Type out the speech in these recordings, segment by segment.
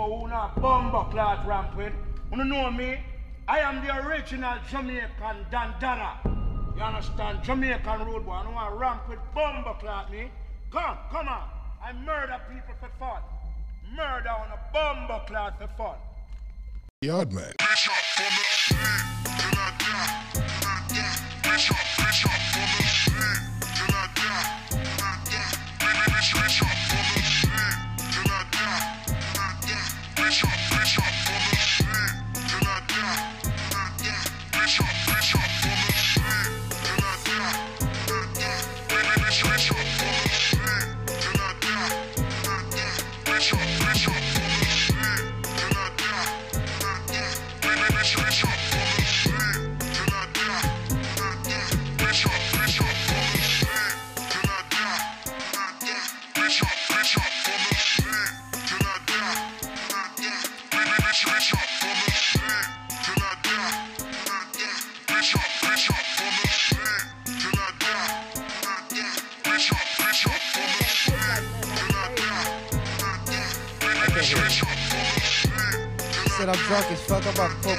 know who not bumbo clot ramp with. You know me? I am the original Jamaican dandana. You understand? Jamaican road boy. I don't want to ramp with bumbo clot me. Come, come on. I murder people for fun. Murder on a bumbo clot for fun. Yard man. said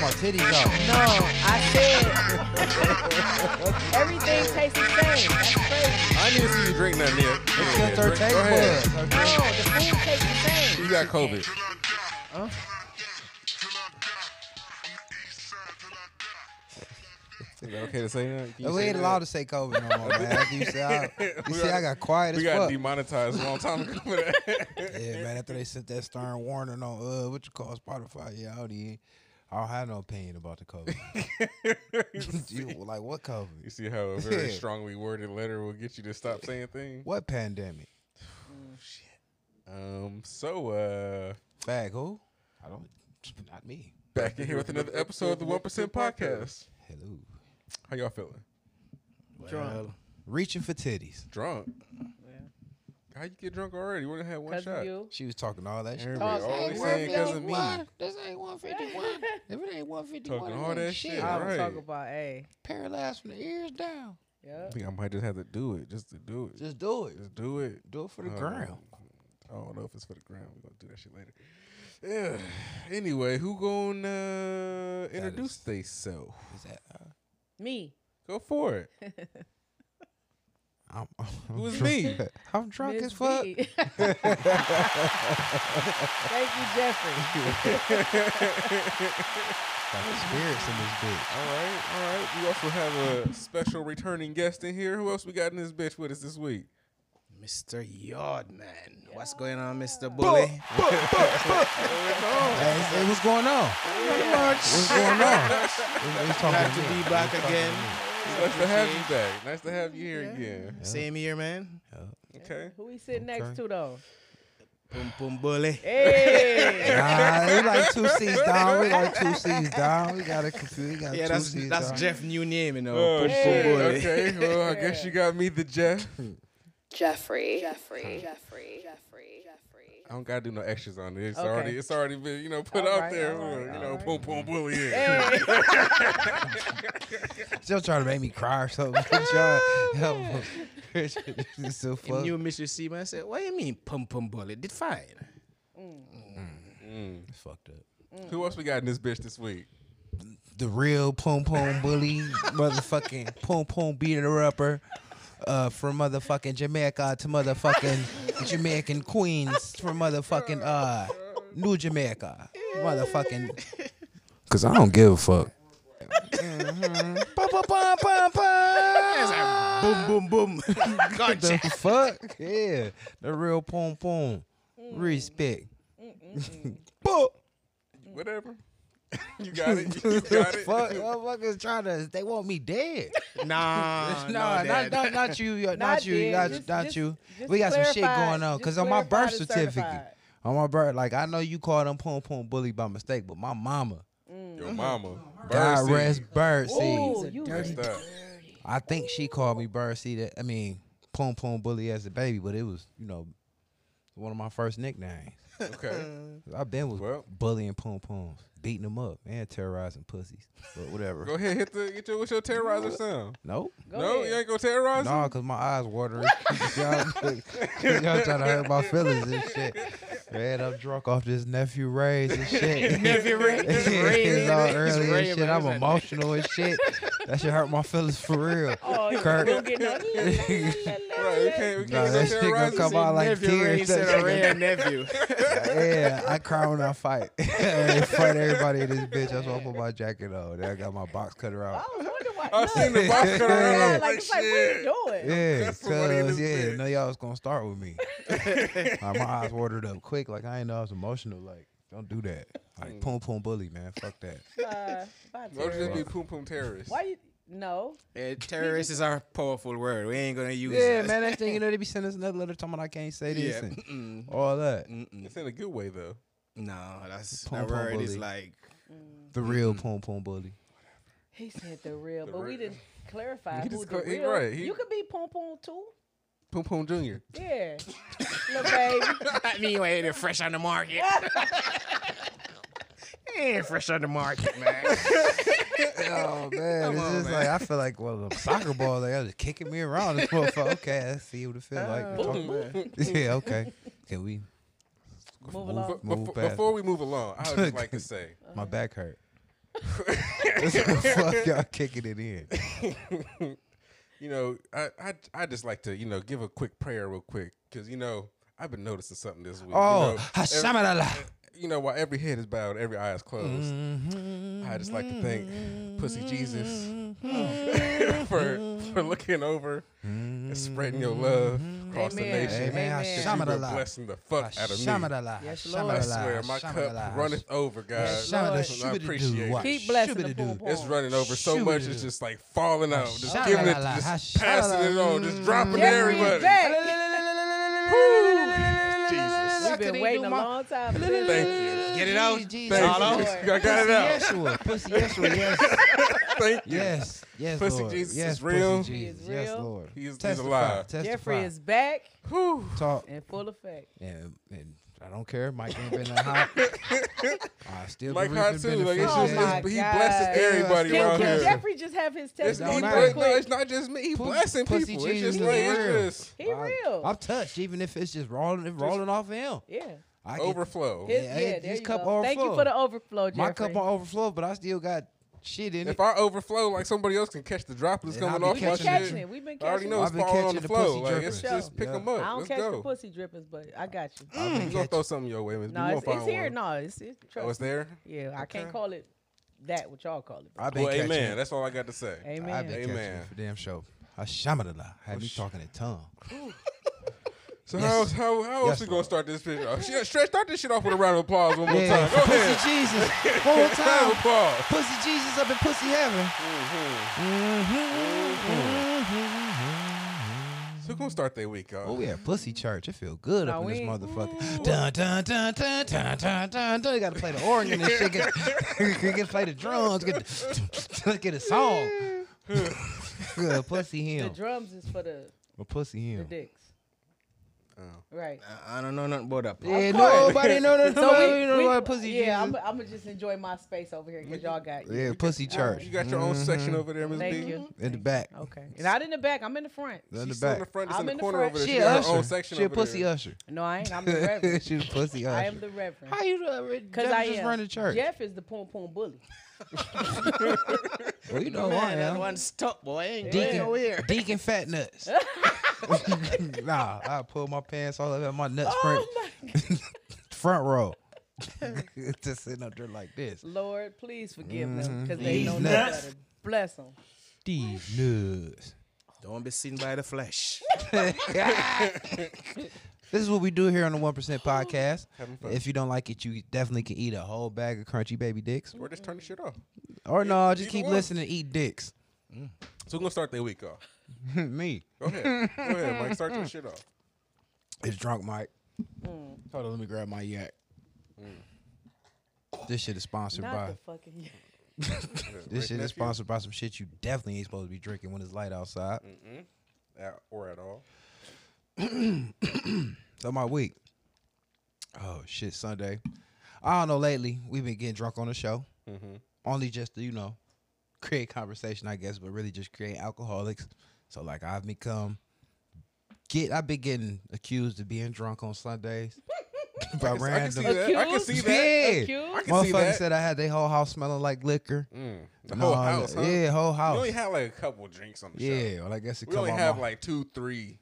my titties out. No, I said everything tastes the same. That's crazy. I didn't see you drink nothing yet. It's just her taste buds. No, the food tastes the same. You got COVID. Is that okay to say that? Can you We say ain't that? allowed to say COVID no more, man. After you say I, you We see, got- I got quiet as We as got fuck. demonetized a long time ago for that. Yeah, man. After they sent that stern warning on uh, what you call Spotify, yeah, I don't, even- I don't have no opinion about the COVID. you, like what COVID? You see how a very Yeah. strongly worded letter will get you to stop saying things? What pandemic? Shit. Um, so uh Fag who? I don't. Not me. back in here with another episode of the One Percent Podcast. Hello. How y'all feeling? Drunk. Reaching for titties. Drunk? How you get drunk already? We only had one Cause shot. of you. She was talking all that shit. Everybody Talk- always Hey, saying because of me. This ain't 151. If it ain't 151, Talking all that shit. I was right. talking about, hey, Paralyzed from the ears down. Yeah. I think I might just have to do it, just to do it. Just do it. Just do it. Do it for the Uh, ground. I don't know if it's for the ground. We're gonna do that shit later. Yeah. Anyway, who gonna uh, introduce theyself? Is that? Uh, Me, Go for it. I'm, I'm Who is drunk- me? I'm drunk Miss as fuck. Thank you, Jeffrey. Got the spirits in this bitch. All right, all right. We also have a special returning guest in here. Who else we got in this bitch with us this week? Mr. Yardman. What's going on, Mr. Bully? Hey, hey, what's going on? What's going on? We- we talking Glad to me. be We back talking again. Me. Nice to have you back. Nice to have you here again. Same here, man. Okay. Who we sitting next to though? Pum pum bully. Hey, Nah, we like two seats down. We like two seats down. We got to confuse. We got Yeah, two that's seats that's down. Jeff' new name, you know. Oh Pum shit. pum bully. Okay. Well, I guess you got me the Jeff. Jeffrey. Jeffrey. Jeffrey. Jeffrey. Jeffrey. I don't gotta do no extras on it. It's Okay. already it's already been you know put All out right, there. all right, you know, right. boom boom bully. Yeah. hey. Still trying to make me cry or something. Trying to help him. It's so Him fuck. knew Mr. C, man. I said, what do you mean pum pum bully? Did fine. Mm. It's fucked up. Mm. Who else we got in this bitch this week? The real pom pom bully, motherfucking pom pom beating her upper. Uh, from motherfucking Jamaica to motherfucking Jamaican Queens from motherfucking uh New Jamaica, motherfucking. Cause I don't give a fuck. Boom boom boom. the gotcha. fuck? Yeah, the real pom pom. Respect. Boop. Whatever. you got it. You got it. Fuck, motherfuckers trying to. They want me dead. Nah, no, no, not, not not you, not, Not you, dead. not, Just- not just- you. just we got some shit going on because on my birth certificate, certified. on my birth, like I know you called them pom pom bully by mistake, but my mama, mm. Your mama. God Birdseed. rest bird Ooh, seed. you That's. I think she called me bird seed. I mean, pom pom bully as a baby, but it was you know one of my first nicknames. Okay. I've been with Well. bullying pom poms, beating them up, and terrorizing pussies, but whatever. Go ahead, hit the get your what's your terrorizer sound? Nope. Go no, ahead. you ain't gonna terrorize No, him? cause my eyes watering. y'all, y'all trying to hurt my feelings and shit. Man, I'm drunk off this nephew Ray's and shit. Nephew Ray. It's Ray, it's all man. It's early Ray, and shit. man. I'm It's like- emotional and shit. That should hurt my feelings for real. Oh, you Kurt. gonna get no. Right, we can't, we Nah, can't that sit shit there gonna rising. come out like nephew Ray tears. instead That of Ray shit and nephew. yeah, I cry when I fight. in front of everybody in this bitch. That's why I put my jacket on. Then I got my box cutter out. I was wondering why. I seen the box cutter out. I like, like, it's like, what are you doing? Yeah, That's somebody in cause this yeah, bitch. know y'all was gonna start with me. Like, my eyes watered up quick. Like I ain't know I was emotional. Like don't do that. Like Mm. poom poom bully, man. Fuck that. Uh, bye, Don't just Terry. be poom poom terrorist. Why you? No. Yeah, terrorist is our powerful word. We ain't gonna use Yeah, that. man. Next thing you know, they be sending us another letter talking about I can't say this Yeah. and Mm-mm. all that. Mm-mm. It's in a good way though. No, that's Pom that pom word is bully. like The real poom poom bully. He said the real, The but we didn't clarify He who just the call- he real. right, he- you could be Pom Pom too. Poom poom junior. Yeah, little baby. that mean you ain't fresh on the market. ain't fresh on the market, man. Oh man, Come it's on, just man. like I feel like well, a soccer ball. Like I was kicking me around. This motherfucker. Okay, let's see what it feel like. Uh, Talk- man. yeah, okay. Can we Move along. But Move befo- past before we move along, I would just like to say, My back hurt. Fuck y'all kicking it in. you know, I, I I just like to you know give a quick prayer real quick because you know I've been noticing something this week. Oh, you know, Hashamadallah. You know, while every head is bowed, every eye is closed, I just like to thank Pussy Jesus for for looking over and spreading your love across the nation. Amen. Amen. You've been blessing the fuck out of me. Hashamadallah. Yes, I swear, my cup runneth over, guys. Lord. I appreciate it. Keep blessing the Pom Pom. It's running over so much, it's just like falling out. Just giving it, just passing it on, just dropping it to Jeffrey is everybody. back. Woo! Jesus. We've been waiting a long time. Thank you. Get it out. Jesus. Thank All you. over. I got it out. Yeshua. Pussy Yeshua. Yes. Thank you. Yes. Yes. Pussy Lord. Jesus yes, is real. Pussy He is Jesus. Yes. Lord. He is- he's alive. Testify. Jeffrey is back Whew. talk. in full effect. And, and I don't care. Mike ain't been that hot. I still Mike hot too. Like it's benefits. Oh my it's, he God. blesses everybody Can- around Can here. Jeffrey just have his testimony he don't real matter. bless, no, it's not just me. He Pussy- blessing Pussy people. It's just is like real. it's just He real. I'm touched, even if it's just rolling, it's rolling off of him. yeah. I overflow. His, Yeah, yeah, his there you cup go. Thank you for the overflow, Jeffrey. My cup on overflow, but I still got shit in it. If I overflow, like somebody else can catch the droplets And I'll coming be off We've my been catching shit. catching it. We've been I already know it's I've falling on the the flow. pussy Like drippers. it's just pick Yeah. them up. I don't Let's catch the pussy drippers, but I got you. I've been gonna throw something your way. man. No, it's, it's here. one. No, it's, it's trust Oh, it's me. there. Yeah, I can't call it that what y'all call it. I've been Well, catching amen. it. That's all I got to say. I've Amen. catching Amen. it for damn show. Hashamadallah. Had me talking in tongue. So Yes. how how how Yes, else we gonna start this video? off? Shit, Stretch, start this shit off with a round of applause one more Yeah, time. for Go Pussy ahead. Jesus. One more Round of time. applause. Pussy Jesus up in Pussy Heaven. Mm-hmm. So who gonna start their week off? Oh, we at Pussy Church. It feel good No, up in this motherfucker. Dun dun dun dun dun dun dun dun. You gotta play the organ and shit. Get, get play the drums. Get get a song. Good pussy Hymn. The drums is for the, A pussy the dicks. Oh. Right. I I don't know nothing about that. Yeah, nobody know that. So nobody we, know we- about pussy yeah, I'm, I'm gonna just enjoy my space over here because y'all got. yeah, pussy church You got your own section over there, Miss Thank B. you. in the back. Okay. Not in the back. I'm in the front. In the back. in the front, just I'm in the in the corner front. over there. She She a got her own usher. section She a pussy there. usher. No, I ain't. I'm the reverend. She's a pussy usher. I am the reverend. How you uh, Because Jeff I just run the church? Jeff is the pom pom bully. well, you know Man, I that am. one stuck, boy. Ain't Deacon, going. Deacon Fat Nuts. nah, I pull my pants all over my nuts Oh print. Front row. Just sitting up there like this. Lord, please forgive them Mhm. because they These know no nuts. better. Bless them. These nuts. Don't be seen by the flesh. This is what we do here on the One Percent Podcast. If you don't like it, you definitely can eat a whole bag of crunchy baby dicks, Or just turn the shit off. or no, just either keep one. listening and eat dicks. So we're gonna start the week off? Me, Go ahead. Go ahead, Mike. Start your shit off. it's drunk Mike. Mm. Hold on, let me grab my yak. This shit is sponsored Not by. the fucking. Yeah, This Rick shit is sponsored by some shit you definitely ain't supposed to be drinking when it's light outside. Mm-mm. At- or at all. So my week. Oh shit, Sunday. I don't know. Lately, we've been getting drunk on the show. Mm-hmm. Only just to, you know, create conversation, I guess, but really just create alcoholics. So like I've become get I've been getting accused of being drunk on Sundays. by I can, I can see random. that. I can see that. Yeah. Accused? I can see Motherfucker that. said I had their whole house smelling like liquor. Mm, the No, whole house, huh? Yeah, whole house. We house. only had like a couple drinks on the show. yeah, well, I guess it We come only on have my- like two, three.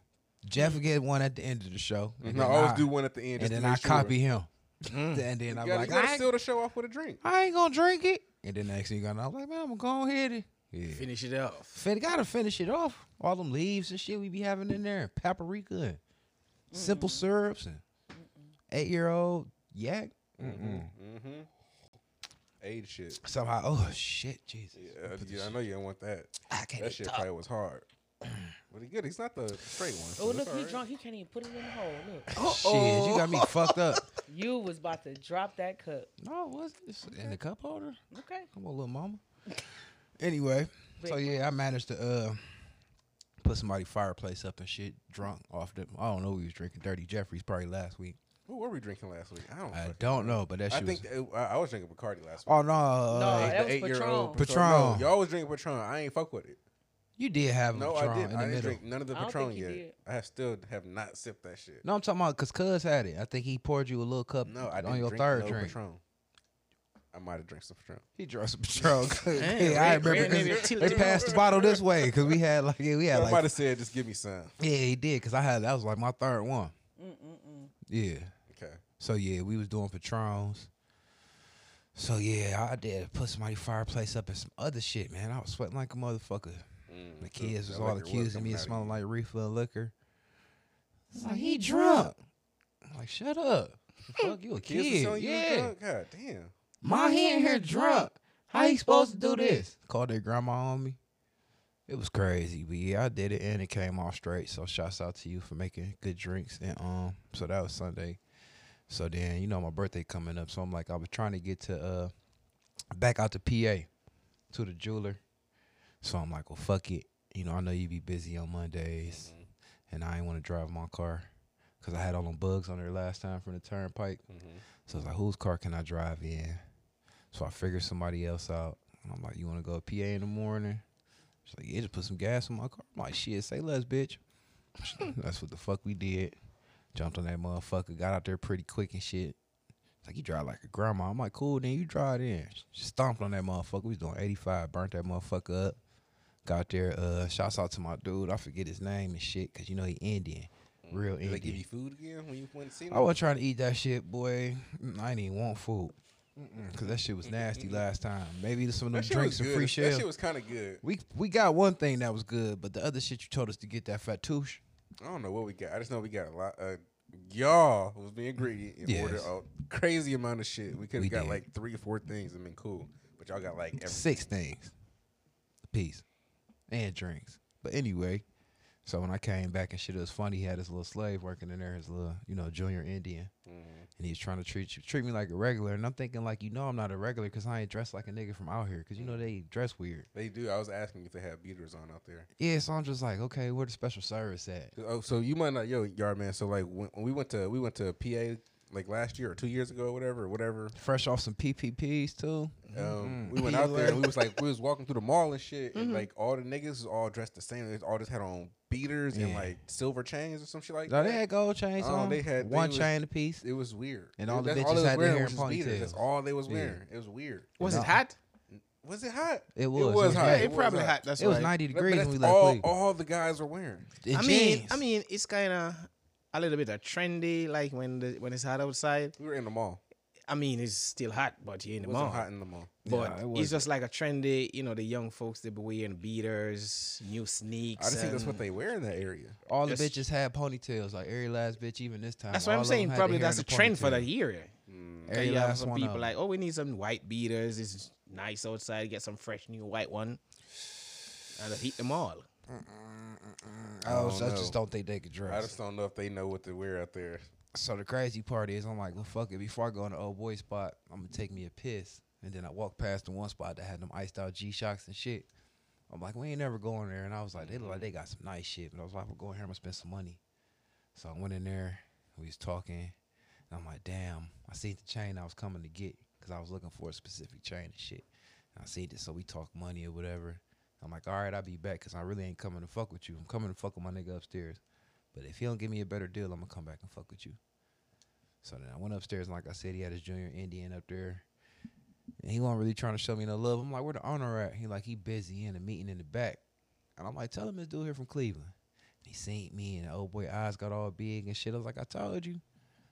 Jeff would get one at the end of the show. and No, I always I- do one at the end. And then I sure. copy him. and then You I'm gotta, like, you gotta I, seal ain't, the show off with a drink. I ain't gonna drink it. And then next thing you know, I'm like, man, I'm gonna go ahead and yeah. Finish it off. Fin- gotta finish it off. All them leaves and shit we be having in there, and paprika, and simple syrups, and eight year old yak. Mm-hmm. Mm hmm. Age shit. Somehow, oh shit, Jesus. Yeah, yeah, I know you don't want that. I can't That shit talk. probably was hard. But he good. He's not the straight one. so Oh, it's look, he right. drunk. He can't even put it in the hole. Look. Oh, Shit, you got me fucked up. You was about to drop that cup. No, what's this in the cup holder? Okay. Come on, little mama. Anyway, so yeah, I managed to uh put somebody fireplace up and shit, drunk off the. I don't know. We was drinking Dirty Jeffries probably last week. What were we drinking last week? I don't. Know. I don't know, but that I think was. it- I, I was drinking Bacardi last week. Oh no, uh, No, Eight- that the was eight-year-old Patron. No, y'all was drinking Patron. I ain't fuck with it. you did have a No, Patron I did. in the I didn't middle. drink none of the I don't Patron yet. did. I have still have not sipped that shit. No, I'm talking about because Cuz had it. I think he poured you a little cup No, I didn't on your drink third no drink. Patron. I might have drank some Patron. He drank some Patron. Damn, yeah, I remember Red maybe 'cause they passed the bottle this way because we had like yeah, we had I like might have said, "Just give me some." yeah he did because I had that was like my third one. Yeah. Okay. So yeah, we was doing patrons. So yeah, I did put somebody fireplace up and some other shit, man. I was sweating like a motherfucker. Mm, The so kids was all liquor was accusing me coming of smelling like reefer and liquor. It's like he drunk. I'm like, shut up. Fuck you a kid. telling you you Yeah. drunk? God damn. Ma, he in here drunk. How he supposed to do this? Called their grandma on me. It was crazy, but yeah, I did it and it came off straight. So shouts out to you for making good drinks. And um, so that was Sunday. So then you know my birthday coming up, so I'm like I was trying to get to uh back out to PA to the jeweler. So I'm like, well, fuck it. You know, I know you be busy on Mondays, and I ain't want to drive my car because I had all them bugs on there last time from the turnpike. Mm-hmm. So I was like, whose car can I drive in? So I figured somebody else out. And I'm like, you want to go to PA in the morning? She's like, yeah, just put some gas in my car. I'm like, shit, say less, bitch. That's what the fuck we did. Jumped on that motherfucker, got out there pretty quick and shit. It's like, you drive like a grandma. I'm like, cool, then you drive in. She stomped on that motherfucker. We was doing 85, burnt that motherfucker up. Got there, uh, shouts out to my dude. I forget his name and shit, because you know he Indian. Real Did they give Indian. you food again when you went to see them? I wasn't trying to eat that shit, boy. I didn't even want food. Cause that shit was nasty last time. Maybe some of them that drinks and free That shit was kind of good. We we got one thing that was good, but the other shit you told us to get that fatouche. I don't know what we got. I just know we got a lot. Uh, y'all was being greedy and Yes. ordered a crazy amount of shit. We could have got did. like three or four things and been cool, but y'all got like everything. Six things, a piece, and drinks. But anyway, so when I came back and shit, it was funny. He had his little slave working in there, his little you know junior Indian, Mm-hmm. and he was trying to treat you, treat me like a regular. And I'm thinking like, you know, I'm not a regular because I ain't dressed like a nigga from out here. Cause you know they dress weird. They do. I was asking if they have beaters on out there. Yeah, so I'm just like, okay, where the special service at? Oh, so you might not, yo, yard man. So like when, when we went to we went to PA like last year or two years ago, or whatever, or whatever. Fresh off some PPPs too. Um, we went out there and we was like we was walking through the mall and shit, Mm-hmm. and like all the niggas was all dressed the same. They all just had on beaters and like silver chains or some shit like No, that. they had gold chains Oh, on. they had- they one was- chain a piece. It was weird. And It- all the that's bitches they was had their hair was in just beaters. That's all they was Yeah. wearing. It was weird. Was No. it hot? Was it hot? It was. It It was was hot. Yeah, hot. it probably hot. hot. That's It was why. 90 But degrees that's when we left all, all the guys were wearing. In I mean. I mean, it's kind of a little bit of trendy, like when the when it's hot outside. We were in the mall. I mean, it's still hot, but you're in It the wasn't mall. hot in the mall. But Yeah, it it's wasn't. just like a trendy, you know, the young folks they be wearing beaters, new sneaks. I just think that's what they wear in that area. all the bitches had ponytails, like every last bitch, even this time. That's what I'm saying. Probably that's a trend for ponytail. that year. Mm. Every you have some one people of like, oh, we need some white beaters. It's nice outside. Get some fresh new white one, and heat them all. I, I was- don't I just don't think they could dress. I just don't know if they know what to wear out there. So the crazy part is, I'm like, well, fuck it. Before I go in the old boy spot, I'm gonna take me a piss, and then I walk past the one spot that had them iced out G Shocks and shit. I'm like, we ain't never going there, and I was like, they look like they got some nice shit, but I was like, we're going here, I'm gonna spend some money. So I went in there, we was talking, and I'm like, damn, I seen the chain I was coming to get, cause I was looking for a specific chain and shit. And I seen it, so we talk money or whatever. I'm like, all right, I'll be back, cause I really ain't coming to fuck with you. I'm coming to fuck with my nigga upstairs. But if he don't give me a better deal, I'm gonna come back and fuck with you. So then I went upstairs, and like I said, he had his junior Indian up there. And he wasn't really trying to show me no love. I'm like, where the owner at? He like, he busy in a meeting in the back. And I'm like, tell him this dude here from Cleveland. He seen me and the old boy eyes got all big and shit. I was like, I told you.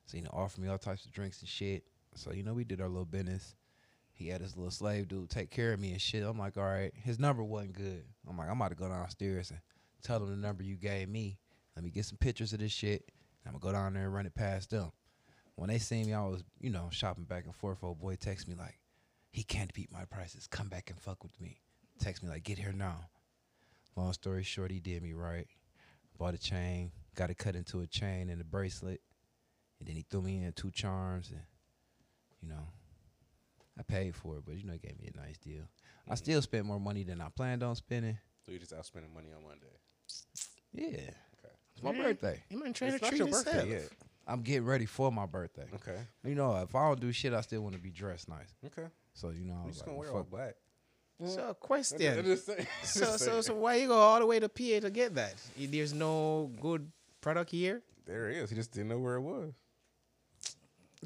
So, know, offered me all types of drinks and shit. So, you know, we did our little business. He had his little slave dude take care of me and shit. I'm like, all right. His number wasn't good. I'm like, I'm about to go downstairs and tell him the number you gave me. Let me get some pictures of this shit. I'm gonna go down there and run it past them. When they seen me, I was, you know, shopping back and forth. Old boy text me like, he can't beat my prices. Come back and fuck with me. Text me like, get here now. Long story short, he did me right. Bought a chain, got it cut into a chain and a bracelet, and then he threw me in two charms, and you know, I paid for it, but you know, he gave me a nice deal. I mm-hmm. still spent more money than I planned on spending. So you just out spending money on Monday. Yeah, Okay. it's my birthday. You man trying to treat your yourself. birthday yet. I'm getting ready for my birthday. Okay. You know, if I don't do shit, I still want to be dressed nice. Okay. So you know, I I'm was just like, gonna well, wear all black. So I'm question. just. So so so why you go all the way to PA to get that? There's no good product here. there it is. He just didn't know where it was.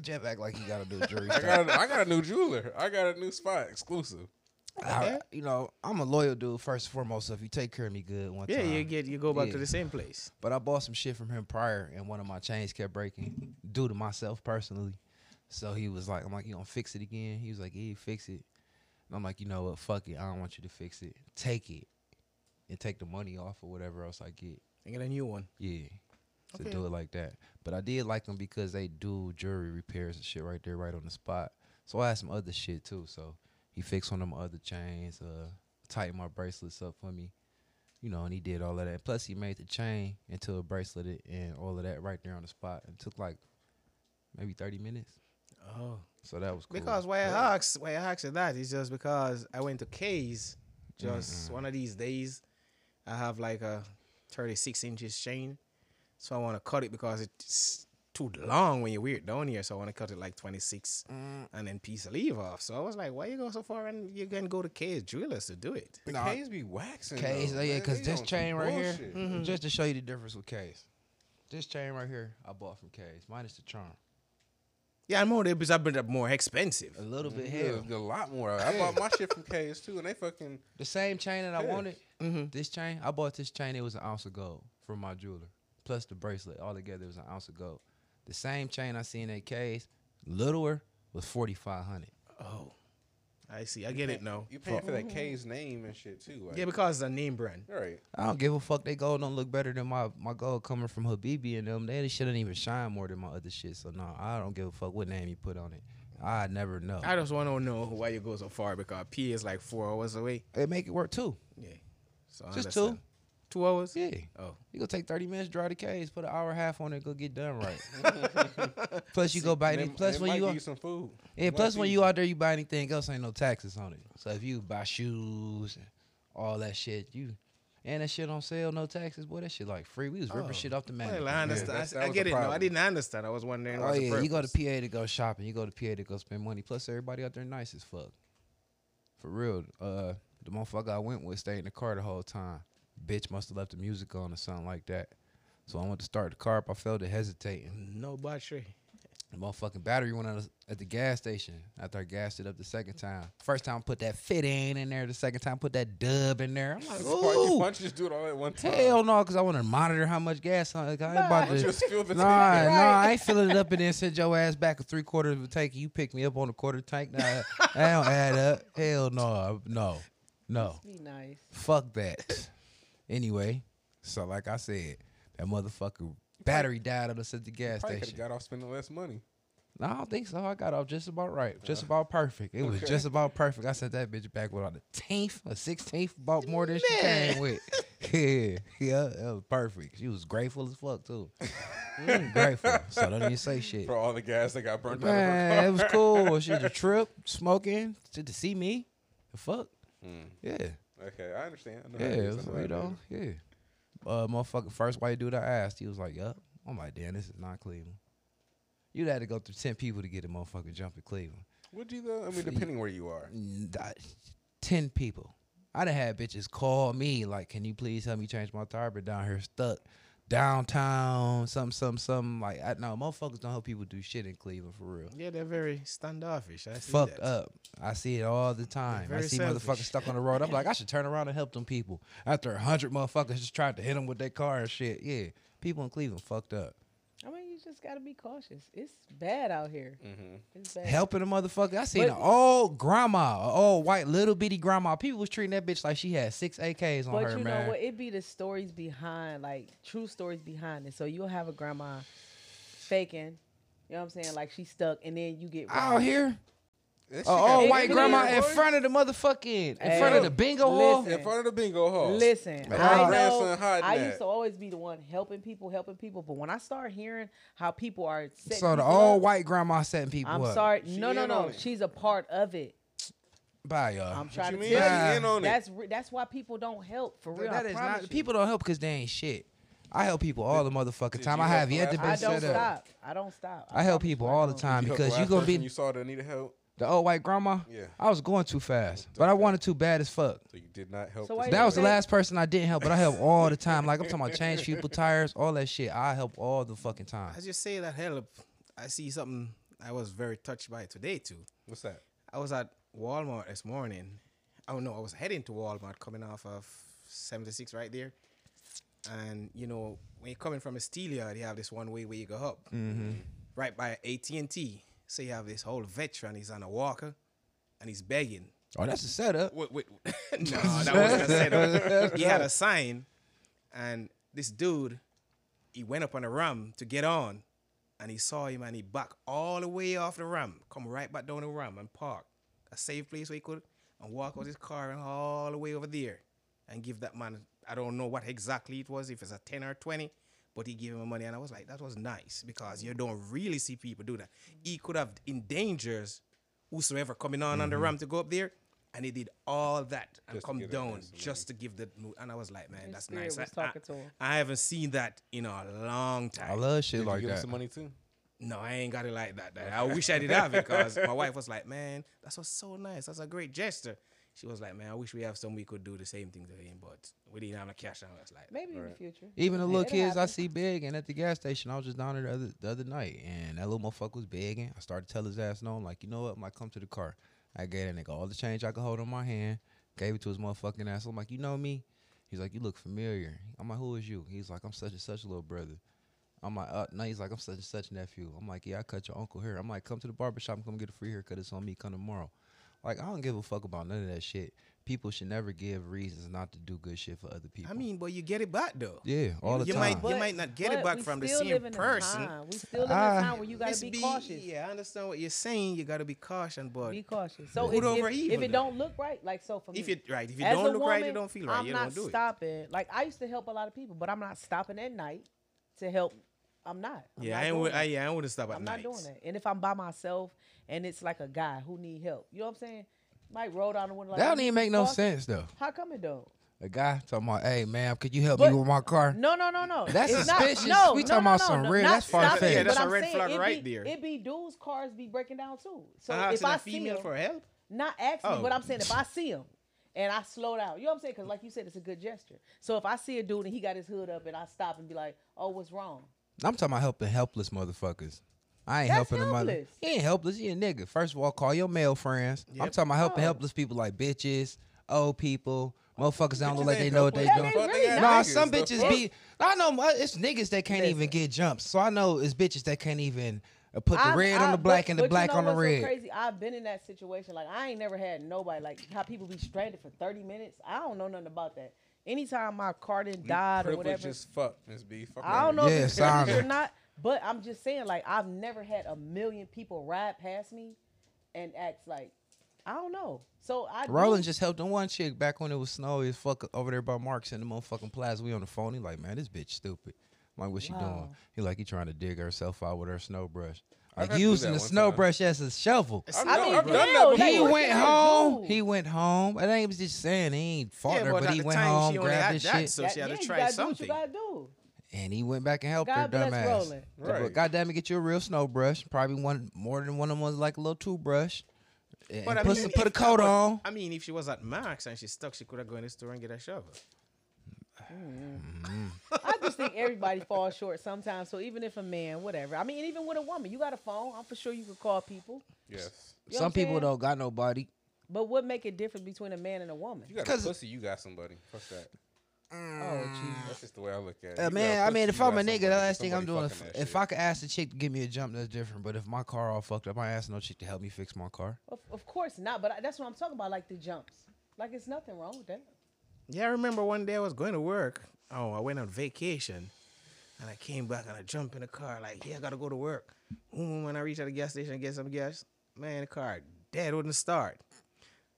Jeff act like he got to do a jury. I got a, I got a new jeweler. I got a new spot exclusive. I, you know, I'm a loyal dude first and foremost. So if you take care of me good one Yeah, time, you get you go back Yeah. to the same place. But I bought some shit from him prior, and one of my chains kept breaking due to myself personally. So he was like, "I'm like, you gonna fix it again?" He was like, "Yeah, fix it." And I'm like, "You know what? Fuck it. I don't want you to fix it. Take it, and take the money off or whatever else I get." And get a new one. Yeah, to Okay. do it like that. But I did like them because they do jewelry repairs and shit right there, right on the spot. So I had some other shit too. So he fixed one of my other chains, uh, tightened my bracelets up for me, you know, and he did all of that. Plus he made the chain into a bracelet and all of that right there on the spot. It took like maybe thirty minutes. Oh. So that was cool. Because why I asked why I asked you that is just because I went to Kay's just one of these days. I have like a 36 inches chain, so I want to cut it because it's too long when you wear it down here. So I want to cut it like 26 and then piece of leave off. So I was like, why you go so far and you can go to Kay's jewelers to do it? The Nah. Kay's be waxing. Case, though, oh yeah, because They this chain right here, bullshit. just to show you the difference with Kay's. This chain right here, I bought from Kay's, minus the charm. Yeah, I know they be a bit more expensive. A little bit Yeah, hell. a lot more. I bought my shit from Kay's too, and they fucking The same chain that I wanted. Mm-hmm. This chain, I bought this chain. It was an ounce of gold from my jeweler, plus the bracelet. All together, was an ounce of gold. The same chain I seen at Kay's, littler, was forty five hundred. Oh, I see. I get it now. You paying for that Kay's name and shit too. Like, Yeah, because it's a name brand. right. I don't give a fuck. They gold don't look better than my my gold coming from Habibi and them. They shouldn't even shine more than my other shit. So no, I don't give a fuck what name you put on it. I never know. I just want to know why you go so far because P is like four hours away. They make it work too. Yeah. So I Just understand. two. Two hours? Yeah. Oh. You go take thirty minutes, dry the case, put an hour and a half on it, go get done right. plus you go buy And any. Plus when you give are- you some food. Yeah, Might plus when feed you out there, you buy anything else, ain't no taxes on it. So if you buy shoes and all that shit, you and that shit on sale, no taxes, boy, that shit like free. We was ripping Oh. shit off the man. Well, I understand. that's- I- that I, get the it. No, I didn't understand. I was wondering. Oh what's the yeah, you go to. PA to go shopping. You go to PA to go spend money. Plus everybody out there nice as fuck. For real, uh, the motherfucker I went with stayed in the car the whole time. Bitch must have left the music on or something like that. So I went to start the car up. I felt to hesitating. No battery. The motherfucking battery went out at the gas station after I gassed it up the second time. First time I put that fit in in there. The second time I put that dub in there. I'm like, Why you, ooh, why don't you just do it all at one time? hell no, because I want to monitor how much gas. I, like, I ain't about Why don't you to. just fill the Nah, tank? nah, I ain't filling it up and then send your ass back a three quarters of a tank. You pick me up on a quarter tank. Nah, that don't add up. Hell no, no, no. Be nice. Fuck that. Anyway, so like I said, that motherfucker battery died on us at the gas Probably station. got off spending less money. No, I don't think so. I got off just about right, just about perfect. It was just about perfect. I sent that bitch back with on the tenth or sixteenth, about more than she came with. Yeah, yeah, that was perfect. She was grateful as fuck too. Mm, grateful. So don't even say shit. For all the gas that got burnt out of Man, her it was cool. She the trip, smoking, to, to see me. The fuck? Yeah. Okay, I understand. I Yeah, it was, I know how you know, yeah. Uh, motherfucker, first white dude I asked, he was like, "Yup." I'm like, "Damn, this is not Cleveland." You'd have to go through ten people to get a motherfucking jump in Cleveland. Would you though? I mean, depending where you are. Ten people. I'd have had bitches call me like, "Can you please help me change my tire?" But down here stuck, downtown, something, something, something. Like I know motherfuckers don't help people do shit in Cleveland for real. Yeah, they're very standoffish. I see Fucked that. up. I see it all the time. I see selfish. motherfuckers stuck on the road. I'm like, I should turn around and help them people. After a hundred motherfuckers just tried to hit them with their car and shit. Yeah, people in Cleveland fucked up. I mean, you just gotta be cautious. It's bad out here. Mm-hmm. It's bad. Helping a motherfucker. I seen But- an old grandma, an old white little bitty grandma. People was treating that bitch like she had six AKs on But her, But you man. know what? It be the stories behind, like true stories behind it. So you'll have a grandma faking, you know what I'm saying? Like she's stuck, and then you get Out here, That shit an got old white really grandma in front of the motherfucking, in Hey, front of the bingo hall. listen. in front of the bingo hall. Listen, Man, I my know. grandson hiding I that. used to always be the one helping people, helping people. But when I start hearing how people are, setting So the people old up, white grandma setting people up. I'm up. sorry. She no, no, in no. it. She's a part of it. Bye, y'all. I'm trying you to mean? tell Nah. you. in on it. That's re- that's why people don't help for real. that I is promise not. you. People don't help because they ain't shit. I help people all the motherfucking time. you I help have the yet to last be I person don't set up. stop. I don't stop. I help people all the time Did because you last gonna be You saw that needed help, the old white grandma. Yeah. I was going too fast, but I wanted to bad as fuck. so you did not help. So this why you That was the last person I didn't help, but I help all the time. Like I'm talking about change people tires, all that shit. I help all the fucking time. I just say that help. I see something I was very touched by today too. What's that? I was at Walmart this morning. Oh no, I was heading to Walmart coming off of 76 right there. And you know, when you're coming from a steel yard, you have this one way where you go up. Mm-hmm. Right by AT&T. So you have this whole veteran, he's on a walker and he's begging. Oh, that's a setup. Wait, wait. no, that wasn't a setup. He had a sign, and this dude, he went up on a ram to get on, and he saw him, and he backed all the way off the ram, come right back down the ram and park a safe place where he could, and walk out his car and all the way over there, and give that man. I don't know what exactly it was, if it's a ten or twenty. But he gave him money, and I was like, that was nice because you don't really see people do that. He could have endangers whosoever coming on on the mm-hmm. ramp to go up there, and he did all that and Just come down just to give the mo- and I was like, man, His that's nice. I, talking to him. I, I haven't seen that in a long time. I love shit Did like you give him some money too? no, I ain't got it like that. that- I wish I did have it because my wife was like, man, that's what's so nice. That's a great gesture. She was like, man, I wish we have some we could do the same thing to him, but we didn't have no cash on us. Like, Maybe in the future. Even the Yeah, little it'll kids I see begging at the gas station. I was just down there the other, the other night, and that little motherfucker was begging. I started to tell his ass no. I'm like, you know what? I'm like, come to the car. I gave that nigga all the change I could hold on my hand. Gave it to his motherfucking ass. I'm like, you know me? He's like, you look familiar. I'm like, who is you? He's like, I'm such and such a little brother. I'm like, uh, no, he's like, I'm such and such a nephew. I'm like, yeah, I cut your uncle hair. I'm like, come to the barbershop and come get a free haircut. It's on me. Come tomorrow. Like, I don't give a fuck about none of that shit. People should never give reasons not to do good shit for other people. I mean, but you get it back though. yeah, all the you time. might you might not get it back from the same live in a person. We still live in Ah. a time where you gotta Let's be, cautious. Yeah, I understand what you're saying. You gotta be cautious, but Be cautious. So Good if, over if, evil if it don't look right, like so for me, if you right, if you don't a look right, you don't feel right. I'm you not don't do it. stopping. Like I used to help a lot of people, but I'm not stopping at night to help. I'm not. I'm Yeah, not I ain't. doing would- I, yeah, I wouldn't stop at I'm night. not doing that. And if I'm by myself and it's like a guy who need help, you know what I'm saying? Might roll down the window. Like, that don't even make no cautious?" sense though. How come it don't? A guy talking about, hey man, could you help But- me with my car? No, no, no, no. That's It's not- suspicious. no, We no, talking no, about no, some no, real- that's far-fetched. stopping, Yeah, that's but a I'm red saying flag it right be, there. It be dudes' cars be breaking down too. So So if asking I a see female him, for help. not asking, Oh. but I'm saying if I see him and I slow down, you know what I'm saying? Because like you said, it's a good gesture. So if I see a dude and he got his hood up and I stop and be like, "Oh, what's wrong?" I'm talking about helping helpless motherfuckers. I ain't That's helping the mother. helpless. He ain't helpless. He a nigga. First of all, call your male friends. I'm talking about helping Oh. helpless people like bitches, old people, motherfuckers that don't look Bitches like they know what they helpless. Yeah, doing. they really Nah, some bitches be. I know it's niggas that can't even get jumps. So I know it's bitches that can't even uh, put the I- red I- on the black but- and the but you black know on the what's so red. crazy? I've been in that situation. Like I ain't never had nobody like how people be stranded for 30 minutes. I don't know nothing about that. Anytime my car didn't died or Privilege whatever, as fuck, Miss B. Fuck I don't know Yeah, if it's sound or not, but I'm just saying, like, I've never had a million people ride past me and act like, I don't know. So I do- Roland just helped one chick back when it was snowy as fuck over there by Marc's in the motherfucking plaza. We on the phone. He like, man, this bitch stupid. I'm like, what she doing? He like, he trying to dig herself out with her snow brush. I've Like had to do using that the snow time. brush as a shovel. I've, I done- mean, I've done that like, He went home. He went home. I think he was just saying he ain't fought Yeah, her, but but he went home, she grabbed had his that, shit, so she had yeah, to you try gotta something. Do what you gotta do. and he went back and helped her God bless dumbass. Roland. But Right. goddamn it, get you a real snow brush. Probably one more than one of them was like a little toothbrush. And But I put, mean, some, put a coat but, on. I mean, if she was at Max and she's stuck, she could have gone in the store and get a shovel. I just think everybody falls short sometimes. So even if a man, whatever. I mean, even with a woman, you got a phone. I'm for sure you could call people. Yes. You know Some people saying? don't got nobody. But what make a difference between a man and a woman? You got a 'Cause- pussy, you got somebody. Fuck that. Oh, Jesus. That's just the way I look at it. Uh, man, I mean, if I'm a nigga, the last thing I'm doing, if, if. I could ask the chick to give me a jump, that's different. But if my car all fucked up, I ain't asking no chick to help me fix my car. Of, of course not. But I, that's what I'm talking about, like the jumps. Like it's nothing wrong with that. Yeah, I remember one day I was going to work. Oh, I went on vacation, and I came back and I jumped in the car like, yeah, I gotta go to work. When I reach at the gas station and get some gas, man, the car dead wouldn't start.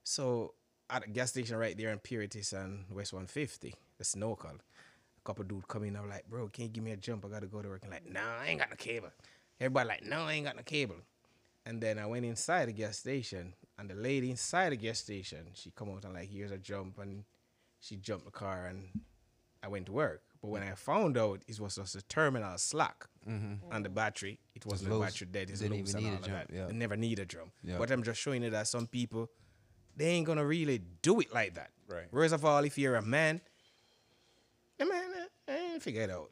So at the gas station right there in Puritas and West 150, the Snowcall, a couple dude come in. I'm like, bro, can you give me a jump? I gotta go to work. And like, nah, I ain't got no cable. Everybody like, no, I ain't got no cable. And then I went inside the gas station, and the lady inside the gas station, she come out and like, here's a jump, and she jumped the car, and I went to work. But when I found out it was just a terminal slack mm-hmm. on the battery, it wasn't the battery dead. It's Didn't loose and a all of jump, that. yeah. It never need a drum. Yeah. But I'm just showing you that some people, they ain't gonna really do it like that. Right. First of all, if you're a man, a man, I ain't figure it out.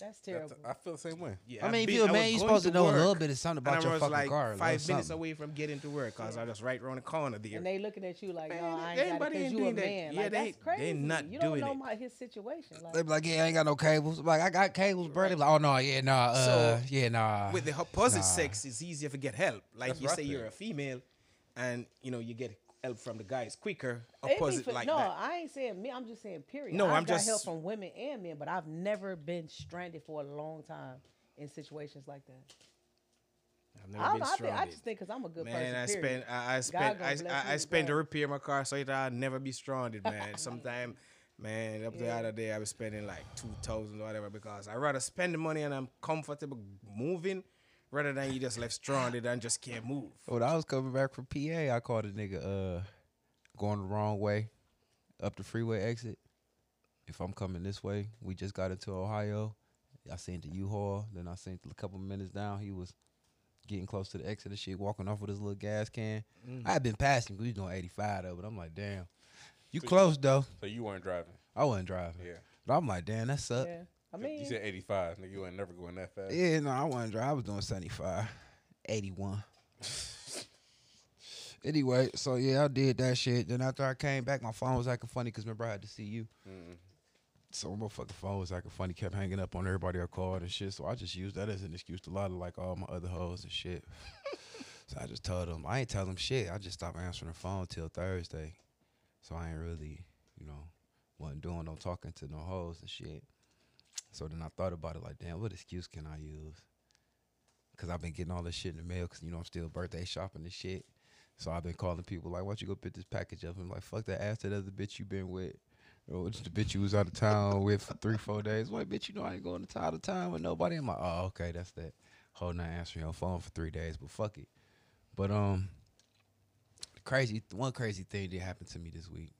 That's That's- terrible. I feel the same way. Yeah, I I've mean, if you're a man, you're supposed to know a little bit of something and about I your was fucking like car. a Five minutes something. away from getting to work, cause I was right around the corner there. and they looking at you like, no, Man, I ain't got it everybody because ain't you a doing that. man. Yeah, like, they- that's crazy. they not you don't doing know it. my his situation. Like, They be like, yeah, I ain't got no cables. Like, I got cables, bro. They be like, oh no, yeah, nah, uh, So, yeah, nah. with the opposite nah. sex, it's easier to get help. Like That's you say, you're a female, and you know you get help from the guys quicker. Opposite for- like no, that. I ain't saying me. I'm just saying period. No, I've I'm got help just- from women and men, but I've never been stranded for a long time in situations like that. I've never I, been I, think, I just think because I'm a good Man, person. I spent I, I spent I, bless I, I with spent to repair my car so that I'd never be stranded, man. Sometime, man, up the other day I was spending like two thousand or whatever because I rather spend the money and I'm comfortable moving rather than you just left stranded and just can't move. When I was coming back from PA, I called a nigga uh going the wrong way up the freeway exit. If I'm coming this way, we just got into Ohio. I seen the U-Haul. Then I seen a couple minutes down, he was getting close to the exit and shit, walking off with his little gas can. I had been passing, because we was doing 85 though, but I'm like, damn, you close though. So you weren't driving. I wasn't driving. Yeah. But I'm like, damn, that sucked. Yeah. I You said 85. Nigga, you ain't never going that fast. Yeah, no, I wasn't driving. I was doing 75, 81. anyway, so yeah, I did that shit. Then after I came back, my phone was acting funny because remember I had to see you. Mm-hmm. So my fucking phone was acting funny, kept hanging up on everybody I called and shit. So I just used that as an excuse to lie to like all my other hoes and shit. so I just told them, I ain't tell them shit. I just stopped answering the phone till Thursday. So I ain't really, you know, wasn't doing no talking to no hoes and shit. So then I thought about it like, damn, what excuse can I use? Cause I've been getting all this shit in the mail, cause you know I'm still birthday shopping and shit. So I've been calling people like, why don't you go pick this package up? I'm like, fuck that ass that other bitch you been with. Or the bitch you was out of town with for three, four days. Wait, bitch, you know I ain't going to out of town with nobody. I'm like, oh, okay, that's that. Whole not answering your phone for three days, but fuck it. But um, crazy one crazy thing did happen to me this week,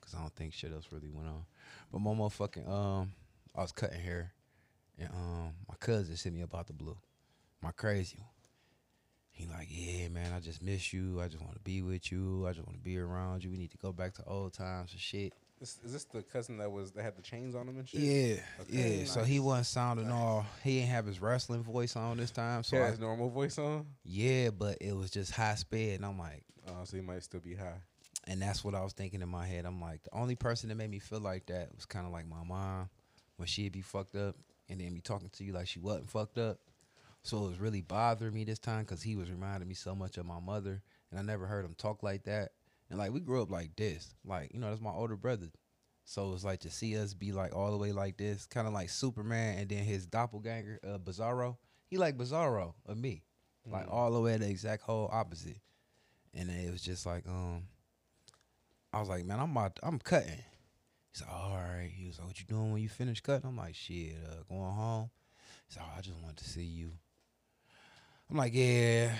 cause I don't think shit else really went on. But my motherfucking um, I was cutting hair, and um, my cousin sent me about the blue, my crazy one. He like, yeah, man, I just miss you. I just want to be with you. I just want to be around you. We need to go back to old times and shit. This, is this the cousin that was that had the chains on him and shit? Yeah, Okay, yeah. So he wasn't sounding all. He didn't have his wrestling voice on this time. So I, his normal voice on. yeah, but it was just high sped, and I'm like, Oh, so he might still be high. and that's what I was thinking in my head. I'm like, the only person that made me feel like that was kind of like my mom when she'd be fucked up and then be talking to you like she wasn't fucked up. So it was really bothering me this time because he was reminding me so much of my mother, and I never heard him talk like that. And like we grew up like this, like you know, that's my older brother. So it's like to see us be like all the way like this, kind of like Superman, and then his doppelganger, uh, Bizarro. He like Bizarro of me, like all the way the exact whole opposite. And it was just like, um, I was like, man, I'm about, I'm cutting. He's like, all right. He was like, what you doing when you finish cutting? I'm like, shit, uh, going home. He's like, oh, I just wanted to see you. I'm like, yeah,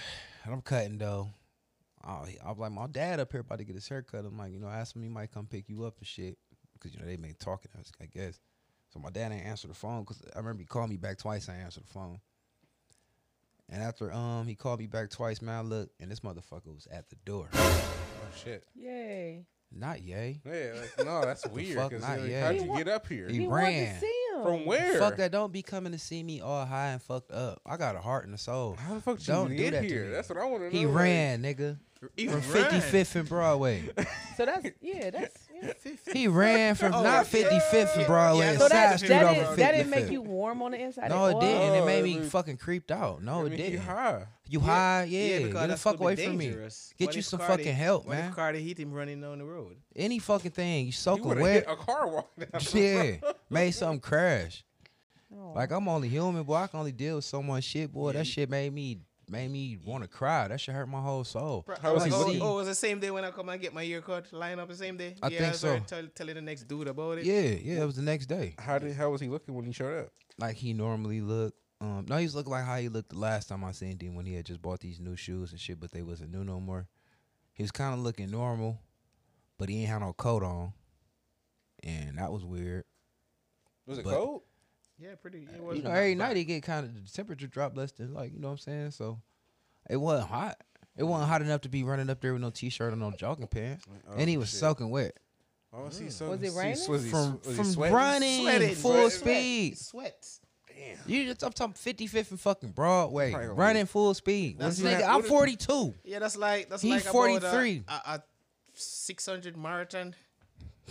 and I'm cutting though. Oh, I'm like, my dad up here about to get his hair cut. I'm like, you know, ask him, he might come pick you up and shit. Cause you know, they been talking, I was- I guess. So my dad ain't answer the phone because I remember he called me back twice. I answered the phone. And after um he called me back twice, man, I looked and this motherfucker was at the door. Oh shit. Yay. Not yay. Yeah, like, no, that's weird. fuck 'cause, not like, yet. how'd you get up here? He He wanted ran. to see him. From where? Fuck that! Don't be coming to see me all high and fucked up. I got a heart and a soul. How the fuck did Don't you do get that here? That's what I want to know. He like- ran, nigga, He from ran. 55th and Broadway. So that's yeah, that's yeah. He ran from Oh, not 55th and Broadway, Yeah, So side that that didn't, that didn't make you warm on the inside. No, at it didn't. It Oh, made me oh, fucking creeped out. No, I it didn't. high. You high? Yeah. because Get the fuck away be from me. Get What you some Cardi- fucking help, what man. if Cardi hit him running down the road? Any fucking thing. You You soaking would wet. hit a car walking down. Yeah. Made something crash. Oh. Like I'm only human, boy. I can only deal with so much shit, boy. That shit made me made me want to cry. That shit hurt my whole soul. How was he oh. Oh, it was the same day when I come and get my ear cut. Line up the same day. I yeah, think was so. Tell, telling the next dude about it. Yeah, yeah. It was the next day. How did? How was he looking when he showed up? Like he normally looked. Um, no, he's looking like how he looked the last time I seen him when he had just bought these new shoes and shit, but they wasn't new no more. He was kind of looking normal, but he ain't had no coat on, and that was weird. Was it But- cold? Yeah, pretty. It wasn't know, every night he get kind of the temperature drop less than like you know what I'm saying. So it wasn't hot. It wasn't hot enough to be running up there with no t-shirt or no jogging pants, and he Oh, was shit. soaking wet Oh, was he so, Was it he- raining? Was from was he from running Sweating, full sweat, speed. Sweat. You just I'm talking 55th and fucking Broadway, Probably gonna running full speed. That's This like- nigga, I'm 42. Yeah, that's like that's He like about 43. A, a, a 600 marathon.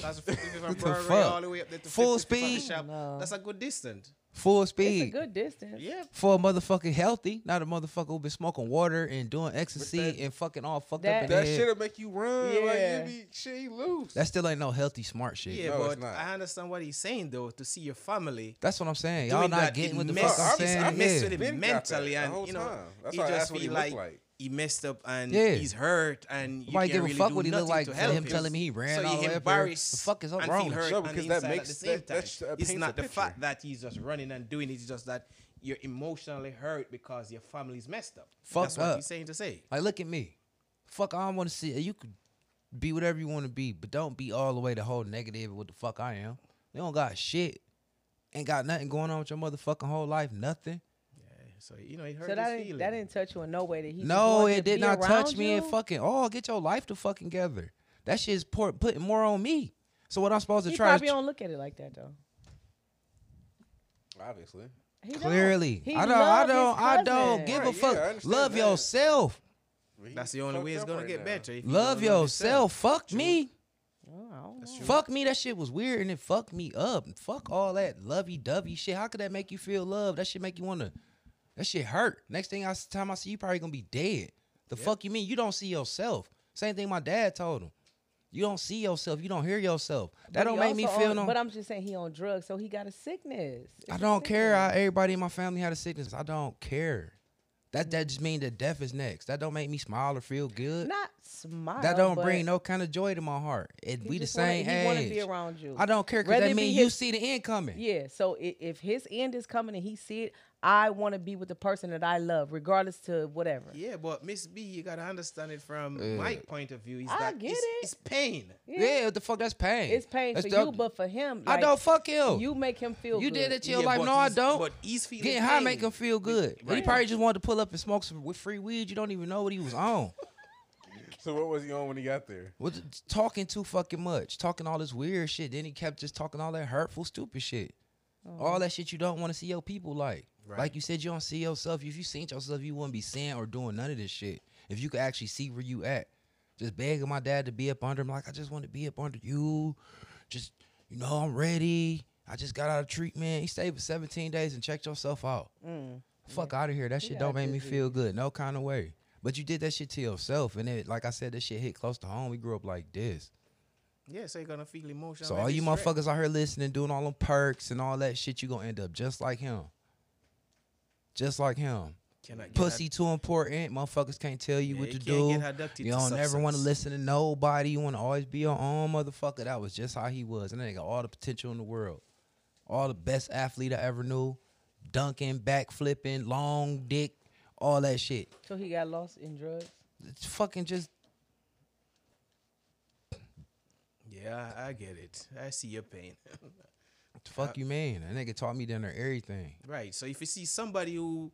That's a 55 What Broadway all the way up there to Full 55 the speed? shop. No. That's a good distance. Full It's a speed. good distance. Yeah. For a motherfucking healthy, not a motherfucker who been smoking water and doing ecstasy that- and fucking all fucked That- up in That head. shit'll make you run. Yeah. Like you be shit you loose. That still ain't no healthy smart shit. Yeah, No, it's but not. I understand what he's saying though. To see your family That's what I'm saying. Y'all not getting it what the mess- fuck I'm it's- saying. I mess Yeah. with him Been mentally, the and whole you know, time. That's he just asked what he feel looked like, like. He messed up and Yeah. he's hurt, and you Nobody can't give a really fuck do what he look nothing like to help him telling me he ran so all he the way up there. embarrassed The fuck is up and wrong feel with hurt No, on because that makes- at the same that- that time. that it's not the picture. fact that he's just running and doing it. It's just that you're emotionally hurt because your family's messed up. Fuck That's what he's saying to say. Like, look at me. Fuck, I don't want to see. You could be whatever you want to be, but don't be all the way the whole negative. What the fuck I am? You don't got shit. Ain't got nothing going on with your motherfucking whole life. Nothing. So you know, he hurt So that his didn't, feelings. that didn't touch you in no way. That he No, it did not touch around me. And fucking, oh, get your life to fucking together. That shit's pour, putting more on me. So what I'm supposed to He try? probably is don't look at it like that though. Obviously. He don't. clearly, He I don't. I don't. I don't give a Right, yeah, fuck. I understand Love that. yourself. He That's the only way it's gonna right get now. better. you Love yourself. Fuck me. Oh, I. Fuck me. That shit was weird and it fucked me up. Fuck all that lovey dovey shit. How could that make you feel love? That shit make you wanna. That shit hurt. Next thing I time I see you, probably gonna be dead. The fuck you mean? You don't see yourself. Same thing my dad told him. You don't see yourself. You don't hear yourself. That But don't make me feel on- no. But I'm just saying he on drugs, so he got a sickness. It's I don't care. I, everybody in my family had a sickness. I don't care. That that just mean that death is next. That don't make me smile or feel good. Not smile. that don't bring no kind of joy to my heart. It we the wanna- same he age. wanna be around you. I don't care because that it be mean you see the end coming. Yeah. So i- if his end is coming and he see it, I want to be with the person that I love, regardless to whatever. Yeah, but Miss B, you gotta understand it from Yeah. my point of view. Is I that get it's, it. it's pain. Yeah, what the fuck? That's pain. It's pain That's for the- you, but for him, I don't fuck him. You make him feel. You good. did it to your Yeah, life. No, I don't. But he's feeling Getting high pain. make him feel good. He probably just wanted to pull up and smoke some with free weed. You don't even know what he was on. So what was he on when he got there? was talking too fucking much, talking all this weird shit. Then he kept just talking all that hurtful, stupid shit. Oh. All that shit you don't want to see your people like. Right. Like you said, you don't see yourself. If you seen yourself, you wouldn't be saying or doing none of this shit. If you could actually see where you at, just begging my dad to be up under him, like I just want to be up under you. Just you know, I'm ready. I just got out of treatment. He stayed for 17 days and checked yourself out. Mm. Fuck out of here. That shit got don't make me feel good. No kind of way. But you did that shit to yourself, and it, like I said, that shit hit close to home. We grew up like this. Yeah, so you're gonna feel emotional. So all you motherfuckers out here listening, doing all them perks and all that shit, you gonna end up just like him. Just like him. Pussy too important. Motherfuckers can't tell you Yeah, what to do. You don't never want to listen to nobody. You want to always be your own motherfucker. That was just how he was. And they got all the potential in the world. All the best athlete I ever knew. Dunking, backflipping, long dick, all that shit. So he got lost in drugs. It's fucking just Yeah, I, I get it. I see your pain. fuck you, uh, man. That nigga taught me there everything. right. So if you see somebody who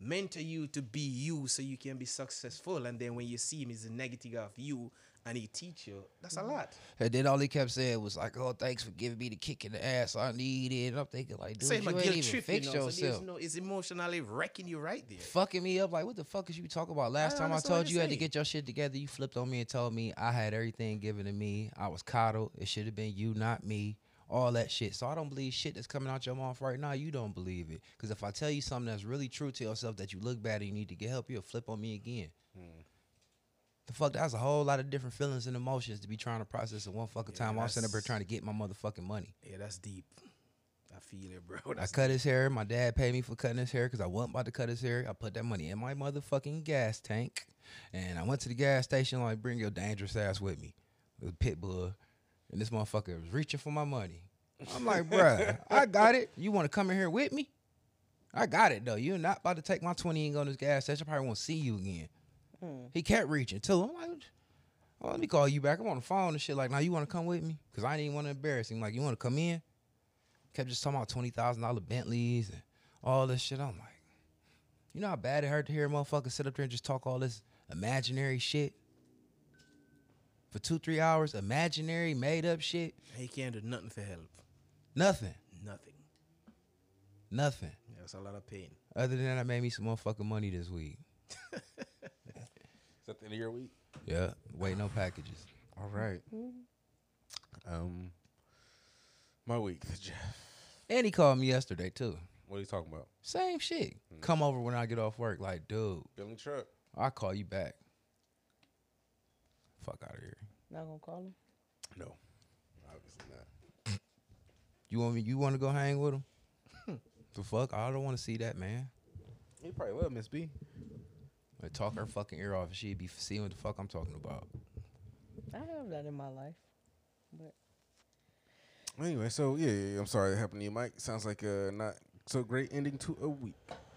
mentor you to be you so you can be successful. And then when you see him, he's a negative of you and he teach you. That's a mm-hmm. lot. And then all he kept saying was like, "Oh, thanks for giving me the kick in the ass I needed." And I'm thinking like, dude, Same you ain't even trip, fix you know. So yourself. no, it's emotionally wrecking you right there. Fucking me up like what the fuck is you talking about? Last I time I told you you had to get your shit together, you flipped on me and told me I had everything given to me. I was coddled. It should have been you, not me. All that shit. So I don't believe shit that's coming out your mouth right now. You don't believe it. Because if I tell you something that's really true to yourself that you look bad and you need to get help, you'll flip on me again. Hmm. The fuck, that's a whole lot of different feelings and emotions to be trying to process in one fucking Yeah, time. I'm sitting up here trying to get my motherfucking money. Yeah, that's deep. I feel it, bro. I That's cut his hair. My dad paid me for cutting his hair because I wasn't about to cut his hair. I put that money in my motherfucking gas tank, and I went to the gas station. Like, bring your dangerous ass with me, with pit bull, and this motherfucker was reaching for my money. I'm like, bruh, I got it. You want to come in here with me? I got it though. You're not about to take my twenty and go to this gas station. I probably won't see you again. Hmm. He kept reaching till I'm like, oh, let me call you back. I'm on the phone and shit. Like, now you want to come with me? Cause I didn't even want to embarrass him. Like, you want to come in? Kept just talking about twenty thousand dollar Bentleys and all this shit. I'm like, you know how bad it hurt to hear a motherfucker sit up there and just talk all this imaginary shit for two, three hours. Imaginary, made up shit. he can't do nothing for help. Nothing. Nothing. Nothing. That's a lot of pain. Other than that, I made me some motherfucking money this week. Is that the end of your week? Yeah, waiting on packages. All right. Um, my week, Jeff. And he called me yesterday too. What are you talking about? Same shit. Come over when I get off work. Like, dude, Billing truck. I'll call you back. Fuck out of here. Not gonna call him. No, obviously not. You want me? You want to go hang with him? the fuck? I don't want to see that man. He probably will, Miss B. Like, talk her fucking ear off, and she'd be seeing what the fuck I'm talking about. I have that in my life. But Anyway, so yeah, yeah, yeah, I'm sorry that happened to you, Mike. Sounds like a not so great ending to a week.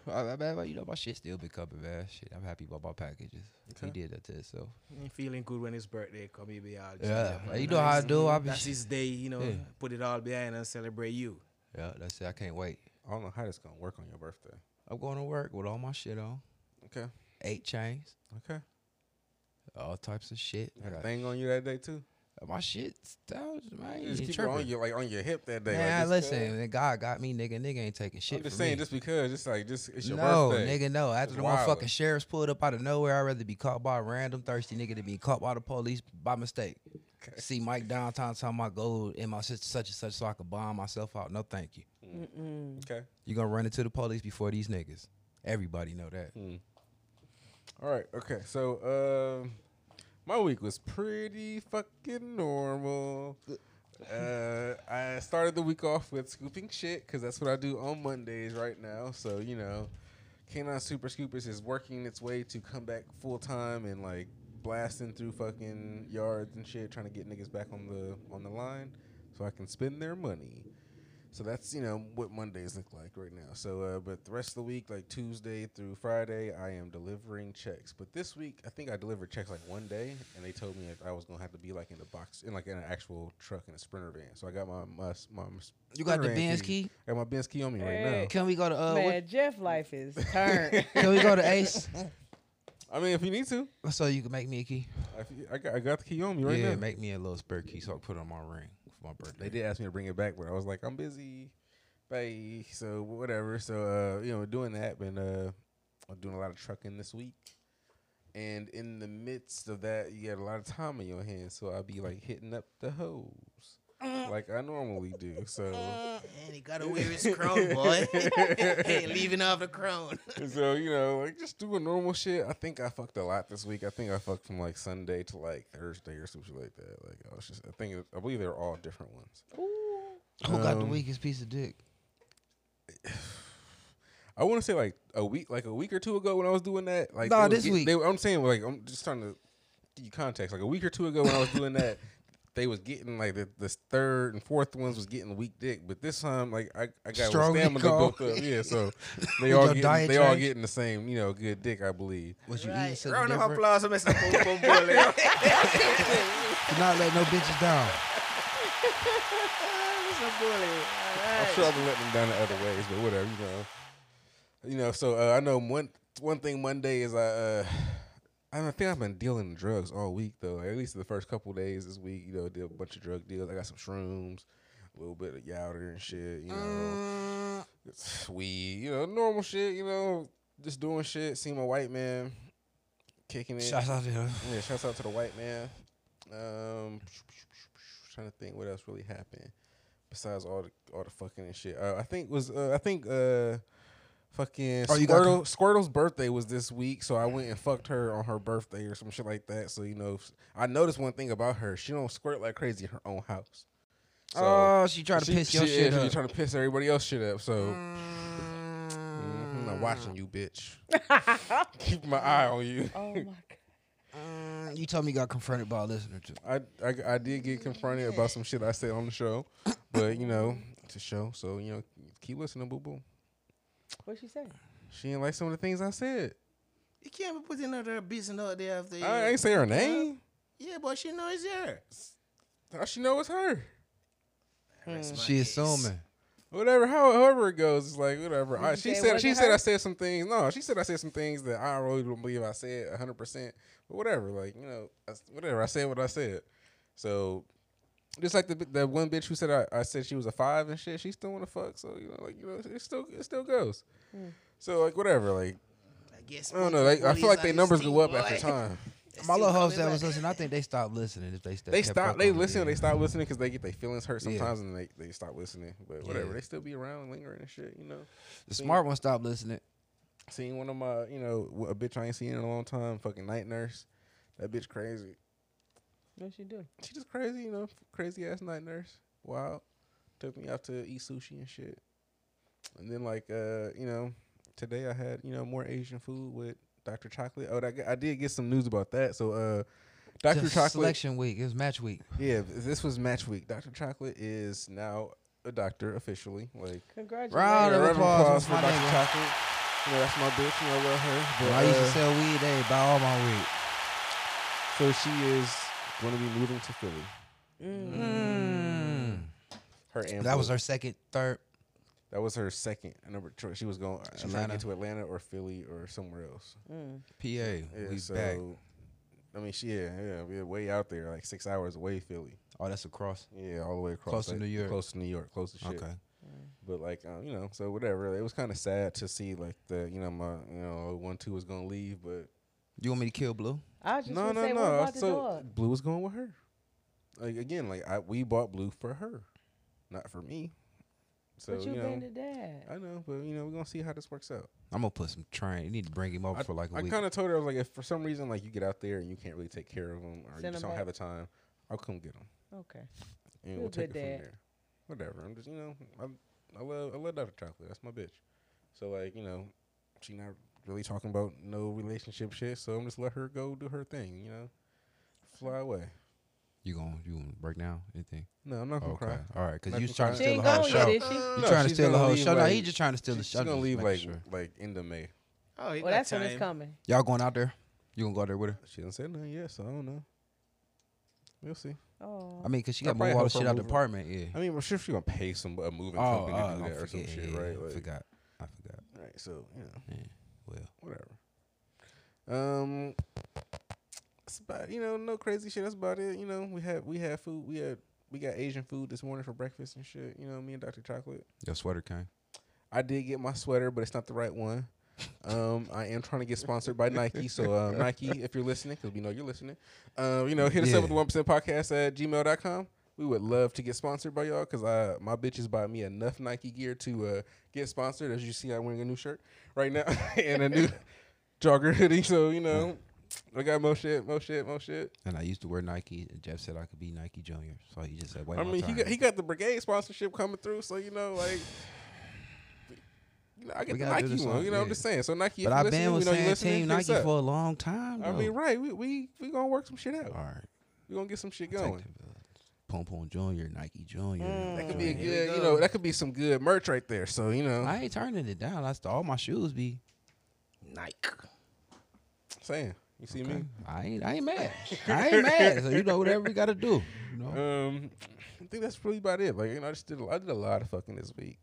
I, I, I- you know, my shit still been coming, man. Shit, I'm happy about my packages. He did that to himself. He feeling good when his birthday come. He be all Yeah, jolly. you know how I do. I be That's his day, you know. Yeah. Put it all behind and celebrate you. yeah, that's it. I can't wait. I don't know how this gonna work on your birthday. I'm going to work with all my shit on. Okay, Eight chains, okay. all types of shit. I Got a got- thing on you that day too. My shit, man. You You just keep it on you like on your hip that day. Man, like, listen, cause. God got me, nigga. Nigga ain't taking shit I'm just from saying, me. just because it's like just it's your no, birthday. nigga, no. After It's the wild. motherfucking sheriffs pulled up out of nowhere, I'd rather be caught by a random thirsty nigga than be caught by the police by mistake. Okay. See Mike downtown talking about gold in my sister such and such so I could bomb myself out. No, thank you. Okay. You gonna run into the police before these niggas. Everybody know that. All right. Okay. So, um, my week was pretty fucking normal. Uh, I started the week off with scooping shit because that's what I do on Mondays right now. So you know, Canine Super Scoopers is working its way to come back full time and like blasting through fucking yards and shit, trying to get niggas back on the on the line so I can spend their money. So that's you know what Mondays look like right now. So, uh, but the rest of the week, like Tuesday through Friday, I am delivering checks. But this week, I think I delivered checks like one day, and they told me that I was gonna have to be like in the box, in like in an actual truck in a sprinter van. So I got my my, my You got the Sprinter van Benz key? I got my Benz key on me right now. Can we go to uh? man, What, Jeff life is turned. can we go to Ace I mean, if you need to, so you can make me a key? if you- I got I got the key on me right yeah, now. Yeah, make me a little spare key so I can put it on my ring for my birthday. They did ask me to bring it back, but I was like, I'm busy. Bye. So whatever. So uh, you know, doing that, been uh, doing a lot of trucking this week. And in the midst of that, you got a lot of time in your hands, so I'll be like hitting up the hose like I normally do. So, And he gotta wear his crown, boy. hey, leaving off the crown. so you know, like just doing normal shit. I think I fucked a lot this week. I think I fucked from like Sunday to like Thursday or something like that. Like I was just, I think, it- I believe they're all different ones. Who got the Um, weakest piece of dick? I want to say like a week, like a week or two ago when I was doing that. Like Nah, they was this week. They, I'm saying like I'm just trying to give you context. Like a week or two ago when I was doing that, they was getting like the, the third and fourth ones was getting weak dick, but this time like I, I got Strong stamina dick built up. Yeah, so they all getting, diet they all getting the same you know good dick I believe. Was you eating Right. something Round of different? applause for Mr. Boom Boom Bully. To not let no bitches down. Mr. Bully. I'm sure I've been letting them down the other ways, but whatever, you know. you know, so uh, I know one one thing Monday is I uh, I think I've been dealing drugs all week though. At least the first couple days this week, you know, did a bunch of drug deals. I got some shrooms, a little bit of yowder and shit. You know, weed. You know, normal shit. You know, just doing shit. Seeing my white man kicking it. Shout out to him. Yeah, shouts out to the white man. Um, trying to think what else really happened besides all the all the fucking and shit. Uh, I think was uh, I think uh, fucking Oh, you got Squirtle Squirtle's birthday was this week, so I went and fucked her on her birthday or some shit like that. So you know, I noticed one thing about her: she don't squirt like crazy in her own house. So, oh, she tried to she- piss your she- shit yeah, up. She trying to piss everybody else shit up. So mhm, I'm watching you, bitch. Keep my eye on you. Oh my god. Mm, you told me you got confronted by a listener too. I, I I did get confronted about some shit I said on the show, but you know it's a show, so you know keep listening, boo boo. What she say? She didn't like some of the things I said. You can't be putting other business out there after. I ain't say her name. Yeah, but she knows it's her. How she know it's her? She hmm. assuming. Whatever, how, however it goes, it's like whatever. I, she said she said her? I said some things. No, she said I said some things that I really don't believe I said hundred percent. But whatever, like you know, I, whatever. I said what I said. So just like the the one bitch who said I, I said she was a five and shit, she still want to fuck. So you know, like you know, it still it still goes. Hmm. So like whatever, like I guess. I don't know. Like, I feel like their numbers go up after time. My little host that was listening, I think they stopped listening if they st- They stop. fucking They listen. yeah. They stop listening because they get their feelings hurt Yeah. sometimes, and they, they stop listening. But whatever, Yeah. they still be around, lingering and shit. You know. The smart one stopped listening. Seen one of my, you know, a bitch I ain't seen in a long time. Fucking night nurse. That bitch crazy. What she do? She just crazy, you know, crazy ass night nurse. Wow. Took me out to eat sushi and shit. And then like, uh, you know, today I had you know more Asian food with Dr. Chocolate. Oh, I, I did get some news about that. So, uh, Dr. Just Chocolate. selection week. It was match week. Yeah, this was match week. Dr. Chocolate is now a doctor officially. Like, Congratulations. Round yeah, of round applause applause for for Dr. nigga. Chocolate. You know, that's my bitch. You know, I love her. But, When I used to uh, sell weed, they buy all my weed. So she is going to be moving to Philly. Mm. Her and That was her second, third. That was her second number choice. She was going she was trying to Atlanta. get to Atlanta or Philly or somewhere else. Mm. PA. Yeah, we so back. I mean, she yeah, yeah, we're way out there, like six hours away, Philly. Oh, that's across. Yeah, all the way across. Close to New York. Close to New York. Close to shit. Okay. But like, um, you know, so whatever. It was kind of sad to see like the, you know, my, you know, one two was gonna leave, but You want me to kill Blue? I was just no, gonna no, say, what no. about So? Blue was going with her. Like again, like I we bought Blue for her, not for me. So but you you know, been to dad. I know, but you know, we're gonna see how this works out. I'm gonna put some train. You need to bring him over I, for like a I week. kind of told her I was like, if for some reason like you get out there and you can't really take care of them or Send you just don't have the time, I'll come get them Okay. and You're we'll a take it good from there. Whatever. I'm just you know I I love I love Dr. Chocolate. That's my bitch. So like you know she not really talking about no relationship shit. So I'm just let her go do her thing. You know, fly away. You gonna you gonna break down anything? No, I'm not gonna Okay. cry. All right, because you gonna trying to steal ain't the whole going show. yet, You is? No, trying to steal the whole leave, show? no, like- he just trying to steal the show. She's show. gonna leave like sure. like end of May. Oh, Well, got that's when it's coming. Y'all going out there? You gonna go out there with her? She didn't say nothing yet, so I don't know. We'll see. Oh. I mean, cause she got probably more all the shit out the apartment. Yeah. I mean, I'm sure she's gonna pay some a moving Oh, company oh, to uh, do I that or some shit, right? I forgot. I forgot. Right. So you know, Well, whatever. Um, that's about you know no crazy shit. That's about it. You know, we had we had food. We had we got Asian food this morning for breakfast and shit. You know, me and Dr. Chocolate. your sweater came. I did get my sweater, but it's not the right one. Um, I am trying to get sponsored by Nike. So uh, Nike, if you're listening, because we know you're listening, um, you know, hit us Yeah. up with the one percent podcast at gmail.com. We would love to get sponsored by y'all because I my bitches buy me enough Nike gear to uh, get sponsored. As you see, I'm wearing a new shirt right now and a new jogger hoodie. So you know, I got more shit, more shit, more shit. And I used to wear Nike. And Jeff said I could be Nike Junior, so he just said, "Wait, I mean, he got he got the brigade sponsorship coming through. So you know, like. You know, I get the Nike one. on- You know, what I'm just saying. So Nike, but you I've been with know you listening. Team Nike for a long time. I mean, right? We we we gonna work some shit out. all right. We gonna get some shit going. The, uh, Pom Pom Junior, Nike Junior. Mm. That could be a good, you go. know, that could be some good merch right there. So you know, I ain't turning it down. That's all my shoes be. Nike. saying. You see Okay. me? I ain't. I ain't mad. I ain't mad. So you know whatever we gotta do. You know. Um, I think that's really about it. Like you know, I just did. a- I did a lot of fucking this week.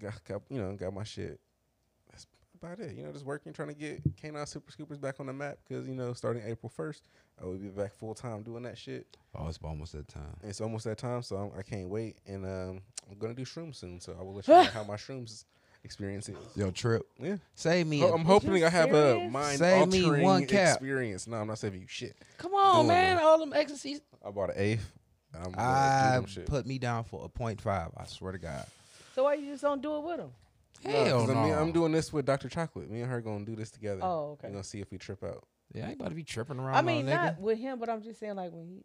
Got, got you know, got my shit about it. You know, just working, trying to get Canine Super Scoopers back on the map because you know, starting April first, I will be back full time doing that shit. Oh, it's almost that time. It's almost that time, so I'm, I can't wait. And um, I'm gonna do shrooms soon, so I will let you know how my shrooms experience is. Yo, trip. Yeah, Save me. Ho- a- I'm hoping I have a serious? mind Save altering one cap. experience. No, I'm not saving you shit. Come on, Doing man. it. All them ecstasies. I bought an eighth. I'm gonna I do shit. put me down for a point five. I swear to God. So why you just don't do it with him? No, no. I mean, I'm doing this with Dr. Chocolate. Me and her gonna do this together. Oh, okay. We're gonna see if we trip out. Yeah, I ain't about to be tripping around. I mean, no nigga. not with him, but I'm just saying like when he,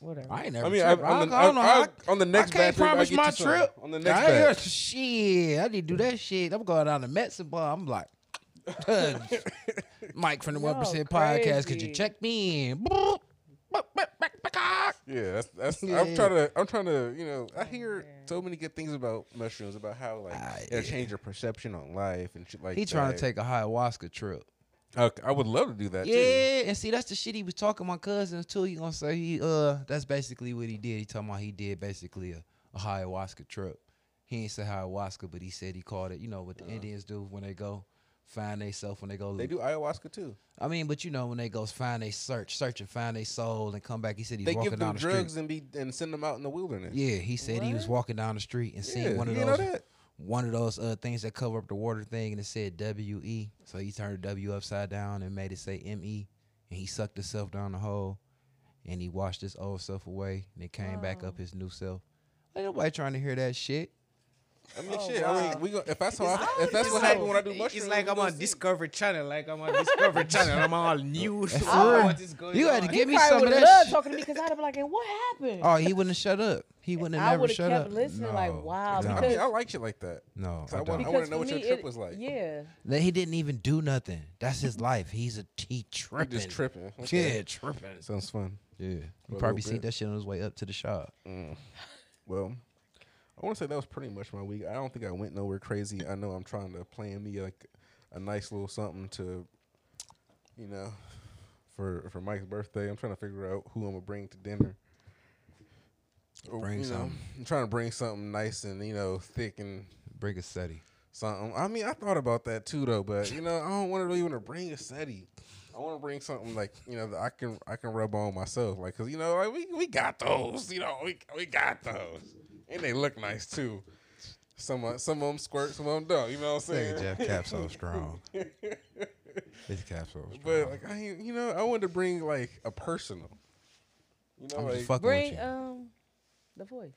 whatever. I ain't never. I mean, I, tripped. on, the, I, don't know. I, I, on the next I can't batch, trip, I promise get my you something. trip. On the next I ain't- batch. shit, I need to do that shit. I'm going down to Metson bar. I'm like, Mike from the One Percent Podcast. Could you check me in? Yeah, that's that's. Yeah. I'm trying to. I'm trying to. You know, I hear so many good things about mushrooms. About how like Ah, it'll yeah. change your perception on life and shit like. He trying that. to take a ayahuasca trip. Okay, I would love to do that too. Yeah, and see that's the shit he was talking my cousins too. He gonna say he uh that's basically what he did. He talking about he did basically a, a ayahuasca trip. He ain't say ayahuasca, but he said he called it. You know what the Indians do when they go find they self when they go. They do ayahuasca too. I mean, but you know when they go find they search, search and find their soul and come back. He said he was They walking give down them the street. drugs and be and send them out in the wilderness. Yeah, he said he was walking down the street and seen Yeah, one of those that? one of those uh, things that cover up the water thing, and it said W E. So he turned the W upside down and made it say M E, and he sucked himself down the hole, and he washed his old self away, and it came back up his new self. Ain't nobody trying to hear that shit. I mean, oh, shit. I mean, we go, if that's how I, if that's what like- happens when I do mushrooms, It's like I'm on. Discovery Channel. Like I'm on Discovery Channel. I'm all news. For I what is going You on. had to give me some of would've that loved shit. talking to me because I'd have been like, and what happened? Oh, he wouldn't have shut up. He wouldn't have I never would've shut kept up. listening, like, wow, no. I because- mean, I like shit like that. No, I I want- don't. I Because wanna know what your me, trip it- was like. Yeah. That he didn't even do nothing. That's his life. He's a he You're tripping. just tripping. Yeah, tripping. Sounds fun. Yeah, you probably little seen that shit on his way up to the shop. Mm. Well, I want to say that was pretty much my week. I don't think I went nowhere crazy. I know I'm trying to plan me like a nice little something to, you know, for for Mike's birthday. I'm trying to figure out who I'm gonna bring to dinner. Or, Bring you know, something. I'm trying to bring something nice and you know thick and Bring a SETI. something. I mean, I thought about that too though, but you know, I don't want to really want to bring a SETI. I want to bring something like you know that I can I can rub on myself, like because you know like we we got those, you know we we got those, and they look nice too. Some of- some of them squirt, some of them don't. You know what I'm saying? Nigga Jeff Cap so strong. His cap so strong. But like I, ain't- you know, I wanted to bring like a personal. You know, I'm like just fucking Bring with you. um the voice.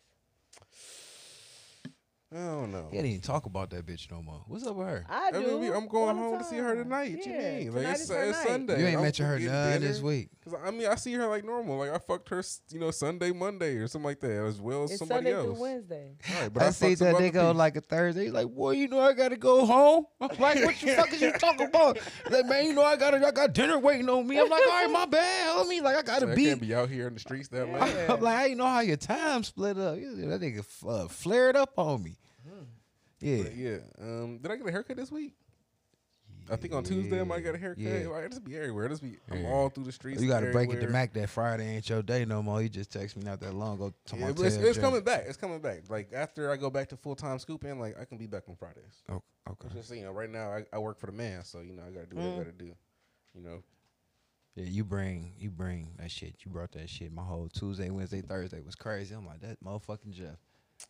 I don't know. He didn't even talk about that bitch no more. What's up with her? I I do. mean, we- I'm going the home to see her time. tonight. What Yeah, you mean? Like it's, it's. Sunday. You ain't I'm mentioned her getting none this week. Cause I mean, I see her like normal. Like I fucked her, you know, Sunday, Monday, or something like that, as well as It's somebody Sunday else. through Wednesday. Right, but I, I, see fucked that other nigga on people. like a Thursday. He's like, boy, you know I gotta go home. I'm like, what the fuck is you talking about? Like, man, you know I gotta, I got dinner waiting on me. I'm like, all right, my bad, homie. Like I gotta I be. can't be out here in the streets that late. I'm like, I didn't know how your time split up. That nigga uh, flared up on me. Yeah. But yeah. Um, did I get a haircut this week? I think on Tuesday I might get a haircut. Yeah. Like, I just be everywhere. I just be I'm Yeah. all through the streets. You gotta break it to. Mac that Friday ain't your day no more. He just text me not that long ago. to Yeah, my but it's, it's coming back. It's coming back. Like after I go back to full time scooping, like I can be back on Fridays. Oh, okay. Just so you know, right now I, I work for the man, so you know I gotta do what I gotta do. You know, Yeah, you bring you bring that shit. You brought that shit. My whole Tuesday, Wednesday, Thursday was crazy. I'm like that motherfucking Jeff.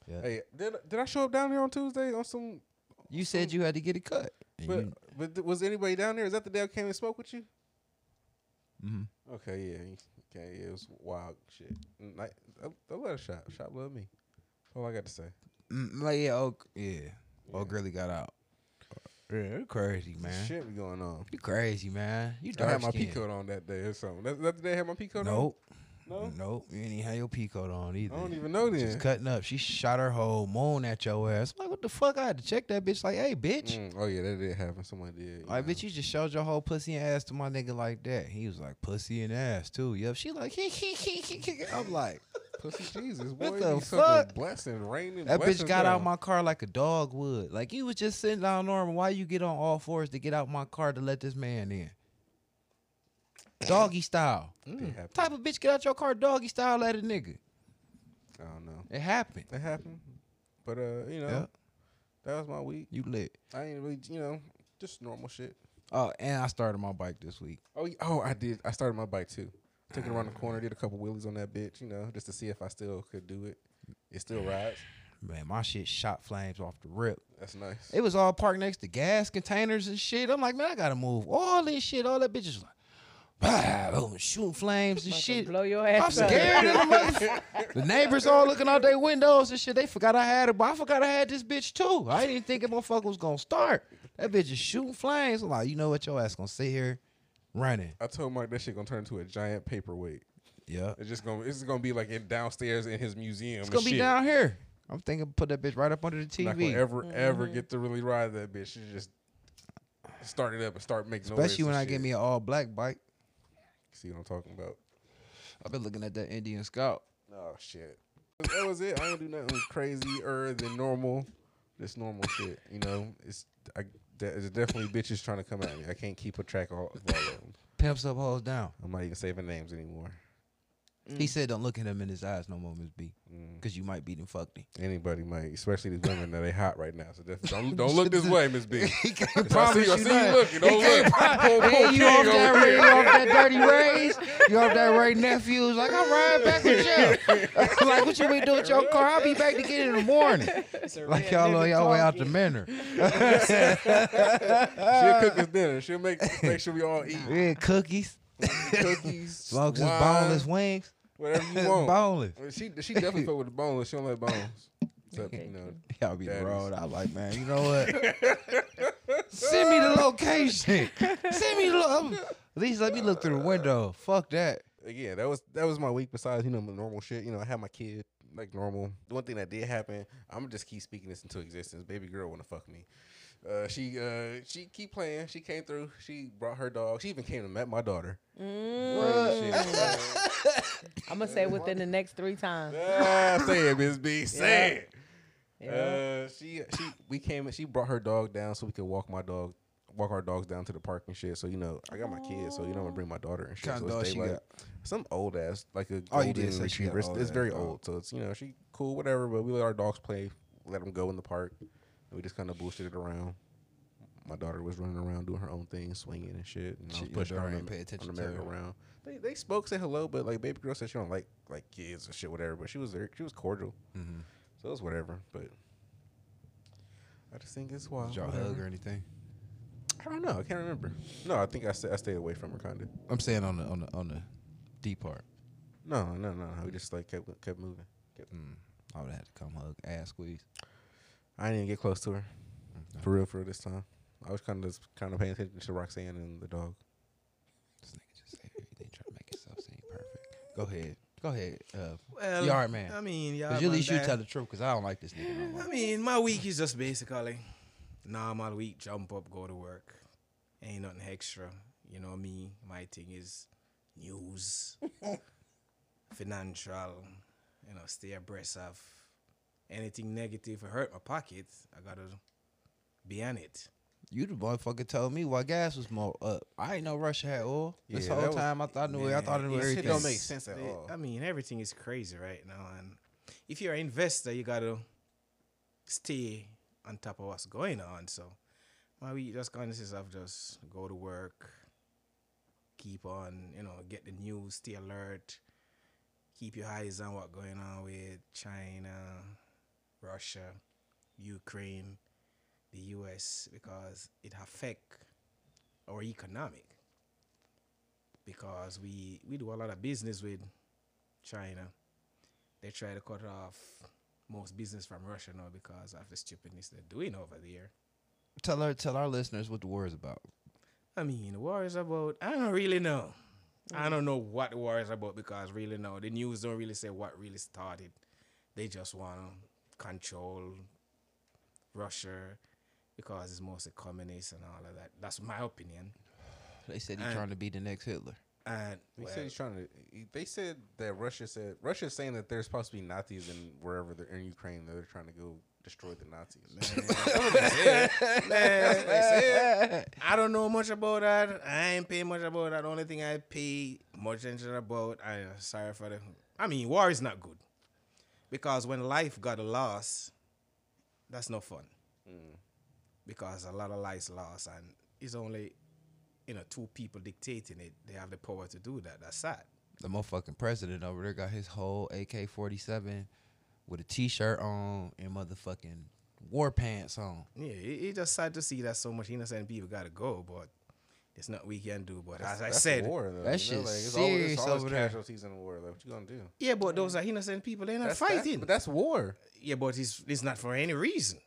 Yeah. hey, did did I show up down there on Tuesday on some? You said you had to get it cut. But you- but was anybody down there? Is that the day I came and spoke with you? Mm-hmm. Okay, yeah, okay, yeah, it was wild shit. Mm, Like, I, I love shop. Shop love me. That's all I got to say. Mm, like yeah, oh yeah. Old girly got out. Yeah, you crazy man. Shit be going on. You crazy man. You I had my pea skinned. on that day or something. That, that the day I had my pea coat Nope. on. No, Nope. You ain't even have your pea coat on either. I don't even know then. Just cutting up. She shot her whole moan at your ass. I'm like, what the fuck? I had to check that bitch. Like, hey, bitch. Mm, oh yeah, that did happen. Someone did. Like, yeah. bitch, you just showed your whole pussy and ass to my nigga like that. He was like, pussy and ass too. Yep. She like, I'm like, Pussy Jesus, boy. What the fuck? Blessings, raining. that bitch got out my car like a dog would. Like, you was just sitting down normal. Why you get on all fours to get out my car to let this man in? Doggy style. It happened. Type of bitch get out your car doggy style at a nigga. I don't know. It happened. It happened. But uh, you know, Yep. that was my week. You lit. I ain't really, you know, just normal shit. Oh, and I started my bike this week. Oh, oh, I did. I started my bike too. Took it around the corner, did a couple wheelies on that bitch, you know, just to see if I still could do it. It still rides. Man, my shit shot flames off the rip. That's nice. It was all parked next to gas containers and shit. I'm like, man, I gotta move all this shit. All that bitches like, bah, boom, shooting flames and About shit. blow your ass I'm scared of the motherfucker. The neighbors all looking out their windows and shit. They forgot I had it, but I forgot I had this bitch too. I didn't think a motherfucker was gonna start. That bitch is shooting flames. I'm like, you know what, your ass gonna sit here running. I told Mike that shit gonna turn into a giant paperweight. Yeah. It's just gonna it's gonna be like in downstairs in his museum. It's gonna be shit. down here. I'm thinking put that bitch right up under the TV. Not gonna TV. ever ever mm-hmm. get to really ride that bitch. You just start it up and start making noise. Especially when and I get me an all black bike. See what I'm talking about? I've been looking at that Indian Scout. Oh shit. That was it. I ain't do nothing crazier than normal. Just normal shit. You know, it's I there's definitely bitches trying to come at me. I can't keep a track of all, of all of them. Pimps up, hoes down. I'm not even saving names anymore. He said, "Don't look at him in his eyes no more, Miss B, Mm. because you might beat him fucked him." Anybody might, especially these women that they hot right now. So definitely don't, don't look this way, Miss B. He can't I promise see, I you see nothing. you looking. Don't look. Pull, pull Hey, you off that, Ray, you off that dirty rays? You off that Ray nephews? Like I'm riding back with you. like what you been doing with your car? I'll be back to get it in the morning. Like y'all on y'all way out to Manor. She'll cook us dinner. She'll make make sure we all eat Yeah, cookies, cookies, smokes as wine, boneless wings. Whatever you want. boneless. Well, She she definitely fuck with the boneless. She don't like bones. Except, you know, Y'all be the Daddies. road. I like, man. You know what? Send me the location. Send me the. Lo- At least let me look through the window. Fuck that. yeah, that was that was my week. Besides, you know, my normal shit. You know, I had my kid like normal. The one thing that did happen, I'm gonna just keep speaking this into existence. Baby girl wanna fuck me. Uh, she uh she keep playing. She came through. She brought her dog. She even came and met my daughter. Crazy shit. I'm gonna say within the next three times. ah, say it, Miss B. Say it. Yeah. Uh, she she we came and she brought her dog down so we could walk my dog, walk our dogs down to the park and shit. So you know, I got my kids, so you know, I'm gonna bring my daughter and shit. Kinda so dog she daylight. got? Some old ass, like a Oh, you golden did say she retriever. It's, it's very old, so it's you know she cool, whatever. But we let our dogs play, let them go in the park, and we just kind of bullshitted around. My daughter was running around doing her own thing, swinging and shit, and I was pushing her daughter on ain't pay attention on the to her. merry-go-round. They they spoke, said hello, but like baby girl said she don't like like kids or shit, whatever. But she was there, she was cordial. Mm-hmm. So it was whatever, but I just think it's wild. Did y'all whatever. hug or anything? I don't know. I can't remember. No, I think I, sta- I stayed away from her kind of. I'm saying on the on the on the D part. No, no, no. We just like kept kept moving. Kept- Mm. I would have had to come hug, ass squeeze. I didn't even get close to her for real for real this time. I was kind of just kind of paying attention to Roxanne and the dog. This nigga just say everything, try to make himself seem perfect. Go ahead, go ahead, uh, Well, yard man. I mean, yeah. Cause you at least you tell the truth, cause I don't like this nigga no more. I mean, my week is just basically normal week. Jump up, go to work. Ain't nothing extra. You know me. My thing is news, financial. You know, stay abreast of anything negative or hurt my pockets, I gotta be on it. You the motherfucker told me why gas was more up. I ain't know Russia had oil. This Yeah, whole that was- time I thought I knew. I thought I knew everything. Shit don't make sense at They- all. I mean, everything is crazy right now, and if you're an investor, you gotta stay on top of what's going on. So, my week just consists of just go to work, keep on, you know, get the news, stay alert, keep your eyes on what's going on with China, Russia, Ukraine, the U.S. because it affect our economic because we we do a lot of business with China. They try to cut off most business from Russia now because of the stupidness they're doing over there. Tell her, tell our listeners what the war is about. I mean, the war is about. I don't really know. I mm. don't know what the war is about because really no, the news don't really say what really started. They just want to control Russia because it's mostly communist and all of that. That's my opinion. They said he's And- trying to be the next Hitler. And He well, said he's trying to. They said that Russia said Russia's saying that there's supposed to be Nazis in wherever they're in Ukraine. They're trying to go destroy the Nazis. Man, I don't know much about that. I ain't pay much about that. The only thing I pay much attention about, I uh, sorry for the. I mean, war is not good because when life got a loss, that's no fun. Mm. because a lot of lives lost, and it's only you know two people dictating it. They have the power to do that. That's sad. The motherfucking president over there got his whole AK forty seven with a t shirt on and motherfucking war pants on. Yeah, it, it's just sad to see that so much innocent people got to go, but there's not we can do. But as I said, the war, though. That you know, shit's like, it's always, serious it's always over there. casualties in the war. Like, what you gonna do? yeah, but those are innocent people. They're not That's, that's- fighting. but that's war. yeah, but it's it's not for any reason.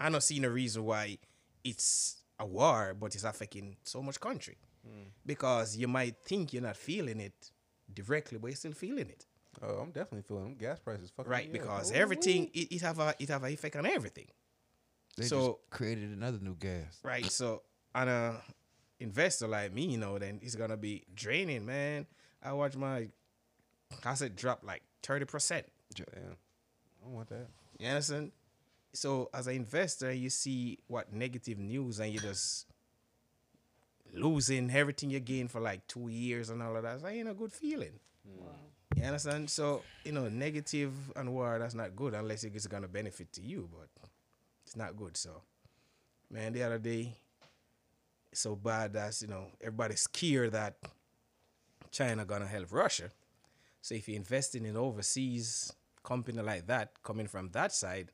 I don't see no reason why it's a war, but it's affecting so much country. Hmm. Because you might think you're not feeling it directly, but you're still feeling it. Oh, I'm definitely feeling them gas prices. Fucking right me because Ooh, everything it, it have a it have an effect on everything They So- just created another new gas. right so on a investor like me you know then it's gonna be draining man. I watch my asset drop like 30% Damn. I don't want that. you understand? So as an investor you see what negative news and you just losing everything you gain for like two years and all of that. That ain't a good feeling. Hmm. You understand? So you know negative and war that's not good unless it's gonna benefit to you but it's not good so. Man the other day it's so bad that you know everybody's scared that china gonna help russia so if you're investing in overseas company like that coming from that side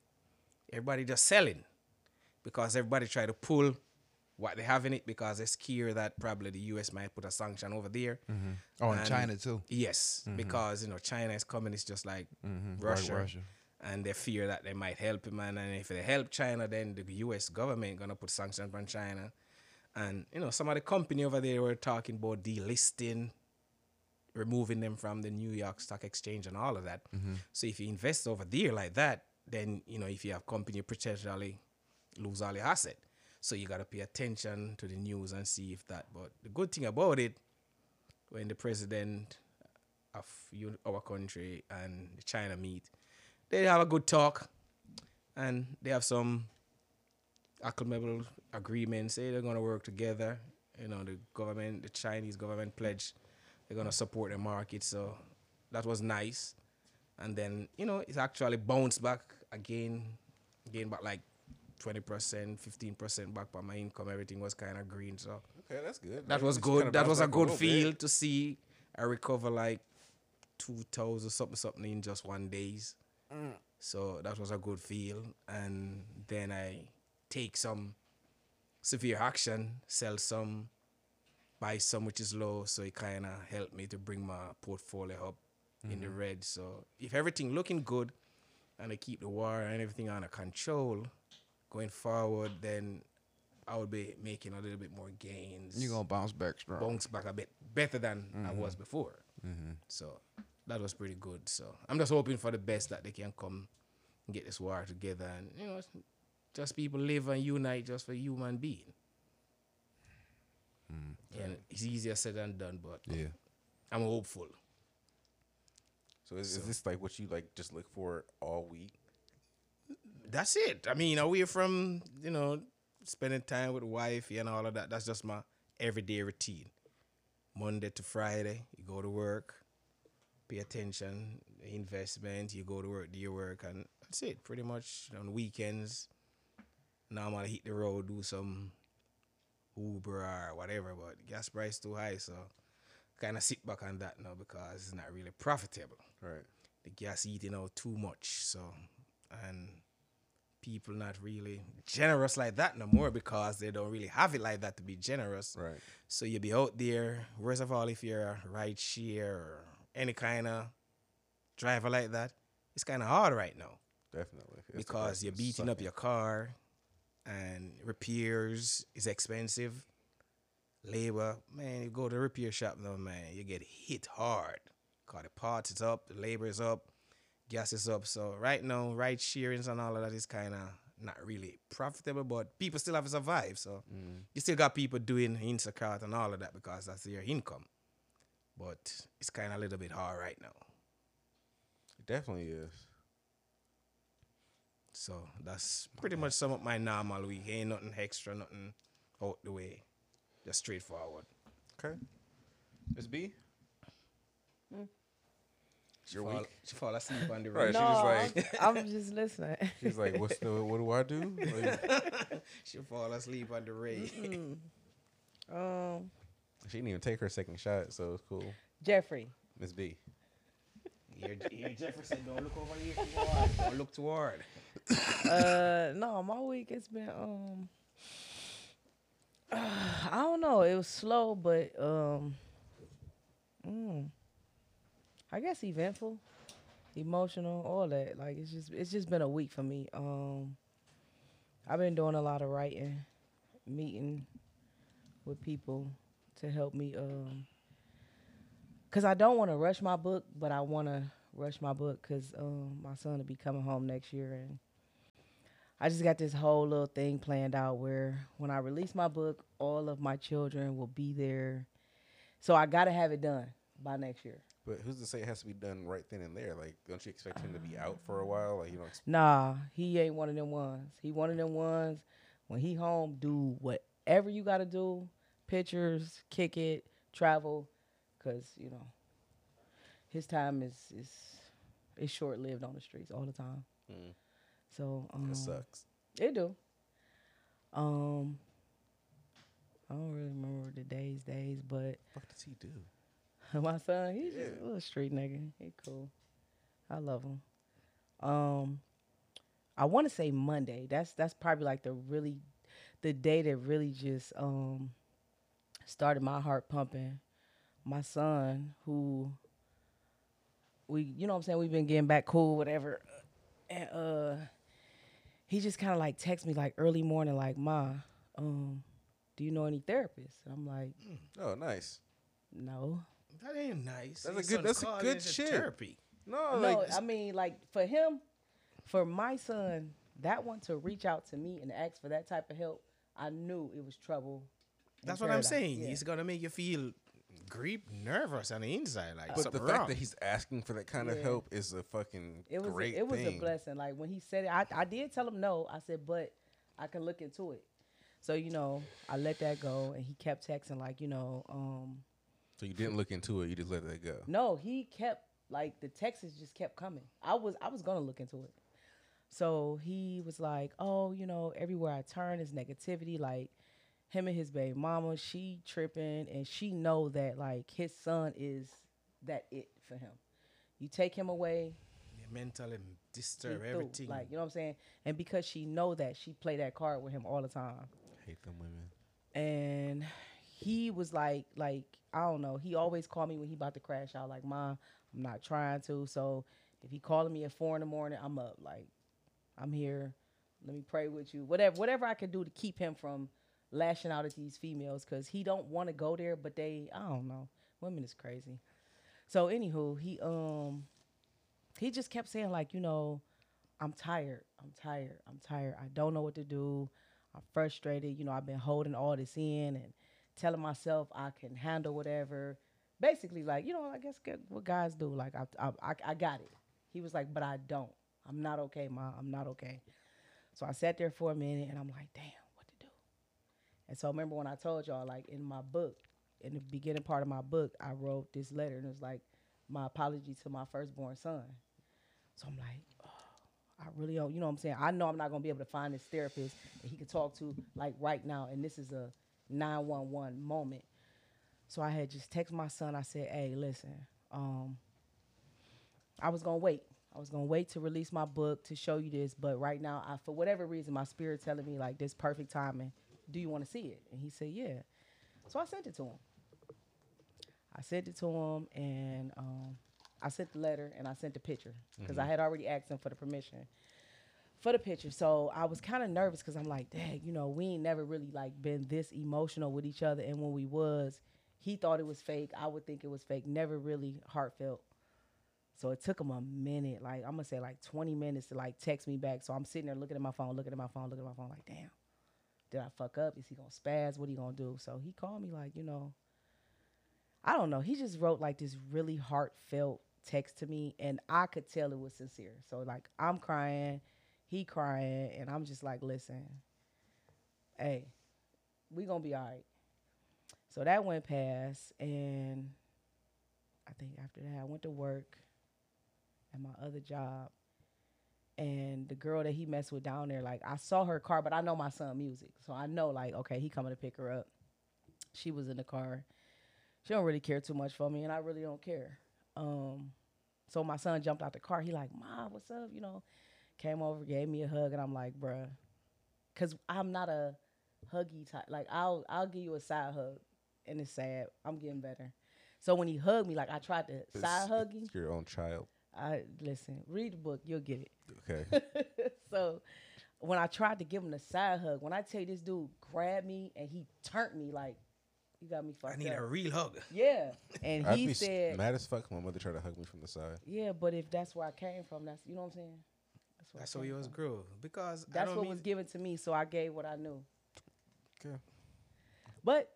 everybody just selling because everybody try to pull what they have in it because they're scared that probably the us might put a sanction over there Oh, in And- China too. Yes, because you know China is coming. It's just like Mhm, like Russia, Russia. and they fear that they might help him. And, and if they help China, then the U.S. government gonna put sanctions on China. And you know some of the company over there were talking about delisting, removing them from the New York Stock Exchange and all of that. Mm-hmm. So if you invest over there like that, then you know if you have company, you potentially lose all your asset. So you gotta pay attention to the news and see if that. But the good thing about it when the president of our country and China meet, they have a good talk, and they have some acclimable agreements. Say they're gonna work together. You know, the government, the Chinese government pledge they're gonna support the market. So that was nice. And then you know it's actually bounced back again, again, back like twenty percent, fifteen percent back by my income. Everything was kind of green. So Okay, that's good. that was it's good. that was a good feel bit. to see I recover like two thousand something something in just one days. Mm. So that was a good feel. And then I take some severe action, sell some, buy some which is low. So it kind of helped me to bring my portfolio up in the mm-hmm. red. So if everything looking good, and I keep the war and everything under control going forward, then I would be making a little bit more gains You're gonna bounce back strong. bounce back a bit better than I mm-hmm. was before. Mm-hmm. So that was pretty good. So I'm just hoping for the best that they can come and get this war together and you know just people live and unite just for human being. Mm. And it's easier said than done, but Yeah. I'm hopeful. So is, is this like what you like just look for all week? That's it. I mean, away from you know spending time with wife and all of that. That's just my everyday routine. Monday to Friday, you go to work, pay attention, investment. You go to work, do your work, and that's it. Pretty much on weekends. Now I'm gonna hit the road, do some Uber or whatever. But gas price too high, so kind of sit back on that now because it's not really profitable Right. the gas eating out too much. So, and people not really generous like that no more because they don't really have it like that to be generous. Right. So you be out there, worst of all, if you're a ride share or any kind of driver like that, it's kind of hard right now Definitely. It's because you're beating up your car and repairs is expensive. Labor, man, you go to the repair shop now, man, you get hit hard. Cause the parts is up, the labor is up, gas is up. So right now, ride sharings and all of that is kind of not really profitable, but people still have to survive. So mm. you still got people doing Instacart and all of that because that's their income. But it's kind of a little bit hard right now. It definitely is. So that's pretty much some of my normal week. Ain't nothing extra, nothing out the way. Just straightforward. Okay. Miss B? Your fall, week. she fall asleep on the Right, road. she no, just like- I'm, I'm just listening. She's like, "What's the? What do I do?" Like, She fall asleep on the raid. um, she didn't even take her second shot, so it's cool. Jeffrey, Miss B. Here, here Jefferson, don't look over here toward. Don't look toward. Uh, no, my week it's been um, I don't know. It was slow, but um, mm, I guess eventful, emotional, all that. Like it's just it's just been a week for me. Um, I've been doing a lot of writing, meeting with people to help me um because I don't want to rush my book, but I want to rush my book because um, my son will be coming home next year, and I just got this whole little thing planned out where when I release my book, all of my children will be there. So I got to have it done by next year. But who's to say it has to be done right then and there? Like, don't you expect him to be out for a while? Like, you know, Nah, he ain't one of them ones. He one of them ones. When he home, do whatever you got to do. Pictures, kick it, travel, cause you know his time is is is short lived on the streets all the time. Mm. So um, it sucks. It do. Um, I don't really remember the days, days, but What does he do? my son, he's just a little street nigga. He cool. I love him. Um, I want to say Monday. That's that's probably like the really, the day that really just um started my heart pumping. My son, who we, you know what I'm saying, we've been getting back cool, whatever, and uh, he just kind of like texts me like early morning, like, "Ma, um, do you know any therapists?" And I'm like, Oh, nice. "No." That ain't nice. That's a good- that's a good into shit. Therapy. No, no, like I mean, like for him, for my son, that one to reach out to me and ask for that type of help, I knew it was trouble. That's what I'm paradise. saying. Yeah. He's gonna make you feel grief, nervous on the inside. Like But the something fact wrong. that he's asking for that kind of Yeah. help is a fucking It was great a, it was thing. a blessing. Like when he said it, I, I did tell him no. I said, but I can look into it. So you know, I let that go, and he kept texting like, you know, um, So you didn't look into it. You just let that go. No, he kept like the texts just kept coming. I was I was gonna look into it. So he was like, "Oh, you know, everywhere I turn is negativity. Like him and his baby mama, she tripping, and she know that like his son is that it for him. You take him away, Yeah, mentally disturb everything. Like you know what I'm saying. And because she know that, she play that card with him all the time hate them women. and he was like like i don't know he always called me when he about to crash out like ma i'm not trying to so if he calling me at four in the morning i'm up like i'm here let me pray with you whatever whatever i can do to keep him from lashing out at these females because he don't want to go there but they i don't know. Women is crazy. So anywho he um he just kept saying like you know i'm tired. I'm tired. I'm tired. I don't know what to do. I'm frustrated. You know i've been holding all this in and telling myself i can handle whatever. Basically like you know i guess what guys do like I, I i got it. He was like but i don't. I'm not okay mom i'm not okay. So i sat there for a minute and i'm like damn and so I remember when i told y'all like in my book in the beginning part of my book i wrote this letter and it was like my apology to my firstborn son so i'm like oh, I really don't, you know what I'm saying? I know I'm not gonna be able to find this therapist that he could talk to like right now, and this is a 911 moment. So I had just text my son. I said, "Hey, listen, um, I was gonna wait. I was gonna wait to release my book to show you this, but right now, I for whatever reason, my spirit telling me like this perfect timing. Do you want to see it?" And he said, "Yeah." So I sent it to him. I sent it to him, and um, I sent the letter and I sent the picture because I had already asked him for the permission for the picture. So I was kind of nervous because I'm like, dang, you know, we ain't never really like been this emotional with each other. And when we was, he thought it was fake. I would think it was fake. Never really heartfelt. So it took him a minute, like I'm gonna say like 20 minutes to like text me back. So I'm sitting there looking at my phone, looking at my phone, looking at my phone, like, damn, did I fuck up? Is he gonna spaz? What he gonna do? So he called me like, you know, I don't know. He just wrote like this really heartfelt text to me, and I could tell it was sincere. So like I'm crying, he crying, and I'm just like, listen, hey, we gonna be all right. So that went past, and I think after that I went to work. at my other job. And the girl that he messed with down there, like I saw her car, but I know my son music. So I know like, okay, he coming to pick her up. She was in the car. She don't really care too much for me, and I really don't care. Um, so my son jumped out the car. He like, Ma, what's up? You know, came over, gave me a hug, and I'm like, bruh, cause I'm not a huggy type. Like I'll I'll give you a side hug, and it's sad. I'm getting better. So when he hugged me, like I tried to side hug him. Your own child. I listen, read the book, you'll get it. Okay. so when I tried to give him the side hug, when I tell you this dude grabbed me and he turned me like, you got me fucked I need up. a real hug. yeah, and I'd he be s- said, mad as fuck. My mother tried to hug me from the side. yeah, but if that's where I came from, that's you know what I'm saying. That's, where I That's how came yours from. grew. Because I That's don't what mean, was given to me, so I gave what I knew. Okay. But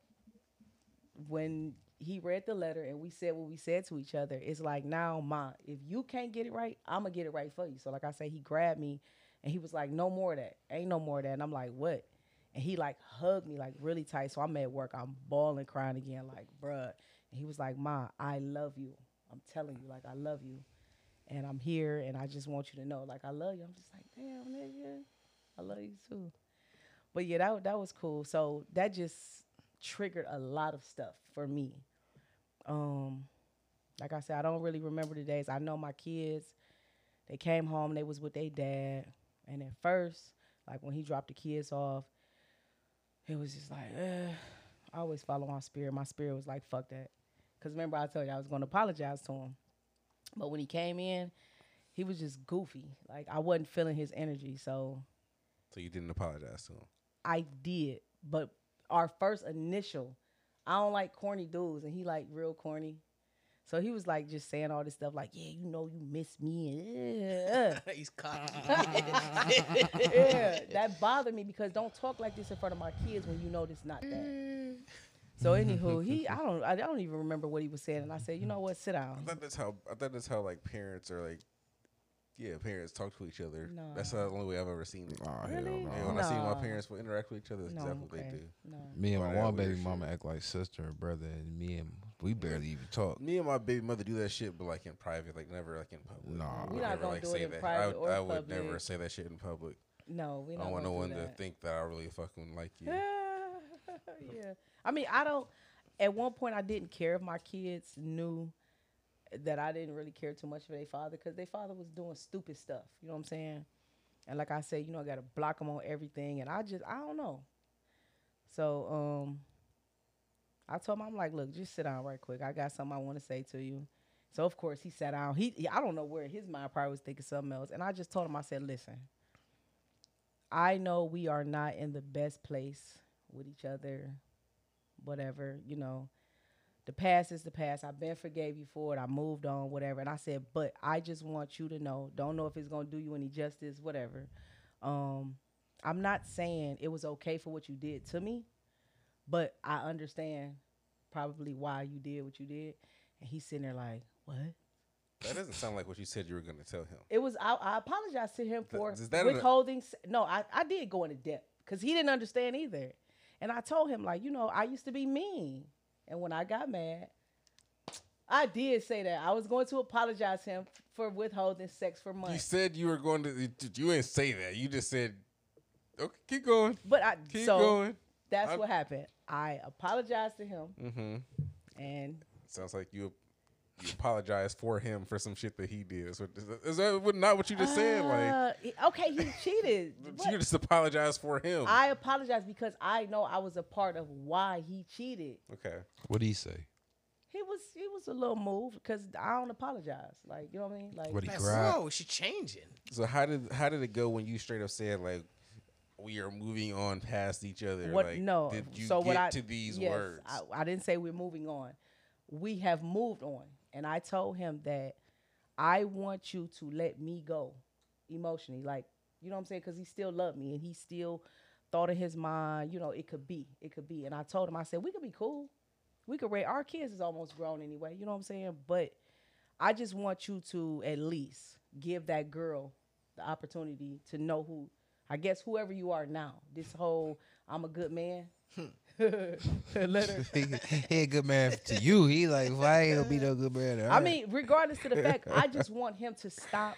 when he read the letter and we said what we said to each other, it's like now, oh, ma, if you can't get it right, I'm gonna get it right for you. So like I said, he grabbed me and he was like, "No more of that. Ain't no more of that." And I'm like, "What?" And he like hugged me like really tight. So I'm at work, I'm bawling, crying again, like, "Bruh." And he was like, "Ma, I love you. I'm telling you, like, I love you, and I'm here, and I just want you to know, like, I love you." I'm just like, "Damn, nigga, I love you too." But yeah, that that was cool. So that just triggered a lot of stuff for me. Um, like I said, I don't really remember the days. I know my kids, they came home, they was with their dad, and at first, like when he dropped the kids off, it was just like, eh. I always follow my spirit. My spirit was like, fuck that. Cause remember I told you I was gonna apologize to him. But when he came in, he was just goofy. Like I wasn't feeling his energy. So So you didn't apologize to him. I did, but our first initial, I don't like corny dudes, and he like real corny. So he was like just saying all this stuff, like, yeah, you know, you miss me, and uh. He's cocky. yeah, that bothered me because don't talk like this in front of my kids when you know this not that. So anywho, he, I don't, I don't even remember what he was saying, and I said, you know what, sit down. I down. thought that's how. I thought that's how like parents are like. Yeah, parents talk to each other. No. That's the only way I've ever seen it. Oh, hell Really? no. Yeah, when I see my No. parents will interact with each other, that's No, exactly what okay. they do. No. Me and All my that one weird baby shit. mama act like sister and brother, and me and we barely even talk. Me and my baby mother do that shit, but like in private, like never like in public. Nah. I would We not never gonna like do it say in that. private I would, or I would never public. say that shit in public. No, we I not don't want no one do to think that I really fucking like you. yeah. I mean, I don't. At one point, I didn't care if my kids knew that I didn't really care too much for their father because their father was doing stupid stuff. You know what I'm saying? And like I said, you know, I got to block them on everything. And I just, I don't know. So, um, I told him, I'm like, look, just sit down right quick. I got something I want to say to you. So of course he sat down. He, I don't know where his mind probably was thinking something else. And I just told him, I said, listen, I know we are not in the best place with each other, whatever, you know. The past is the past. I've been forgave you for it. I moved on, whatever. And I said, but I just want you to know, don't know if it's gonna do you any justice, whatever. Um, I'm not saying it was okay for what you did to me, but I understand probably why you did what you did. And he's sitting there like, what? That doesn't sound like what you said you were going to tell him. It was I, I apologized to him for that withholding. s- no, I, I did go into depth because he didn't understand either. And I told him like, you know, I used to be mean, and when I got mad, I did say that I was going to apologize to him for withholding sex for months. You said you were going to. You, you didn't say that. You just said, "Okay, keep going, But I keep so going." that's I- what happened. I apologized to him, Mm-hmm. and Sounds like you you apologized for him for some shit that he did. So is that not what you just said? Like Uh, okay, he cheated. you just apologized for him. I apologize because I know I was a part of why he cheated. okay. What do he say? He was he was a little moved because I don't apologize. Like you know what I mean? Like What he cried? whoa, she changing. So how did how did it go when you straight up said like we are moving on past each other? what? Like, no. Did you so get what I, to these yes, words? I, I didn't say we're moving on. We have moved on, and I told him that I want you to let me go emotionally. Like you know what I'm saying? Because he still loved me, and he still thought in his mind, you know, it could be, it could be. And I told him, I said we could be cool. We could raise our kids is almost grown anyway. You know what I'm saying? But I just want you to at least give that girl the opportunity to know who I guess whoever you are now. This whole I'm a good man. Hmm. Let her. he, he a good man to you. He like, why ain't gonna be no good man? I mean, regardless to the fact, I just want him to stop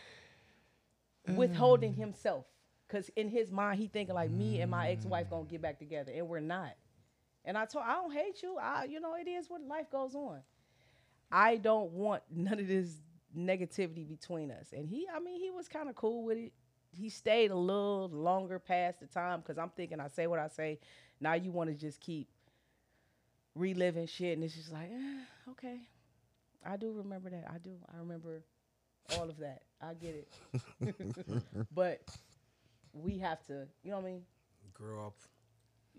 withholding himself. Cause in his mind, he thinking like me and my ex-wife gonna get back together, and we're not. And I told, I don't hate you. I, you know, it is what life goes on. I don't want none of this negativity between us. And he, I mean, he was kind of cool with it. He stayed a little longer past the time because I'm thinking I say what I say. Now you want to just keep reliving shit, and it's just like, eh, okay. I do remember that. I do. I remember all of that. I get it. but we have to, you know what I mean? Grow up.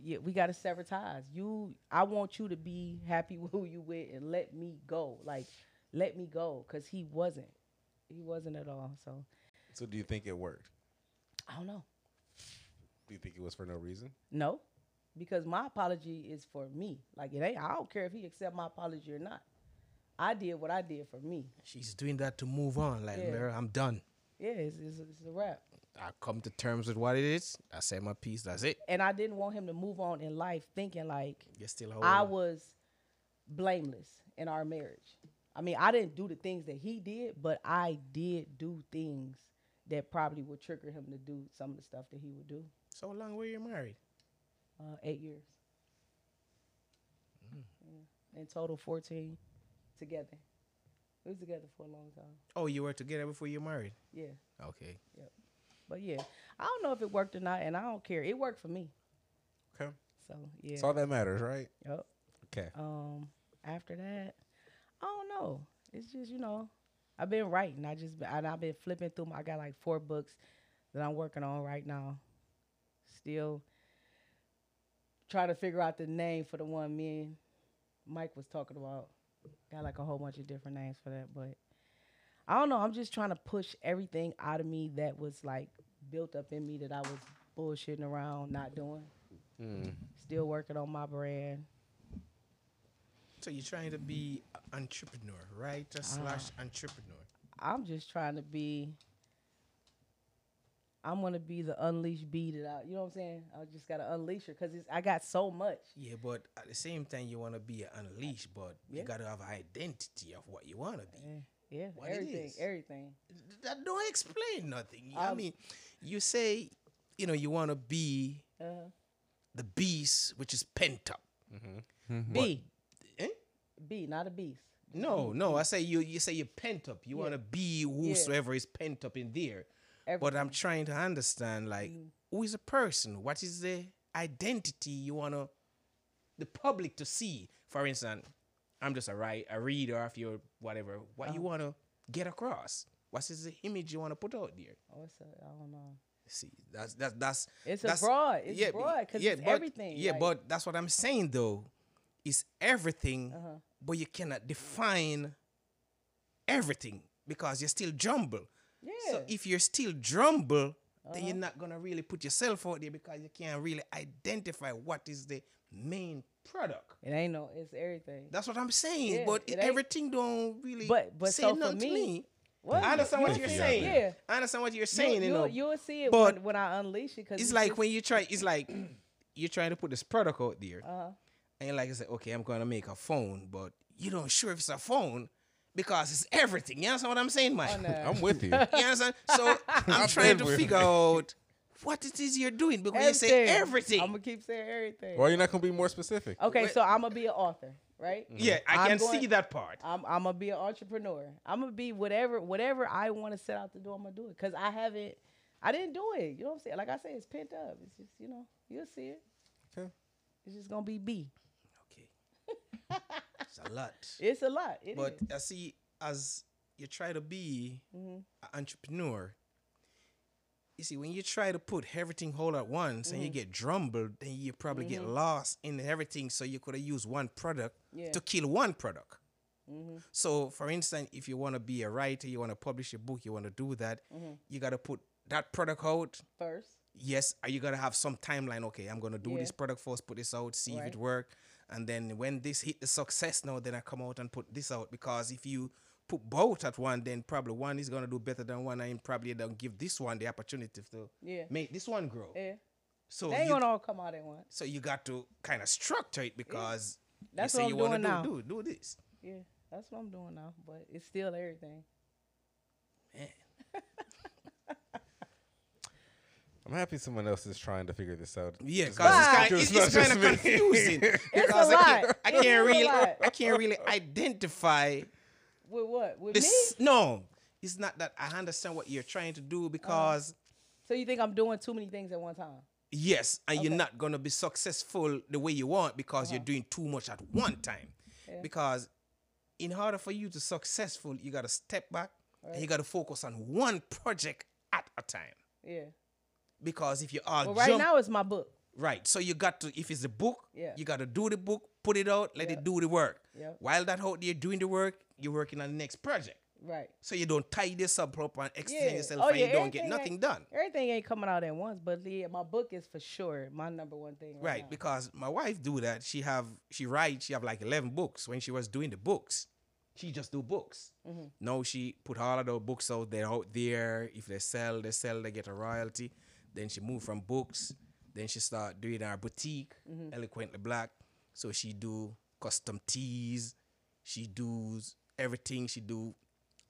Yeah, we got to sever ties. You, I want you to be happy with who you with, and let me go. Like, let me go, cause he wasn't. He wasn't at all. So So do you think it worked? I don't know. Do you think it was for no reason? No, because my apology is for me. Like it ain't. I don't care if he accept my apology or not. I did what I did for me. She's doing that to move on. Like, Yeah. Mary, I'm done. Yeah, it's, it's, it's a wrap. I come to terms with what it is. I say my piece. That's it. And I didn't want him to move on in life thinking like You're still I was blameless in our marriage. I mean, I didn't do the things that he did, but I did do things that probably would trigger him to do some of the stuff that he would do. So long were you married? Uh, eight years. Yeah. In total, 14 together. We was together for a long time. Oh, you were together before you married. Yeah. Okay. Yep. But yeah, I don't know if it worked or not, and I don't care. It worked for me. Okay. So yeah. That's all that matters, right? Yep. Okay. Um, after that, I don't know. It's just you know, I've been writing. I just and I've been flipping through. My, I got like four books that I'm working on right now. Still trying to figure out the name for the one me and Mike was talking about. Got like a whole bunch of different names for that, but I don't know. I'm just trying to push everything out of me that was like built up in me that I was bullshitting around, not doing. Mm. Still working on my brand. So you're trying to be an entrepreneur, writer ah. slash entrepreneur. I'm just trying to be. I'm gonna be the unleashed bee that I, you know what I'm saying? I just gotta unleash her because I got so much. Yeah, but at the same time, you want to be unleashed, but Yeah. you got to have an identity of what you want to be. Yeah, What everything, is. everything. That don't explain nothing. I Um, mean, you say, you know, you want to be Uh, the beast, which is pent up. B, Eh? B, not a beast. No, no. I say you. You say you're pent up. You Yeah. want to be whosoever is pent up in there. But I'm trying to understand, like, Mm. who is a person? What is the identity you wanna the public to see? For instance, I'm just a write a reader of your whatever. What Uh-huh. you wanna get across? What is the image you wanna put out there? Oh, it's a, I don't know. See, that's that's that's It's a that's, broad. It's broad 'cause it's but, everything, Yeah, like- but that's what I'm saying though. It's everything, Uh-huh. but you cannot define everything because you're still jumble. Yeah. So if you're still jumble, then you're not gonna really put yourself out there because you can't really identify what is the main product. it ain't no. It's everything. That's what I'm saying. Yeah, but it everything don't really But- but say so for nothing to me- me. What? I understand You- what you'll you're saying. Yeah. I understand what you're saying. you, you know, you, will see it but when, when I unleash it. Cause it's like when you try. It's like you're trying to put this product out there, Uh-huh. and like, I said, okay, I'm gonna make a phone, but you don't sure if it's a phone because it's everything. You understand what I'm saying, Mike? Oh, no. I'm with you. You understand? So I'm trying to figure out what it is you're doing because you say everything. I'm gonna keep saying everything. Why are you not gonna be more specific? Okay, Wait. so I'm gonna be an author, right? yeah, I I'm can going- see that part. I'm I'm gonna be an entrepreneur. I'm gonna be whatever whatever I want to set out to do. I'm gonna do it because I haven't. I didn't do it. You know what I'm saying? Like I said, it's pent up. It's just you know you'll see it. Okay. It's just gonna be B. Okay, it's a lot. It's a lot. It but is. I see as you try to be Mhm. an entrepreneur, you see when you try to put everything all at once and you Mm-hmm. get drumbled, then you probably get lost in everything. So you could have used one product Yeah. to kill one product. Mm-hmm. So, for instance, if you want to be a writer, you want to publish a book, you want to do that, Mm-hmm. you got to put that product out. First, Yes, are you gonna have some timeline? Okay, I'm gonna do Yeah. this product first, put this out, see if it work, and then when this hit the success, now then I come out and put this out because if you put both at one, then probably one is gonna do better than one, and probably don't give this one the opportunity to Yeah. make this one grow. yeah, So They ain't you, gonna all come out at once. so you got to kind of structure it because That's you say what you I'm wanna doing now. do, do do this. Yeah, that's what I'm doing now. But it's still everything. Man. I'm happy someone else is trying to figure this out. Yeah, because not- it's it's kind, not it's, just kind of me. confusing. It's a because I lot. can't, I can't really. I can't really identify With what? With this. me? No, it's not that I understand what you're trying to do because uh-huh. So you think I'm doing too many things at one time? yes, and you're not gonna be successful the way you want because you're uh-huh. doing too much at one time. Yeah. Because in order for you to successful, you gotta step back and you gotta focus on one project at a time. Yeah. Because if you are Well, right jump, now it's my book. Right. So you got to, if it's a book, Yeah. you got to do the book, put it out, let Yeah. it do the work. Yeah. While that out there doing the work, you're working on the next project. Right. So you don't tie this up up and extend Yeah. yourself Oh, and you don't get nothing done. Everything ain't coming out at once, but yeah, my book is for sure my number one thing. Right. Right. Because my wife do that. She have she writes, she have like 11 books. When she was doing the books, she just do books. Mm-hmm. Now she put all of the books out there out there. If they sell, they sell, they get a royalty. Then she moved from books. Then she start doing her boutique, Mm-hmm. Eloquently Black. So she do custom tees. She does everything. She do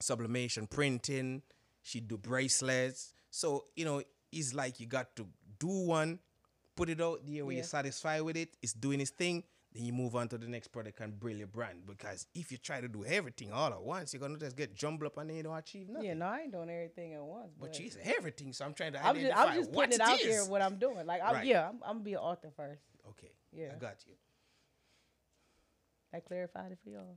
sublimation printing. She do bracelets. So you know, it's like you got to do one, put it out there where Yeah. you're satisfied with it. It's doing its thing. Then you move on to the next product and build your brand. Because if you try to do everything all at once, you're gonna just get jumbled up and then you don't achieve nothing. yeah, no, I ain't doing everything at once. But, But she's everything, so I'm trying to I'm just, identify I'm just what putting it out is. there what I'm doing. Like, I'm, Right. yeah, I'm, I'm gonna be an author first. Okay, Yeah. I got you. I clarified it for y'all.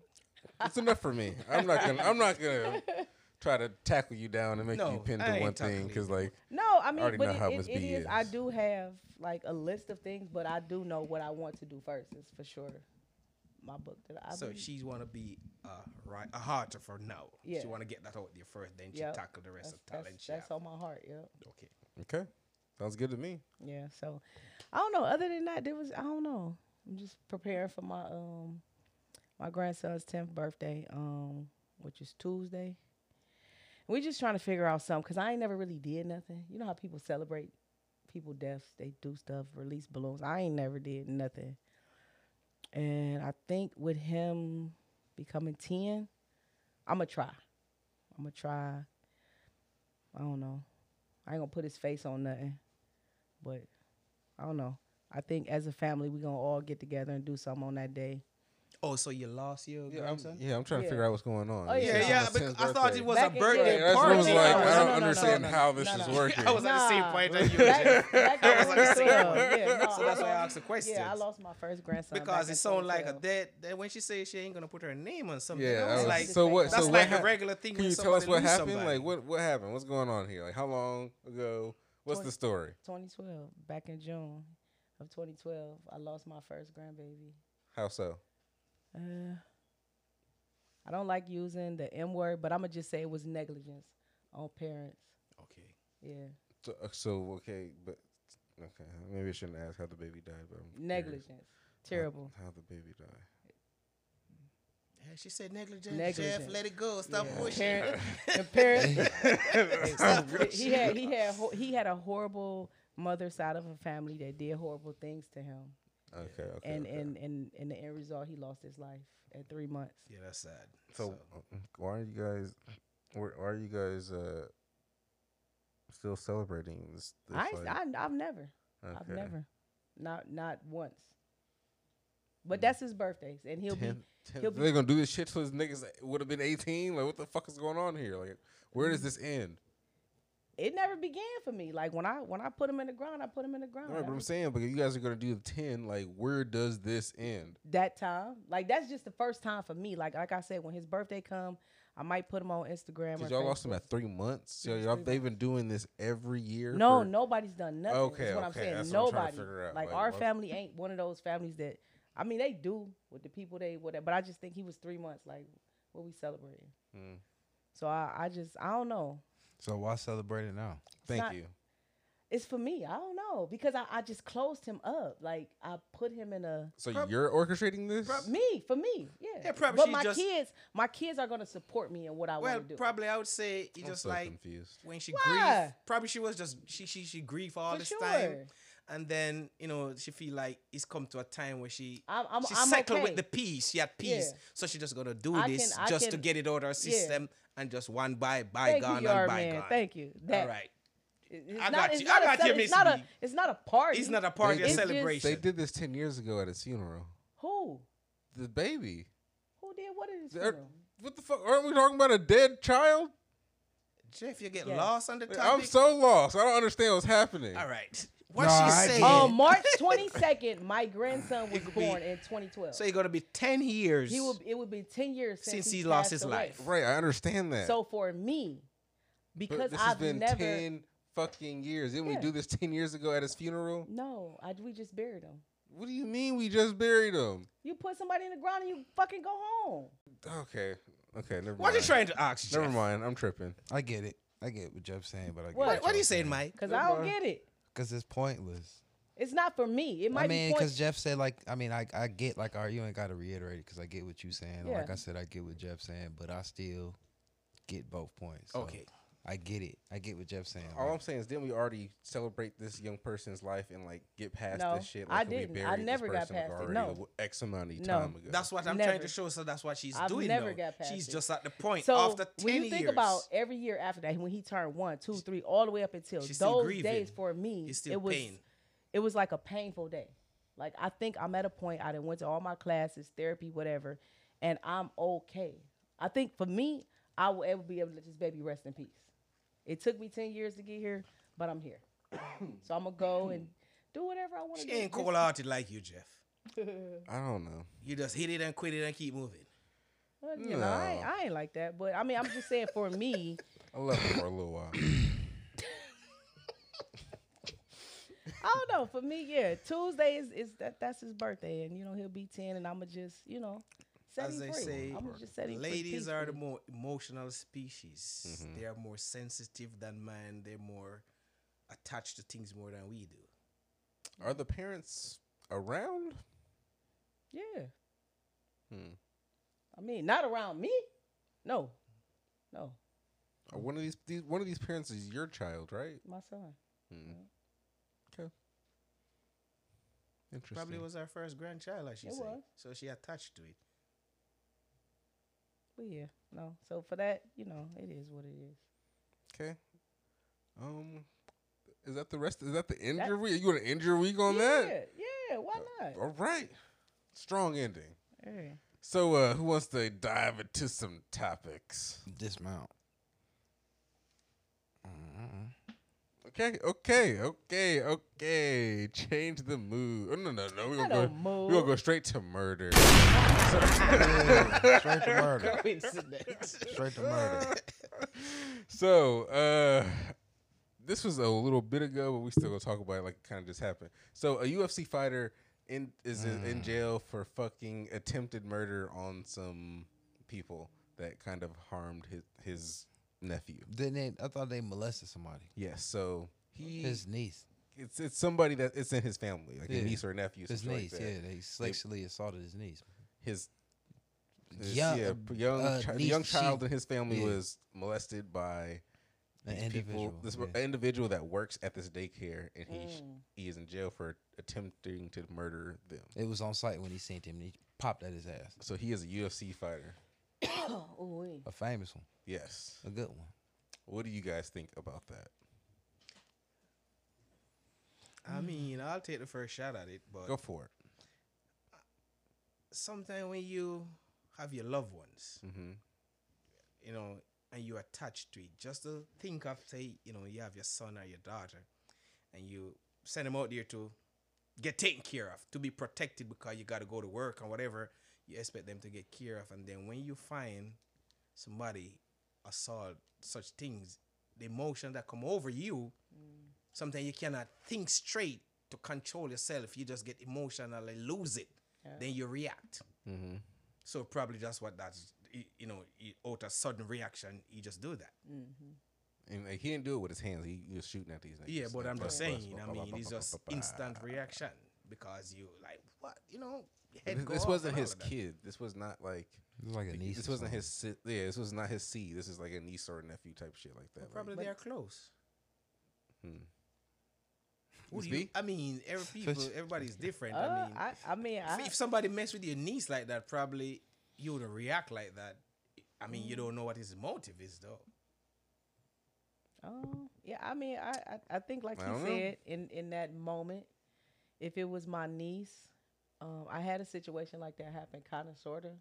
It's enough for me. I'm not gonna. I'm not gonna try to tackle you down and make No, you pin I to one thing because like No, I mean, already but know it, how it- Miss it B is. I do have like a list of things, but I do know what I want to do first. Is for sure my book that I. so believe- she's wanna be uh, right a harder for now. Yeah. She wanna get that out there first, then she Yep. tackle the rest that's, of talent. that's, she that's on my heart. Yeah, Okay. okay, sounds good to me. yeah. So I don't know. Other than that, there was I don't know. I'm just preparing for my um my grandson's tenth birthday, um, which is Tuesday. We just trying to figure out something because I ain't never really did nothing. You know how people celebrate people deaths? They do stuff, release balloons. I ain't never did nothing. And I think with him becoming ten, I'ma try. I'ma try. I don't know. I ain't gonna put his face on nothing, but I don't know. I think as a family, we gonna all get together and do something on that day. Oh, so you lost your Yeah, I'm, grandson? yeah, I'm trying to Yeah. figure out what's going on. Oh, You yeah, said Yeah, yeah. it's Because I thought it was Back a birthday yeah, That's what I was party. like. No, I don't no, no, understand no, how this no, is working. I was at the same point as you. Back, Jeff. back I was in on the same point. yeah, no, So that's why I asked the question. Yeah, I lost my first grandson Because in it sounded like a 2012. dead. Then when she says she ain't gonna put her name on something, Yeah, I I was was- like, so what? that's so like what a regular thing. Can you tell us what happened? Like what what happened? What's going on here? Like how long ago? What's the story? 2012, back in June of 2012, I lost my first grandbaby. How so? Uh, I don't like using the M word, but I'm gonna just say it was negligence on parents. Okay. Yeah, So, uh, so okay, but okay, maybe I shouldn't ask how the baby died, but I'm curious. negligence, terrible. How, how the baby died? Yeah, she said negligence. Negligence. Jeff, let it go. Stop Yeah. pushing. Parent, the parents. he had he had ho- he had a horrible mother side of a family that did horrible things to him, Okay, okay. and okay. and and in the end result, he lost his life at three months. Yeah, that's sad. so, uh, why are you guys? Why why are you guys uh still celebrating this? this I, like, I I've never I've never not not once. But that's his birthdays, and he'll be Ten- ten- he'll be- They're gonna do this shit till his niggas would have been eighteen. Like, what the fuck is going on here? Like, where does this end? It never began for me. Like when I when I put him in the ground, I put him in the ground. Right, but I'm saying, but you guys are gonna do the ten, like, where does this end? that time, like that's just the first time for me. Like like I said, when his birthday come, I might put him on Instagram. Because or y'all lost him at three months. So y'all they've been doing this every year. No, nobody's done nothing. Okay, is what I'm saying. that's I'm Nobody. out. Like, Like, our what- family ain't one of those families that. I mean, they do with the people they whatever, but I just think he was three months. Like, what we celebrating? Mm. So I, I just, I don't know. So why celebrate it now? Thank not- you. It's for me. I don't know because I, I just closed him up. Like I put him in a So Prob- you're orchestrating this? me for me. Yeah. Yeah, probably But my just- kids, my kids are gonna support me in what I Well, want to do. probably I would say you just so like confused. when she Why? grieved. Probably she was just she she she grieved all For this sure. time, and then you know she feel like it's come to a time where she I'm- I'm- she I'm settled okay. with the peace. She had peace, Yeah. so she just gonna do I this can- I just to get it out of her yeah. system and just one by Thank bygone and Yard bygone. Thank you. That, All right, It's I not, got you. I I a got you, Miss It's not a. B. It's not a party. it's not a party, They- a it's just- celebration. They did this ten years ago at his funeral. Who? The baby. Who did what at his They're- funeral? What the fuck? Aren't we talking about a dead child? Jeff, you get Yes. lost on the topic. I'm so lost. I don't understand what's happening. All right, what No, she I saying? did. On March 22nd, my grandson was could be- born in 2012. so you're gonna be ten years. he will. It would be 10 years since, Since he, he lost his away. life. Right, I understand that. So for me, but because this I've been never. ten fucking years. Didn't Yeah. we do this ten years ago at his funeral? No, I, we just buried him. What do you mean we just buried him? You put somebody in the ground and you fucking go home. Okay, okay, never what mind. are you trying to ask? Never mind. I'm tripping. I get it. I get what Jeff's saying, but I get What? What, what are you saying, Mike? Because I don't get it. Because it's pointless. It's not for me. It might be. I mean, because Jeff said, like, I mean, I, I get, like, all right, you ain't got to reiterate it because I get what you saying. Like I said, I get what Jeff's saying, but I still get both points. So Okay. I get it. I get what Jeff's saying. All like, I'm saying is, didn't we already celebrate this young person's life and like get past No, this shit? I Like, when we didn't. I buried this never got person, like, past it, already no. a X amount of No. time ago. That's what I'm Never. trying to show. So that's what she's I've doing. never though. got past She's it. just at the point So after ten when you years. think about every year after that, when he turned one, two, three, all the way up until those grieving. days for me, still it was pain. it was like a painful day. Like I think I'm at a point. I done went to all my classes, therapy, whatever, and I'm okay. I think for me, I will ever be able to let this baby rest in peace. It took me ten years to get here, but I'm here. so I'm gonna go and do whatever I want to she do. ain't cold hearted like you, Jeff. I don't know. You just hit it and quit it and keep moving. Well, you know, I ain't, No. I ain't like that, but I mean, I'm just saying for me, I left it for a little while. I don't know. For me, yeah, Tuesday is, is that that's his birthday, and you know he'll be ten, and I'ma just you know set As him they free. say, I'ma just set him free ladies are the more emotional species. They are more sensitive than man. They're more attached to things more than we do. Are the parents around? yeah. Hmm. I mean, not around me. No, no, Or one of these, these, one of these parents is your child, right? my son. Hmm. Okay. Interesting. Probably was our first grandchild, like she It said. was. So she attached to it. But yeah, no. So for that, you know, it is what it is. Okay. Um, is that the rest? Is that the That- injury week? You want an injury week on yeah, that? yeah. Why not? All right. Strong ending. Hey. So, uh, who wants to dive into some topics? dismount. Okay, okay, okay, okay. Change the mood. Oh, no, no, no. We're Not gonna go. mood. We're gonna go straight to murder. Straight to murder. Coincidence. Straight to murder. So, uh, this was a little bit ago, but we still gonna talk about it like it kind of just happened. So, a UFC fighter in is in- in jail for fucking attempted murder on some people that kind of harmed his his nephew. Didn't they? I thought they molested somebody. Yes, so he His niece. it's it's somebody that it's in his family, like Yeah. a niece or a nephew, His something niece. like that. yeah, they sexually assaulted his niece. His, his Young- yeah, p- young uh, chi- the niece, young she- child in his family yeah. was molested by An these individual. people, this yeah. individual that works at this daycare, and he sh- Mm. he is in jail for attempting to murder them. It was on site when he seen him. and He popped at his ass. So he is a UFC fighter. Ooh, wee. A famous one. Yes. A good one. What do you guys think about that? I mean, I'll take the first shot at it, but Go for it. sometimes when you have your loved ones, Mm-hmm. you know, and you're attached to it, just to think of, say, you know, you have your son or your daughter, and you send them out there to get taken care of, to be protected because you got to go to work and whatever, you expect them to get care of. And then when you find somebody assault such things, the emotion that come over you, sometimes you cannot think straight to control yourself. You just get emotional and lose it. Then you react. Mm-hmm. So probably that's what that's you know y- out of sudden reaction you just do that. And like, he didn't do it with his hands. He, he was shooting at these. niggas. Yeah, but I'm just blah, blah, saying. I mean, it's just blah, blah. instant reaction because you like what you know. Your head This, go this wasn't his kid. This was not like. It was like a niece. This wasn't his. si- Yeah, this was not his seed. This is like a niece or a nephew type shit like that. Well, like- probably they are close. hmm. Who do you, B? I mean, every people, everybody's different. Uh, I mean, I, I mean, if, I, if somebody mess with your niece like that, probably you would react like that. I mean, you don't know what his motive is, though. Oh, yeah. I mean, I, I, I think like I you don't know. said in in that moment, if it was my niece, um, I had a situation like that happen, kind of sorta,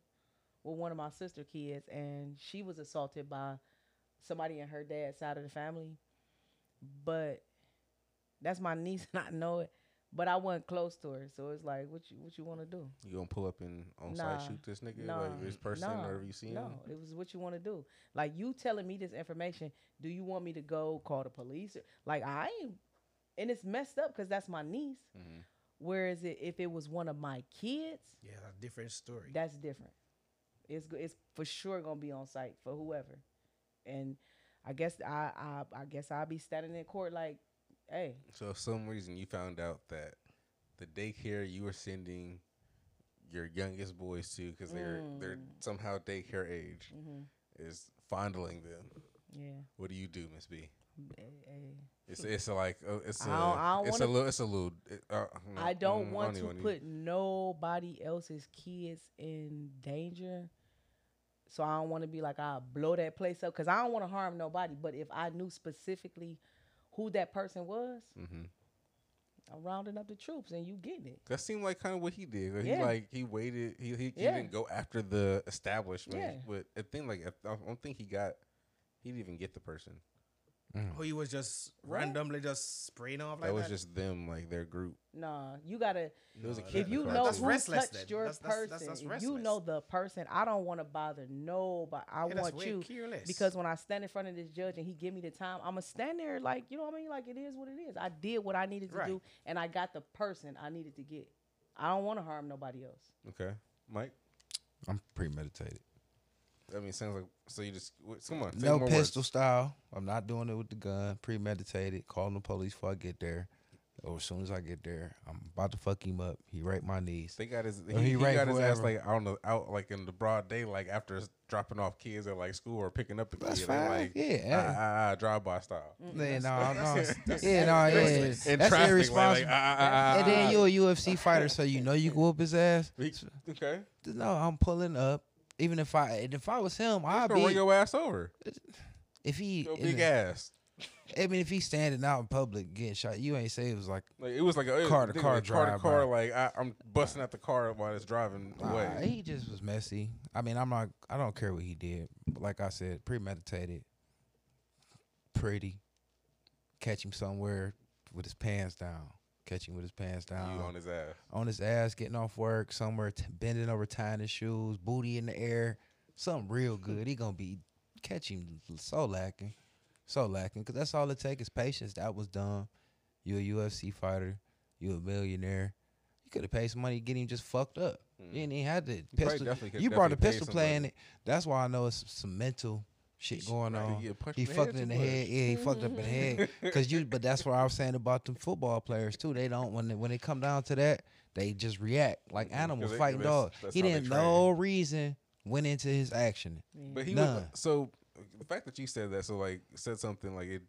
with one of my sister kids, and she was assaulted by somebody in her dad's side of the family, but that's my niece, and I know it. But I wasn't close to her, so it's like, what you what you want to do? You gonna pull up and on Nah, site shoot this nigga nah, like this person nah, or have you seen him? No, it was what you want to do. Like you telling me this information. Do you want me to go call the police? Like I ain't, and it's messed up because that's my niece. Mhm. Whereas it, if it was one of my kids, Yeah, a different story. that's different. It's go- it's for sure gonna be on site for whoever, and I guess I I, I guess I'll be standing in court like, hey, So if some reason you found out that the daycare you were sending your youngest boys to because they're they're Mm. somehow daycare age hmm is fondling them, yeah, what do you do, Miss B? hey, hey. It's it's like uh, it's a I don't- I don't it's a wanna- little it's a little. It, uh, no, I don't mm, want even to put nobody else's kids in danger. So I don't want to be like I blow that place up because I don't want to harm nobody. But if I knew specifically who that person was, hmm I'm rounding up the troops and you getting it. That seemed like kind of what he did. He Yeah. like he waited. He he, he Yeah. didn't go after the establishment. Yeah. But I think like I don't think he got. He didn't even get the person. Mm. Who he was just What? randomly just spraying off like that was that. just them, like their group. Nah, you gotta. It was a No, kid If you know who touched then. your That's- that's- person, that's- that's if you know the person, I don't want to bother nobody. I Yeah, want you careless. because when I stand in front of this judge and he give me the time, I'ma stand there like you know what I mean. Like it is what it is. I did what I needed to Right. do, and I got the person I needed to get. I don't want to harm nobody else. Okay, Mike. I'm premeditated. I mean, sounds like so. You just come on. No pistol words. style. I'm not doing it with the gun. Premeditated. Calling the police before I get there. Or as soon as I get there, I'm about to fuck him up. He raped my niece. They got his. He, he he raped got his ass whoever. like out the out like in the broad day, like after dropping off kids at like school or picking up the That's kid. Fine. Like, Yeah. ah, ah, ah, drive by style. Yeah, no, no, that's- that's- yeah, no, yeah, that's- that's traffic, irresponsible. Like, like, ah, ah, ah, and then you're a UFC fighter, so you know you go up his ass. ah. Okay, No, I'm pulling up. Even if I, and if I was him, I'm I'd gonna run your ass over. If he, Your big ass. I mean, if he's standing out in public getting shot, you ain't say it was like Like it was like a Car to car like, car to drive car. Like I, I'm busting out the car while it's driving Nah, away. he just was messy. I mean, I'm not. I don't care what he did. But like I said, premeditated, pretty. Catch him somewhere with his pants down. Catch him with his pants down. You on his ass. on his ass, getting off work, somewhere t- bending over, tying his shoes, booty in the air, something real good. He gonna be catching so lacking, so lacking. Cause that's all it takes is patience. That was dumb. You a UFC fighter, you a millionaire. You could have paid some money to get him just fucked up. Mm. You didn't even have to pistol. definitely You brought a pistol play in it. That's why I know it's some mental shit going Right, on. he get punched He in the fucked in the much. head. Yeah, he fucked up in the head. Cause you, but that's what I was saying about them football players too. They don't when they, when they come down to that, they just react like animals they- fighting that's- dogs. He didn't no reason went into his action. But he None. was so the fact that you said that, so like said something like it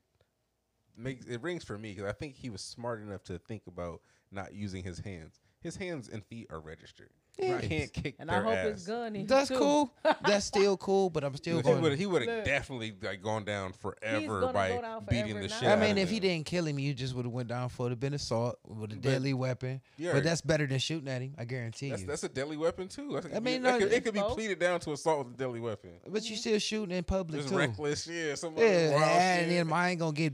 makes it rings for me because I think he was smart enough to think about not using his hands. His hands and feet are registered. Yeah. He can't kick And their I hope ass. it's gun. That's too. cool. That's still cool. But I'm still He going. would he would have definitely like gone down forever by go down beating the now. shit. I mean, of if he didn't kill him, you just would have went down for it. Have been assault with a But- deadly weapon. Yeah. But that's better than shooting at him. I guarantee That's, you. that's a deadly weapon too. That's- I mean, that no, could, it could be pleaded down to assault with a deadly weapon. but you mm-hmm. still shooting in public Just too. reckless, yeah. Some Yeah, and shit. then I ain't gonna get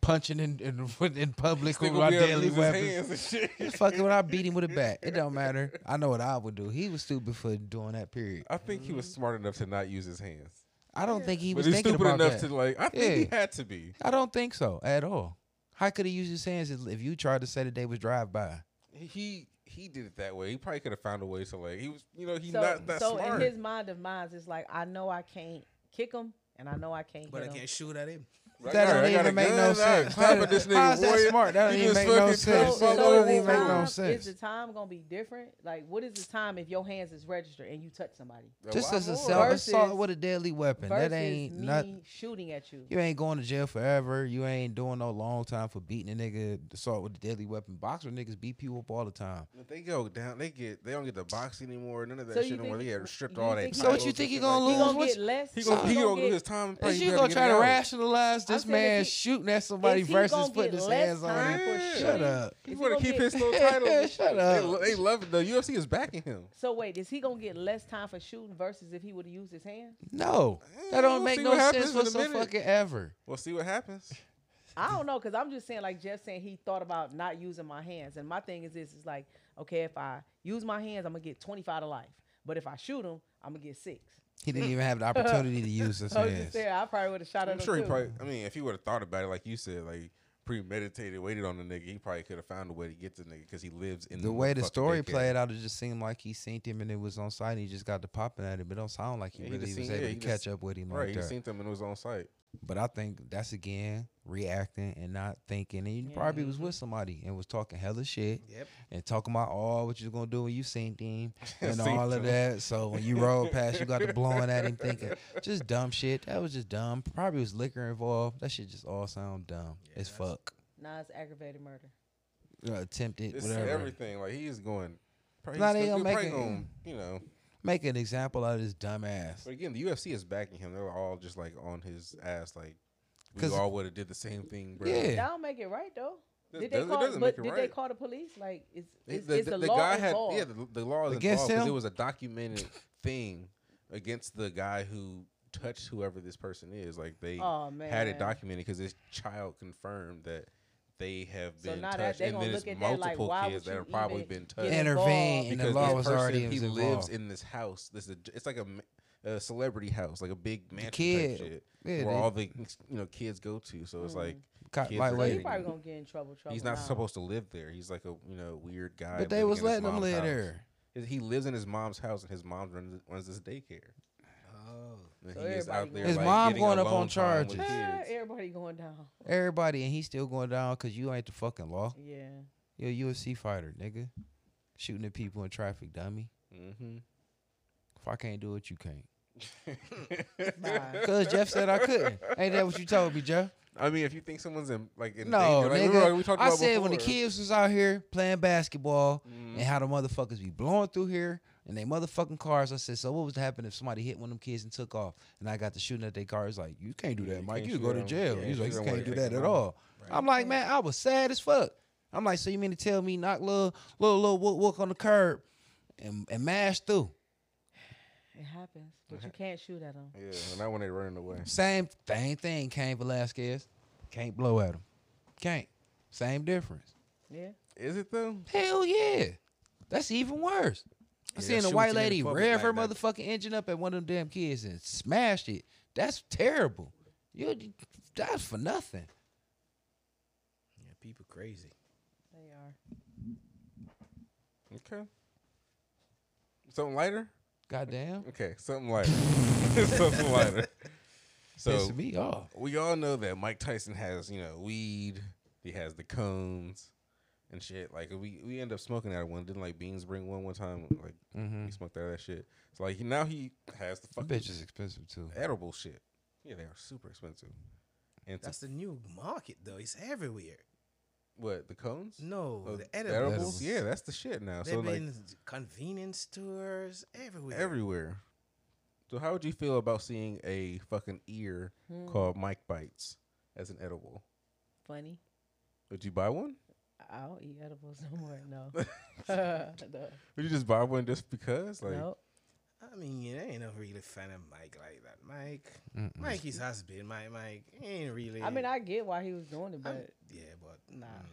punching in in, in public Still with my be able to deadly weapons. hands and shit. Fucking when I beat him with a bat. It don't matter. I know what I would do. He was stupid for doing that. Period. I think he was smart enough to not use his hands. I don't think he but was he's thinking stupid about enough that. to like. I think he had to be. I don't think so at all. How could he use his hands if you tried to say that they was drive by? He he did it that way. He probably could have found a way to like. He was, you know, he's So, not that so smart. in his mind of minds, it's like I know I can't kick him, and I know I can't But I hit him. can't shoot at him. Like, That all right, don't even a make no sense. clap That- at this nigga, How's that smart? That don't even make no sense. So, clap That so don't is, even the make no time, sense. is the time gonna be different? Like, what is the time if your hands is registered and you touch somebody? Just as a more? self assault with a deadly weapon. That ain't me not. shooting at you. You ain't going to jail forever. You ain't doing no long time for beating a nigga assault with a deadly weapon. Boxer niggas beat people up all the time. If they go down, they get they don't get the box anymore. None of that So shit you anymore. They think- get stripped you all that. So what you think and he gonna like He lose? gonna What's- get less. He gonna he gonna gonna do his time. Is probably you gonna try to rationalize this saying man he- shooting at somebody versus putting his hands on him? for Shut up. He want to gonna keep get- his little title. Shut They, up. lo- they love it. The UFC is backing him. So wait, is he gonna get less time for shooting versus if he would have used his hands? No, that Eh, don't we'll make no what sense happens in a whatsoever fucking ever. We'll see what happens. I don't know, cause I'm just saying, like Jeff saying, he thought about not using my hands, and my thing is this: is like, okay, if I use my hands, I'm gonna get 25 to life, but if I shoot him, I'm gonna get six. He didn't mm. even have the opportunity to use his I was just hands. saying, I probably would have shot at I'm him sure he too. probably. I mean, if he would have thought about it, like you said, like premeditated, waited on the nigga, he probably could have found a way to get the nigga because he lives in The way the motherfucking story daycare. played out, it just seemed like he seen him and it was on site. And he just got to popping at him. It don't sound like he Yeah, he really just was seen- able yeah, to he catch just- up with him Right, like he that. seen them and it was on site. But I think that's again reacting and not thinking. And you probably was with somebody and was talking hella shit Yep. and talking about all what you're gonna do when you seen him and Seen all of that. So when you rolled past, you got to blowing at him, thinking just dumb shit. That was just dumb. Probably was liquor involved. That shit just all sound dumb as fuck. Nah, it's aggravated murder. Uh, attempted, It's whatever. everything. Like he's going. Probably, Nah, he's they gonna probably make it- gonna, you know. Make an example out of this dumbass. But again, the UFC is backing him. They're all just like on his ass. Like we all would have did the same thing, bro. Yeah. That don't make it right though. This Did they doesn't- call? doesn't But make it did they call the police? Like, is They- is, is the, law guy involved? had yeah the, the law is Against involved because him? it was a documented thing against the guy who touched whoever this person is. Like they Oh, had it documented because this child confirmed that they have So been now that touched, they and gonna then it's look at that like, multiple kids that have probably been touched. Intervene, involved? and the because law this was person, already he was lives in this house. This is a, it's like a, a celebrity house, like a big mansion kid- type shit, yeah, where they- all the you know kids go to. So it's like mm. Caught kids lightweight. are So he dating probably gonna get in trouble. trouble He's not now. supposed to live there. He's like a you know weird guy. But they was letting him live house. there. He lives in his mom's house, and his mom runs, runs this daycare. Oh. So he is out everybody there. His like, mom going up on alone time with charges. Everybody going down. Everybody, and he's still going down because you ain't the fucking law. Yeah. Yo, You're a UFC fighter, nigga. Shooting at people in traffic, dummy. Mhm. If I can't do it, you can't. Cause Jeff said I couldn't. Ain't that what you told me, Jeff? I mean, if you think someone's in like in No, danger, like, nigga. were- we talked I about said when the kids was out here playing basketball Mhm. and how the motherfuckers be blowing through here and they motherfucking cars. I said, so what was to happen if somebody hit one of them kids and took off? And I got to shooting at their car. It's like you can't do Yeah, that, you Mike. You go to jail. Yeah, He's like, you can't do that at off. all. I'm like, man, I was sad as fuck. I'm like, so you mean to tell me knock little little little walk, walk on the curb and, and mash through? It happens, but you can't shoot at them. Yeah, and not when they running away. Same same thing, Cain Velasquez. Can't blow at him. Can't. Same difference. Yeah. Is it though? Hell yeah. That's even worse. I Yeah, seen a white lady rev like her that. motherfucking engine up at one of them damn kids and smashed it. That's terrible. You that's for nothing. Yeah, people crazy. They are. Okay. Something lighter. Goddamn. Okay, something lighter. something lighter. So Pissing me off. we all know that Mike Tyson has, you know, weed. He has the cones and shit. Like we we end up smoking that one. Didn't like Beans bring one one time? Like Mm-hmm. we smoked out of that shit. So like now he has the That fucking bitch is expensive too. edible shit. Yeah, they are super expensive. And That's the new market, though. It's everywhere. what the cones? No, Oh, the edibles. Yeah, that's the shit now. They've so like convenience stores everywhere. everywhere. So how would you feel about seeing a fucking ear Hmm. called Mike Bites as an edible? Funny. Would you buy one? I don't eat edibles no more. No. no. Would you just buy one just because? Like, Nope. I mean, yeah, I ain't no really fan of Mike like that. Mike, Mm-mm. Mike is has been. Mike, Mike he ain't really. I mean, I get why he was doing it, I'm- but yeah, but nah. mm,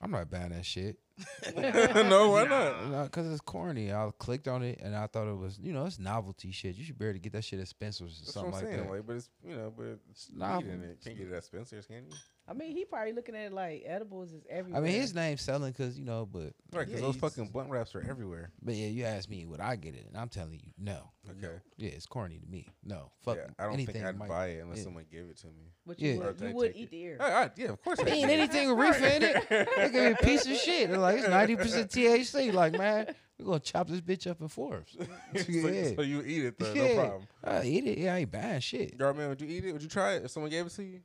I'm not buying that shit. no, why not? No, cause it's corny. I clicked on it and I thought it was, you know, it's novelty shit. You should be able to get that shit at Spencer's or That's something what I'm like saying. that. Like, but it's you know, but it's Nah, weed it. Can't get it at Spencer's, can you? I mean, he probably looking at it like edibles is everywhere. I mean, his name's selling because you know, but Right, because Yeah, those fucking blunt wraps are everywhere. but yeah, you asked me would I get it, and I'm telling you, no. Okay. Yeah, it's corny to me. No, fuck. yeah, I don't anything think I'd Mike- buy it unless yeah. someone gave it to me. But you Yeah. would, Or you they would eat it. the ear. I, I, yeah, of course. I Ain't anything with reefer in it. They give me a piece of shit. They're like it's ninety percent THC. Like man, we're gonna chop this bitch up in fours. so, yeah, so you eat it though, yeah. no problem. I eat it. Yeah, I ain't buying shit. Girl, man, would you eat it? Would you try it if someone gave it to you?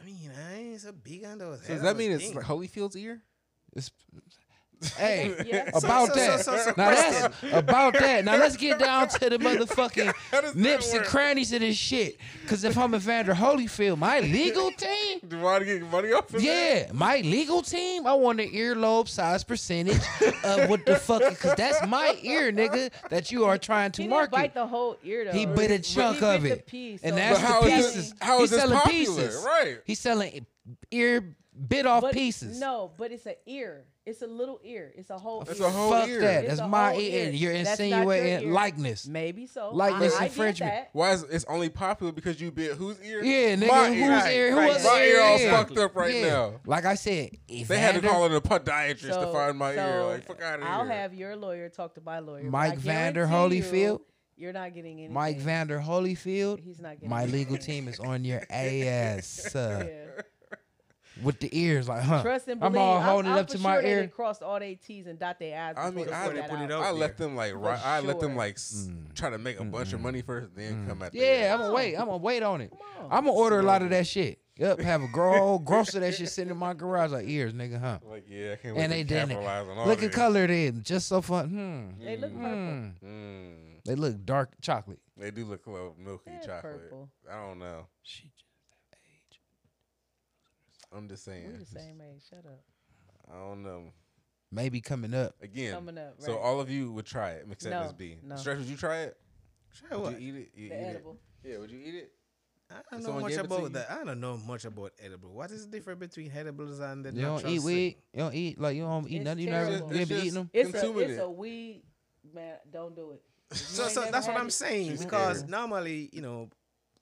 I mean, I ain't so big on those. So does that mean it's like Holyfield's ear? It's, hey, Yeah. about So- so- that. so- so now that's about that. Now let's get down to the motherfucking How does that nips and crannies of this shit. Cause if I'm Evander Holyfield, my legal team, Do you want to get money off of that? yeah, my legal team, I want the earlobe size percentage of what the fuck, cause that's my ear, nigga, that you are trying to He didn't market. bite the whole ear though. He bit a chunk he of it. The piece, and that's But the how is pieces. this- how He's is this selling popular? pieces. Right. He's selling ear bit off but, pieces. No, but it's an ear. It's a little ear. It's a whole. That's ear. a whole Fuck ear. that. It's That's my ear. ear. You're That's not your insinuating ear. likeness. Maybe so. Likeness I, I infringement. Did that. Why is it's only popular because you bit whose ear? Yeah, nigga, My whose ear. ear? Who Right, My ear? ear all Yeah. fucked up right Yeah. now. Like I said, They had to call in a podiatrist to find my ear. so Like, fuck out of here. I'll have your lawyer talk to my lawyer. Mike I Vander you, Holyfield. You're not getting anything. Mike Vander Holyfield. He's not getting My legal team is on your ass Yeah. With the ears, like, huh? Trust and I'm all holding I'm, it up I'm to for my sure they ear. done crossed all their T's and dot their I's. I mean, I, put that put it out. I let them like For right. I let them like s- try to make a bunch of money first, then come at the Yeah, end. I'm gonna wait. I'm gonna wait on it. On. I'm gonna order a lot of that shit. Yep, have a gro- whole gross of that shit sitting in my garage like ears, nigga, huh? Like, yeah, I can't wait And to they didn't. capitalize on all Look this. at color it in, just so fun. Hmm. They look purple. Hmm. Mm, They look dark chocolate. they do look a little milky They're chocolate. purple. I don't know. She just that age. I'm just saying. We're the same age. Shut up. I don't know. Maybe coming up. Again, Coming up. Right. so all of you would try it except No, Miss B. no. Stretch, would you try it? Try Would what? you eat it? You the eat edible. It? Yeah, would you eat it? I don't know much gave it to about that. I don't know much about edible. What is the difference between edibles and the You don't natural eat thing? weed. You don't eat like you don't eat It's nothing. You never terrible. you It's be eating them. It's a it's it. a weed man. Don't do it. So, so that's what I'm saying because scared. normally, you know,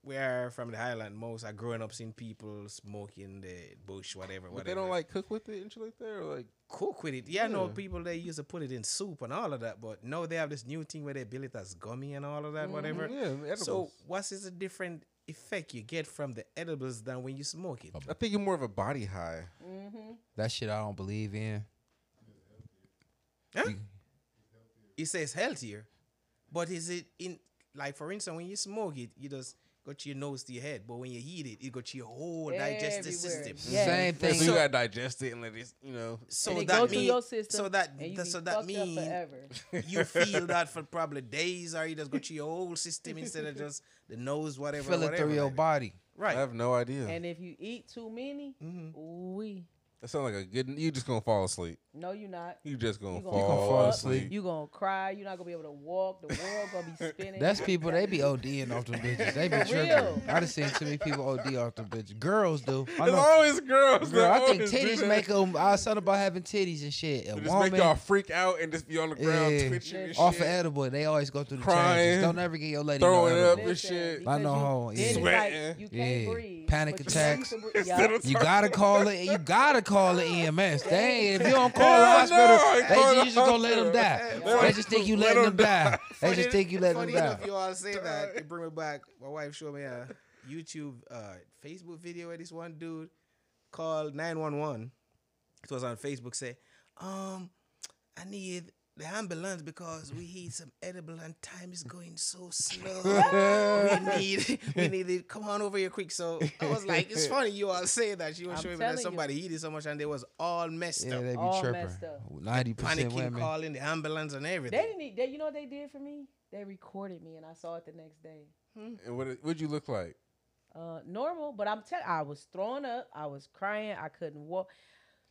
we are from the Highland. Most are growing up seeing people smoking the bush, whatever, But whatever. they don't like cook with it and shit like that, or like cook with it. Yeah, I know people they used to put it in soup and all of that, but now they have this new thing where they build it as gummy and all of that, mm-hmm. whatever. yeah, edibles. So, what is a different effect you get from the edibles than when you smoke it? I think you're more of a body high. Mm-hmm. That shit I don't believe in. Huh? It says healthier, but is it in like for instance when you smoke it, you just go to your nose to your head, but when you eat it, it go to your whole digestive Everywhere. system. Yeah. Same thing. So, you gotta digest it and let it, you know. So and it that go through mean, your system. so that and you that- be so that fucked up mean forever. you feel that for probably days, or you just go to your whole system instead of just the nose, whatever, Feel it whatever. through your like that. body. I have no idea. And if you eat too many, mm-hmm. we that sounds like a good. You just gonna fall asleep. No, you're not. You just gonna You fall, gonna fall asleep. asleep. You gonna cry. You're not gonna be able to walk. The world gonna be spinning. That's people. They be ODing off them bitches. They be For tripping. I done seen too many people OD off them bitches. Girls do. I It's know. always girls. Girl, I think titties make them. I was talking about having titties and shit. A just woman make y'all freak out and just be on the ground Yeah. twitching and off shit. of edible, they always go through the Crying, changes. Don't ever get your lady throwing no it up edible. and shit. I know you- how- yeah. Sweating. Like, you can't Yeah. breathe. Panic but you know you attacks. can breathe. Instead Yeah. of You gotta call it. You gotta call it EMS. They ain't, if you don't call Hell the hospital, they just, you just gonna let them die. They just think you Let letting them them die. They just think you letting them die. enough, you all say that. It bring me back. My wife showed me a YouTube, uh, Facebook video where this one dude called 911. It was on Facebook. Say, um, I need the ambulance because we need some edible and time is going so slow. we need, we need it. Come on over here quick. So I was like, it's funny you all say that. She was I'm showing me telling that you. somebody eated so much and they was all messed Yeah, up. they be All tripping. messed up. Ninety percent Panicking, women. calling the ambulance and everything. They didn't. They, you know what they did for me? They recorded me, and I saw it the next day. And what would you look like? Uh, normal, but I'm telling. I was throwing up. I was crying. I couldn't walk.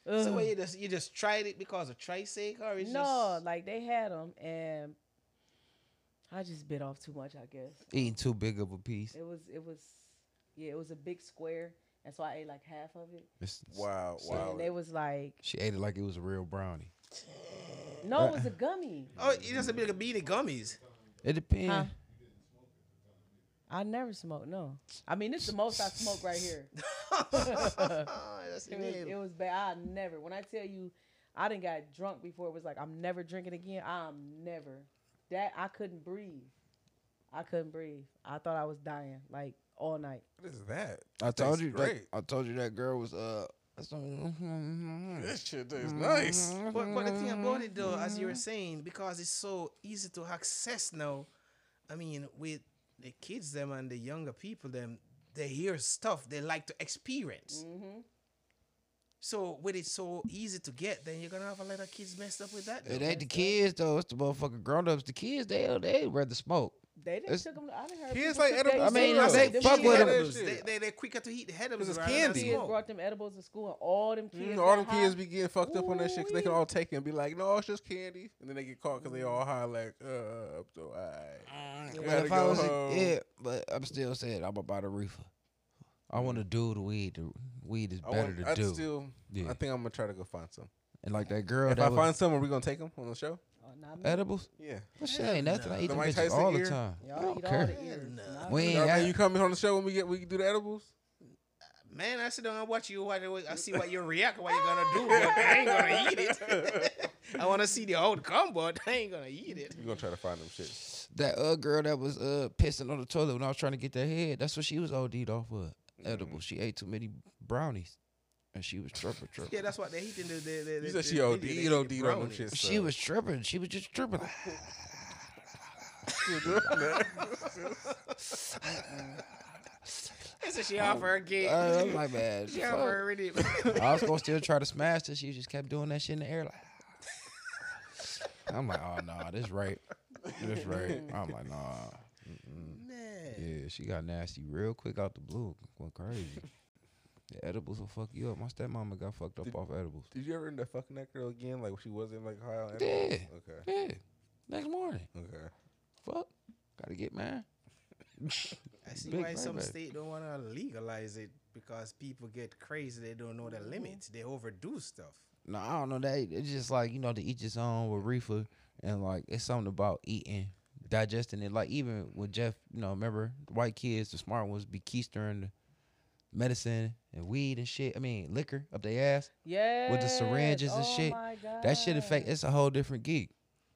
So what, you just you just tried it because of try sake or it's no, just like they had them, and I just bit off too much. I guess Eating too big of a piece. it was. It was. Yeah, it was a big square, and so I ate like half of it. It's- Wow, so wow. And they was like, She ate it like it was a real brownie. No, it was a gummy. Oh, it doesn't be like a beanie gummies. It depends. Huh? I never smoked. No, I mean it's the most I smoke right here. That's It was, it was bad. I never. When I tell you, I didn't got drunk before. It was like I'm never drinking again. I'm never. That I couldn't breathe. I couldn't breathe. I thought I was dying like all night. What is that? I told you great. that. I told you that girl was uh. This shit tastes nice. But, but the thing about it though, as you were saying, because it's so easy to access now, I mean, with the kids them and the younger people them, they hear stuff they like to experience. Mm-hmm. So with it so easy to get, then you're gonna have a lot of kids messed up with that. It ain't the kids though. It's the motherfucking grown ups. The kids they they rather smoke. They didn't It's- took them. I didn't heard Kids like took edibles I mean, too, I though. say fuck with them. Edibles, They, they, they're quicker to eat the edibles. 'Cause it's rather than candy. Kids brought them edibles to school, and all them kids. Mm, all got them kids be getting fucked up on that shit because they can all take it and be like, no, it's just candy. And then they get caught because they all high, like, uh, I'm so high. But Gotta if I go was home. yeah, but I'm still saying I'm about a reefer. I want to do the weed. The weed is I better want, to I'd do. still, Yeah. I think I'm going to try to go find some. and like that girl if that I was find some, are we going to take them on the show? Not me. edibles, Yeah. that shit ain't nothing. I eat The them Mike bitches Tyson all the ear? time. I Y'all don't eat all care. the ears. Not We ain't Y'all got- think you coming on the show when we get we do the edibles? Man, I sit down and watch you. Watch, I see what you react, what you're gonna do, but I ain't gonna eat it. I want to see the outcome, but I ain't gonna eat it. you're going to try to find them shit. That uh girl that was uh pissing on the toilet when I was trying to get that head. That's what she was OD'd off of. Mm-hmm. Edible. She ate too many brownies, and she was tripping, tripping. Yeah, that's what they eat in the. the, the You the- said she OD'd, video, they eat OD'd on them brownies. shit. She was tripping. She was just tripping. I said she off her gig. Uh, I'm like, man, she fuck. off her already. I was gonna still try to smash her. She just kept doing that shit in the air. Like, I'm like, oh no, this rape, this rape. I'm like, nah. Mm-mm. Man. Yeah, she got nasty real quick out the blue. Went crazy. The edibles will fuck you up. My stepmama got fucked up Did- off edibles. Did you ever end up fucking that girl again? Like she wasn't like high on Yeah. Okay. Yeah. Next morning. Okay. Fuck. Gotta get mad. I see Big why some baby. state don't want to legalize it because people get crazy. They don't know the limits. They overdo stuff. No, I don't know that. It's just like you know to each his own with reefer, and like it's something about eating, digesting it. Like even with Jeff, you know, remember the white kids, the smart ones, be keistering the medicine and weed and shit. I mean liquor up their ass. Yeah. With the syringes and shit, That shit affect. It's a whole different geek.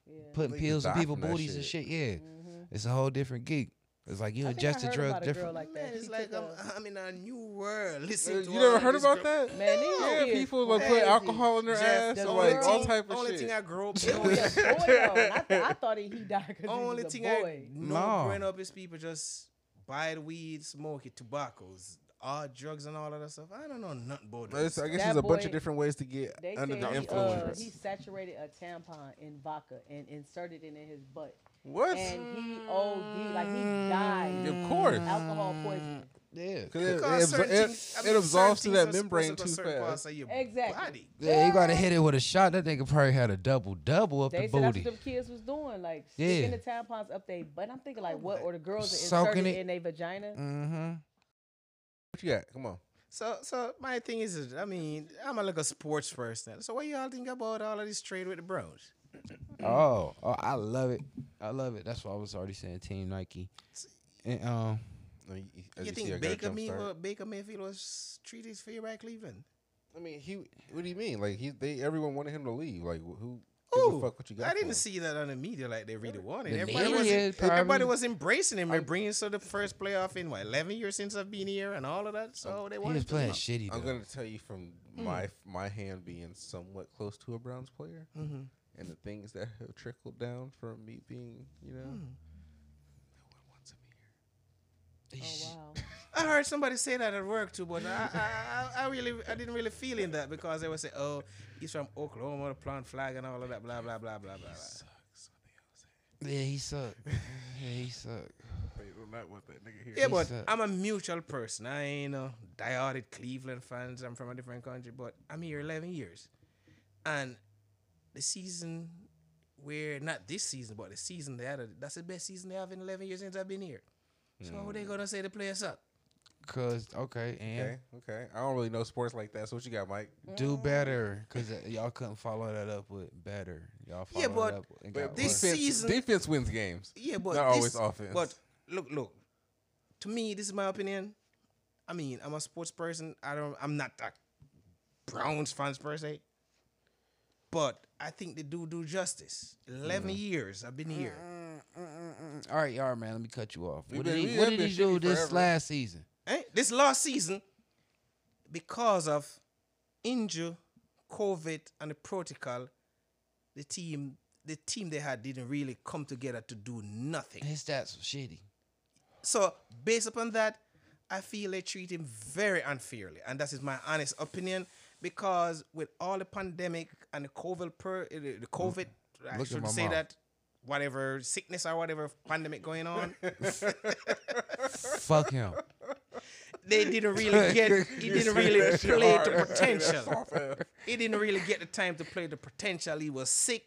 Yeah. Putting Niggas pills in people's people from that booties and shit. shit. Yeah, Mhm. it's a whole different geek. It's like you I think I ingest the heard about a girl different. like Man, that. it's She like I'm, a- I'm in a new world. Uh, Listen You never heard about gro- that? Man, these Yeah, kids people like put alcohol in their Jeff, ass the and only like all type of only shit. thing I grew up Boy, knowing. a boy, I, th- I thought he he died because only he was a thing boy. I know No. growing up is people just buy the weed, smoke it, tobaccos, all drugs and all of that stuff. I don't know nothing about It's- that. I guess That there's a bunch of different ways to get under said the he, uh, influence. he saturated a tampon in vodka and inserted it in his butt, what? and he OD like he died. Of course. alcohal poisoning. Yeah, Because it, Because it, certain it, things- I it mean, absorbs to that membrane to too fast. parts of your Exactly. body. yeah. You gotta hit it with a shot. That nigga probably had a double double up They the said that's booty. what the kids was doing, like Yeah. sticking the tampons up they butt. I'm thinking like, what? Or the girls are Soaking it. in their vagina. Mm-hmm. What you got? Come on. So, so my thing is, is, I mean, I'm a like a sports person. So, what y'all think about all of this trade with the Browns? Oh, oh, I love it. I love it. That's why I was already saying Team Nike. And um, No, you, You think got a Baker, jump May- start. Baker Mayfield was treated fair by Cleveland? I mean, he. What do you mean? Like he, they, everyone wanted him to leave. Like who? Gives a Ooh, fuck what you got? I didn't him? see that on the media like they really wanted. The Everybody was, everybody was embracing him. They're bringing so the first playoff in what 11 years since I've been here and all of that. So they he wanted was to playing know. shitty. I'm gonna tell you from my my hand being somewhat close to a Browns player, Mhm. and the things that have trickled down from me being, you know, no one wants him here. Oh wow. I heard somebody say that at work too, but I, I, I, I really, I didn't really feel in that because they would say, "Oh, he's from Oklahoma, the plant flag and all of that, blah blah blah blah blah." blah. Sucks. What the hell is Yeah, he sucked. yeah, he sucked. They not want that nigga here. Yeah, He but suck. I'm a mutual person. I ain't a diehard Cleveland fans. I'm from a different country, but I'm here 11 years, and the season where not this season, but the season they had, that's the best season they have in 11 years since I've been here. So how they mm. gonna say the players suck? Cause okay, and Okay, okay. I don't really know sports like that. So what you got, Mike? do mm. better. Cause uh, y'all couldn't follow that up with better. Y'all follow Yeah, that but up and But got this worse. defense, season- defense wins games. Yeah, but Not this, always offense. But look, look. To me, this is my opinion. I mean, I'm a sports person. I don't. I'm not a Browns fans per se. But I think they do do justice. Eleven Mm. years I've been here. Mm, mm, All right, y'all, man. Let me cut you off. What been- did we he, what have did been he do shitty this forever. last season? Eh? This last season, because of injury, COVID, and the protocol, the team, the team they had didn't really come together to do nothing. His stats were shitty. So based upon that, I feel they treat him very unfairly, and that is my honest opinion. Because with all the pandemic and the COVID, per, uh, the the COVID, I Look at should my say mouth. that whatever sickness or whatever pandemic going on, Fuck him. They didn't really get. He didn't really That shit play hard. to That's potential. he didn't really get the time to play the potential. He was sick.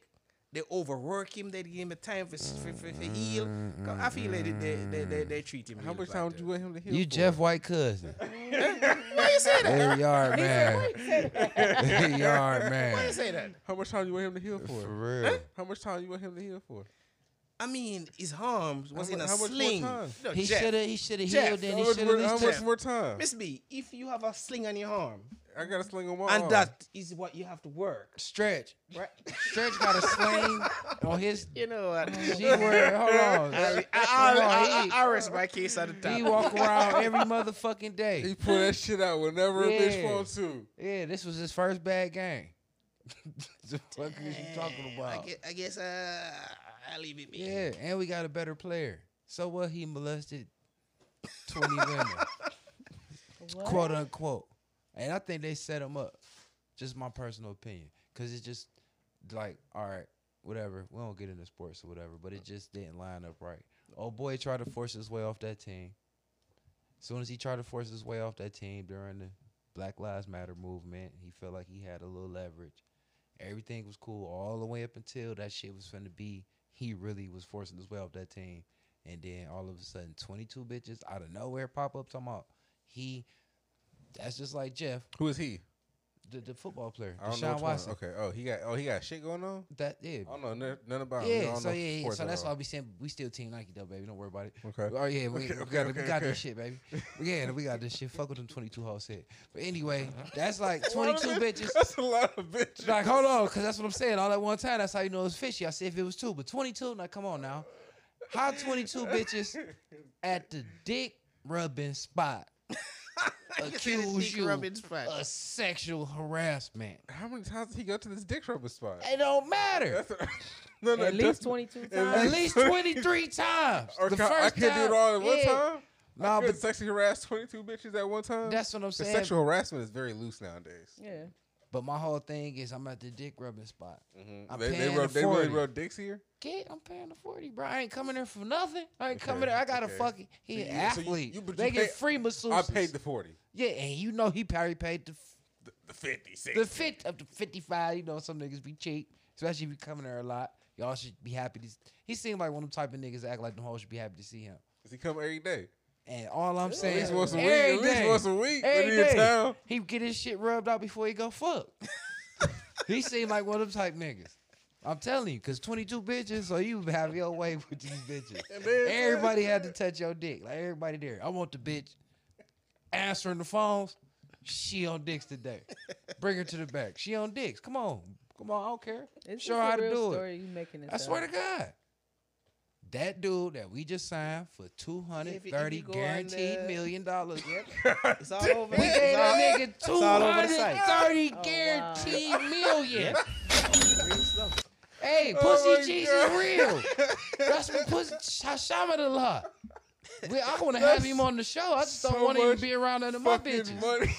They overwork him. They didn't give him the time for, for, for, for heal. 'Cause I feel like they, they, they, they, they treat him. How really much time do you want him to heal? You for? Jeff White cousin. Why you say that? There you are, man. There you are, Why you say that? How much time do you want him to heal For for? real. How much time do you want him to heal for? I mean, his arms was How in a how much more sling. time? No, He should have. He should have healed. Then he should have. how least much more time? Miss B, if you have a sling on your arm, I got a sling on my and arm. And that is what you have to work, Stretch. right? Stretch got a sling on his. You know what? G word. Hold on. I, Hold I, on, I, he- I, I rest my case at the top. He walk around every motherfucking day. he day. pull that shit out whenever a bitch Yeah. wants to. Yeah, this was his first bad game. the fuck is you talking I about? guess, I guess uh, I'll leave it be. Yeah, and we got a better player. So what? He molested twenty women, What? quote unquote. And I think they set him up. Just my personal opinion, because it's just like, all right, whatever. We don't get into sports or whatever, but it just didn't line up right. Old boy tried to force his way off that team. As soon as he tried to force his way off that team during the Black Lives Matter movement, he felt like he had a little leverage. Everything was cool all the way up until that shit was finna be. He really was forcing his way off that team, and then all of a sudden, twenty two bitches out of nowhere pop up talking about he. That's just like Jeff, Who is he? The, the football player, I don't know Deshaun which one. Watson. Okay. Oh, he got. Oh, he got shit going on. That yeah, I don't know nothing, nothing about. him. I yeah. don't So know yeah, yeah. sports So at that's all. why I be saying we still Team Nike though, baby. Don't worry about it. Okay. Oh yeah, we, Okay, we okay, got okay, we got okay. this shit, baby. Yeah, we got this shit. Fuck with them twenty two hoes said. But anyway, that's like twenty two bitches. That's a lot of bitches. Like, hold on, because that's what I'm saying. All at one time, that's how you know it's fishy. I said if it was two, but 22, now come on now. How 22 bitches at the dick rubbing spot accuse you rubbing spot. of sexual harassment? How many times did he go to this dick rubbing spot? It don't matter. That's no, no, At least 22 times. At least 23 times. Or the can, first I can't do it all at one yeah. time. Nah, I but but sexually harass twenty two bitches at one time. that's what I'm saying. sexual harassment is very loose nowadays. Yeah. But my whole thing is I'm at the dick rubbing spot. Mm-hmm. I'm They, they, rub, the they really rub dicks here. Kid, I'm paying the 40, bro. I ain't coming there for nothing. I ain't Okay, coming there. I got a fucking he So an you- so you- athlete. you- they you get free masseuses. I paid the forty, Yeah, and you know he probably paid the the, the 50, 60. the fit up to fifty five. You know some niggas be cheap, especially if you coming there a lot. Y'all should be happy to. He seemed like one of them type of niggas that act like them hoes should be happy to see him. Does he come every day? And all I'm saying, least once a week. At least once a week. every when he in town. he get his shit rubbed out before he go fuck. he seemed like one of them type niggas. I'm telling you, cause 22 bitches, so you have your way with these bitches. Everybody had to touch your dick, like everybody there. I want the bitch answering the phones. She on dicks today. Bring her to the back. She on dicks. Come on, come on. I don't care. It's Show her how to real do it. You making this I swear to God. That dude that we just signed for two hundred thirty If you- if you guaranteed the- million dollars. Yep. It's all over. We it's gave that nigga two all over the hundred site. thirty Oh, wow. guaranteed million. Real stuff. Hey, Oh pussy my cheese God. is real. That's what pussy Hashama a lot. We, I want to have him on the show. I just don't want him to be around none of my bitches. money.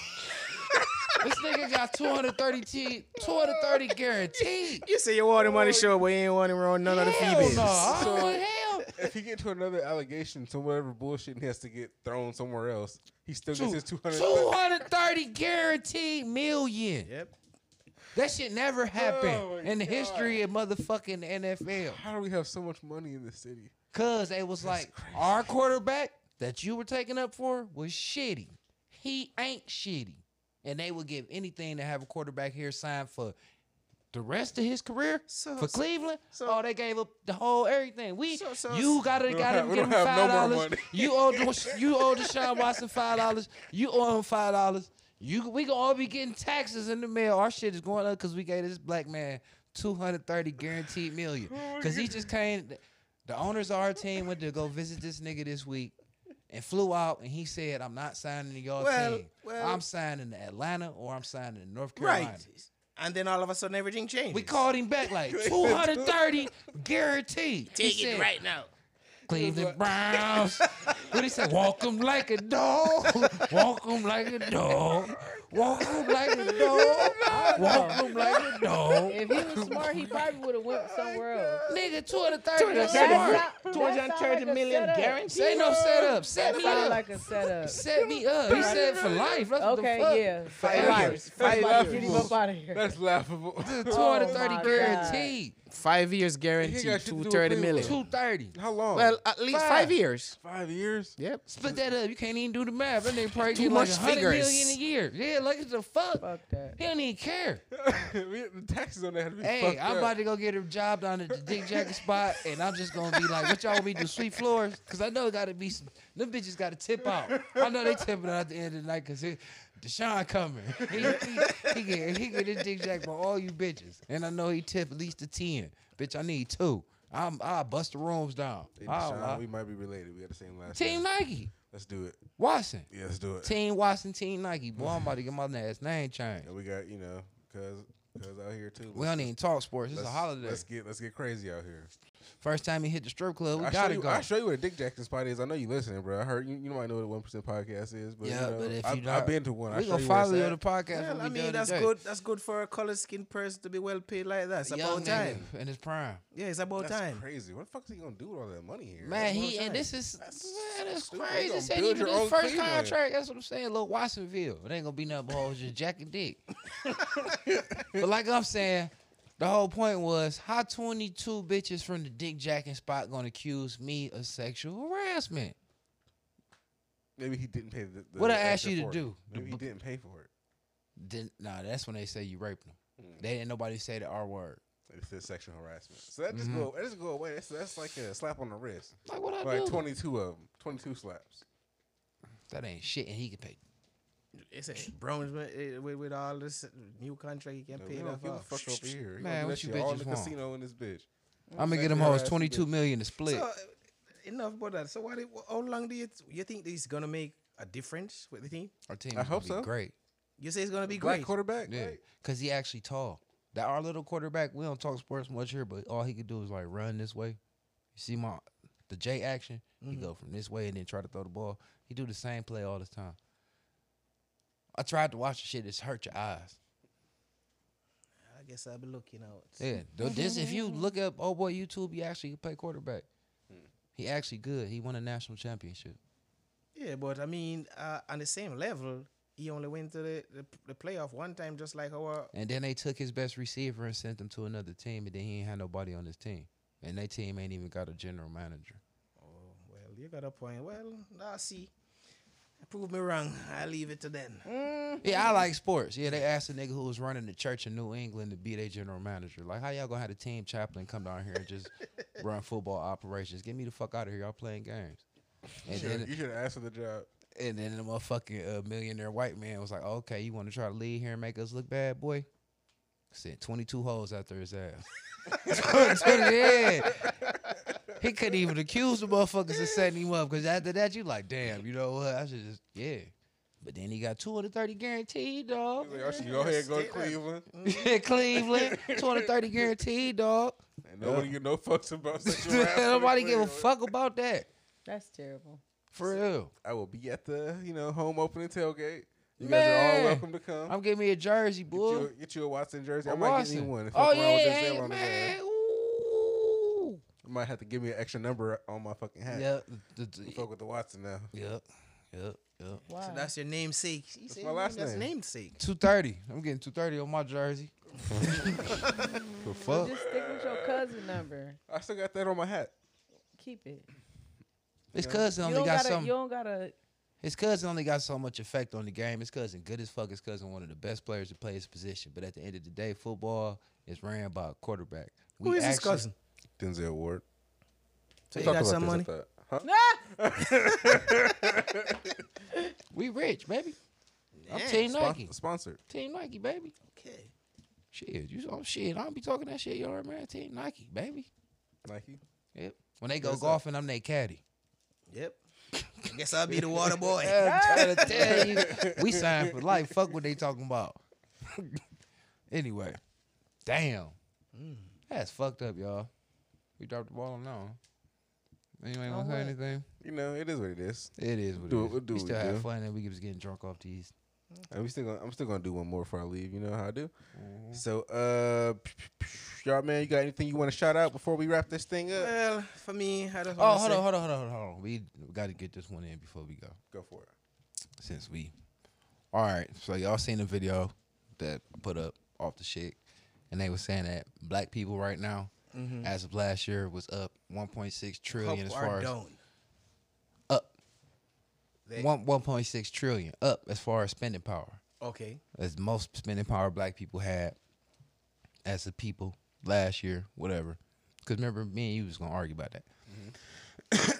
This nigga got 230 T, 230 guaranteed. You say you want him on oh, the show, but you ain't want him around none of the Hell no, I So- don't want him. if he get to another allegation, to whatever bullshit he has to get thrown somewhere else, he still gets Two- his 200. 230 guaranteed million. Yep. That shit never happened Oh my in the God. history of motherfucking NFL. How do we have so much money in the city? Cause it was like our quarterback that you were taking up for was shitty. He ain't shitty. And they would give anything to have a quarterback here signed for the rest of his career So- for so- Cleveland. so- oh, they gave up the whole everything. We So- so- you gotta We don't gotta have- we give him don't have five no more dollars. money. you owe you owe Deshaun Watson five dollars. You owe him five dollars. You we gonna all be getting taxes in the mail. Our shit is going up because we gave this black man two hundred thirty guaranteed million. Oh Because he just came. The owners of our team went to go visit this nigga this week and flew out and he said, "I'm not signing to your Well, team. well- I'm signing to Atlanta or I'm signing to North Carolina." Right. And then all of a sudden everything changes. We called him back like 230 guaranteed. He it said, right now. Cleveland Browns. what he said? Walk 'em like a dog. Walk 'em like a dog. Walk 'em like a dog. Walk 'em like a dog. If he was smart, he probably would have went somewhere else. Nigga, 230. That's That's smart. not- that sound 230 like a million setup. guaranteed. Say no setup. Set That me up. like a setup. Set me up. He said for life. That's Okay, what the fuck. yeah. Five Right. years. I'm Five about to years. Get him up out of here. That's laughable. 230 Oh my guaranteed. Five years He guaranteed, got shit to do with 230 Cleveland. million. 230. How long? Well, at least Five. five years. five years. Yep. Split that up. You can't even do the math. That nigga probably Too get like much 100 figures. million a year. Yeah, like it's a fuck. Fuck that. He don't even care. the taxes on that had to be Hey, I'm up. about to go get a job down at the Dick Jacket spot, and I'm just gonna be like, "What y'all want me to do? Sweep floors?" Because I know it got to be some. Them bitches got to tip out. I know they tipping out at the end of the night because Deshaun coming. He, he, he get he get his Dick Jack by all you bitches, and I know he tip at least a ten. Bitch, I need two. I'm I bust the rooms down. Hey, Deshaun, I'll- we might be related. We got the same last Team name. Nike, Let's do it. Watson. Yeah, let's do it. Team Watson, Team Nike. Boy, I'm about to get my last name changed. And we got you know, cause cause out here too. We don't even talk sports. It's a holiday. Let's get let's get crazy out here. First time he hit the strip club, we I gotta you, go. I show you what a Dick Jackson spot is. I know you listening, bro. I heard you. You might know what a one percent podcast is, but Yeah, you know, but if I, you I've been to one. I we show gonna you follow you on the podcast. Well, when I mean, that's today. good. That's good for a color skinned person to be well paid like that. It's Young about time. nigga in his prime. Yeah, it's about That's time. crazy. What the fuck is he gonna do with all that money here? Man, That's he what I'm and saying. this is That's man, that's crazy. You This gonna ain't build even his first Cleveland. contract. That's what I'm saying. Little Watsonville. It ain't gonna be nothing but hoes just Jack and Dick. but like I'm saying, the whole point was how 22 bitches from the Dick Jacking spot gonna accuse me of sexual harassment? Maybe he didn't pay the. the What I asked you to it. do? Maybe he didn't pay for it. Then nah, that's when they say you raped them. Hmm. They didn't nobody say the R word. It sexual harassment. So that just Mhm. go. That just go away. That's that's like a slap on the wrist. Like what I Like do? twenty two of them. Twenty two slaps. That ain't shit, and he can pay. It's a Browns with, with, with all this new contract, you can Man, pay we that give a off. fuck over here. He Man, what you shit all in bitches the want? casino in this bitch. I'm gonna get them Sexual hoes harassment, twenty two bitch. million to split. So, enough about that. So, what? How long do you you think this is gonna make a difference with the team? Our team I hope gonna be so. great. You say it's gonna be Black great. quarterback. Yeah, Right? cause he actually tall. That our little quarterback, we don't talk sports much here, but all he could do is like run this way. You see my the J action, he Mhm. go from this way and then try to throw the ball. He do the same play all the time. I tried to watch the shit. It's hurt your eyes. I guess I'll be looking out. Yeah, th- this if you look up oh boy YouTube, he actually can play quarterback. He actually good. He won a national championship. Yeah, but I mean, uh, on the same level, he only went to the, the the playoff one time, just like our. And then they took his best receiver and sent him to another team, and then he ain't had nobody on his team. And they team ain't even got a general manager. Oh well, you got a point. Well, I see. Prove me wrong. I leave it to them. Yeah, I like sports. Yeah, they asked a nigga who was running the church in New England to be their general manager. Like, how y'all gonna have the team chaplain come down here and just run football operations? Get me the fuck out of here. Y'all playing games. And You should- then, should have asked for the job. and then the motherfucking uh, millionaire white man was like, okay, you want to try to lead here and make us look bad, boy? Sent 22 holes after his ass. yeah. He couldn't even accuse the motherfuckers of setting him up because after that, you like, damn, you know what? I should just, yeah. But then he got 230 guaranteed, dog. He's like, oh, I should go ahead and go to Cleveland. Cleveland, 230 guaranteed, dog. And nobody give no fucks about sexual harassment. in Nobody give a fuck about that. That's terrible. For real. I will be at the you know home opening tailgate. You guys are all welcome to come. I'm giving me a jersey, Get boy. you, a, get you a Watson jersey. I A might get you one. If Oh fuck around yeah, hey, on man. Ass. Ooh. I might have to give me an extra number on my fucking hat. Yep. the- the- Fuck with the Watson now. Yep. Yep. Yep. Wow. So that's your namesake. He said my last That's name. namesake. 230. I'm getting 230 on my jersey. The So fuck? just stick with your cousin number. I still got that on my hat. Keep it. His cousin You only don't got gotta. some. You don't gotta. His cousin only got so much effect on the game. His cousin, good as fuck. His cousin, one of the best players to play his position. But at the end of the day, football is ran by a quarterback. Who is his cousin? Denzel Ward. So We he talked got about some this money. at the- huh? Ah! We rich, baby. I'm Yeah, Team Spon- Nike. sponsored. Team Nike, baby. Okay. Shit, you oh shit. I don't be talking that shit, y'all, man. Team Nike, baby. Nike. Yep. When they go What's up? golfing, I'm their caddy. Yep. I guess I'll be the water boy. I'm trying to tell you, we signed for life. Fuck what they talking about. anyway, damn, hmm. that's fucked up, y'all. We dropped the ball on now. Anybody want to say anything? You know, it is what it is. It is what Do it it- is. we'll do we what still we have do. fun and we just getting drunk off these. And we still gonna, I'm still gonna do one more before I leave. You know how I do. Mm-hmm. So, uh, y'all, man, you got anything you want to shout out before we wrap this thing up? Well, for me, I just Oh, wanna hold say- on, hold on, hold on, hold on. We, we got to get this one in before we go. Go for it. Since we, all right. So y'all seen the video that I put up off the shit, and they were saying that black people right now, as of last year, was up 1.6 trillion Up as far as up They- one 1.6 trillion up as far as spending power. Okay. As most spending power black people had as a people last year, whatever. Because remember, me and you was gonna argue about that.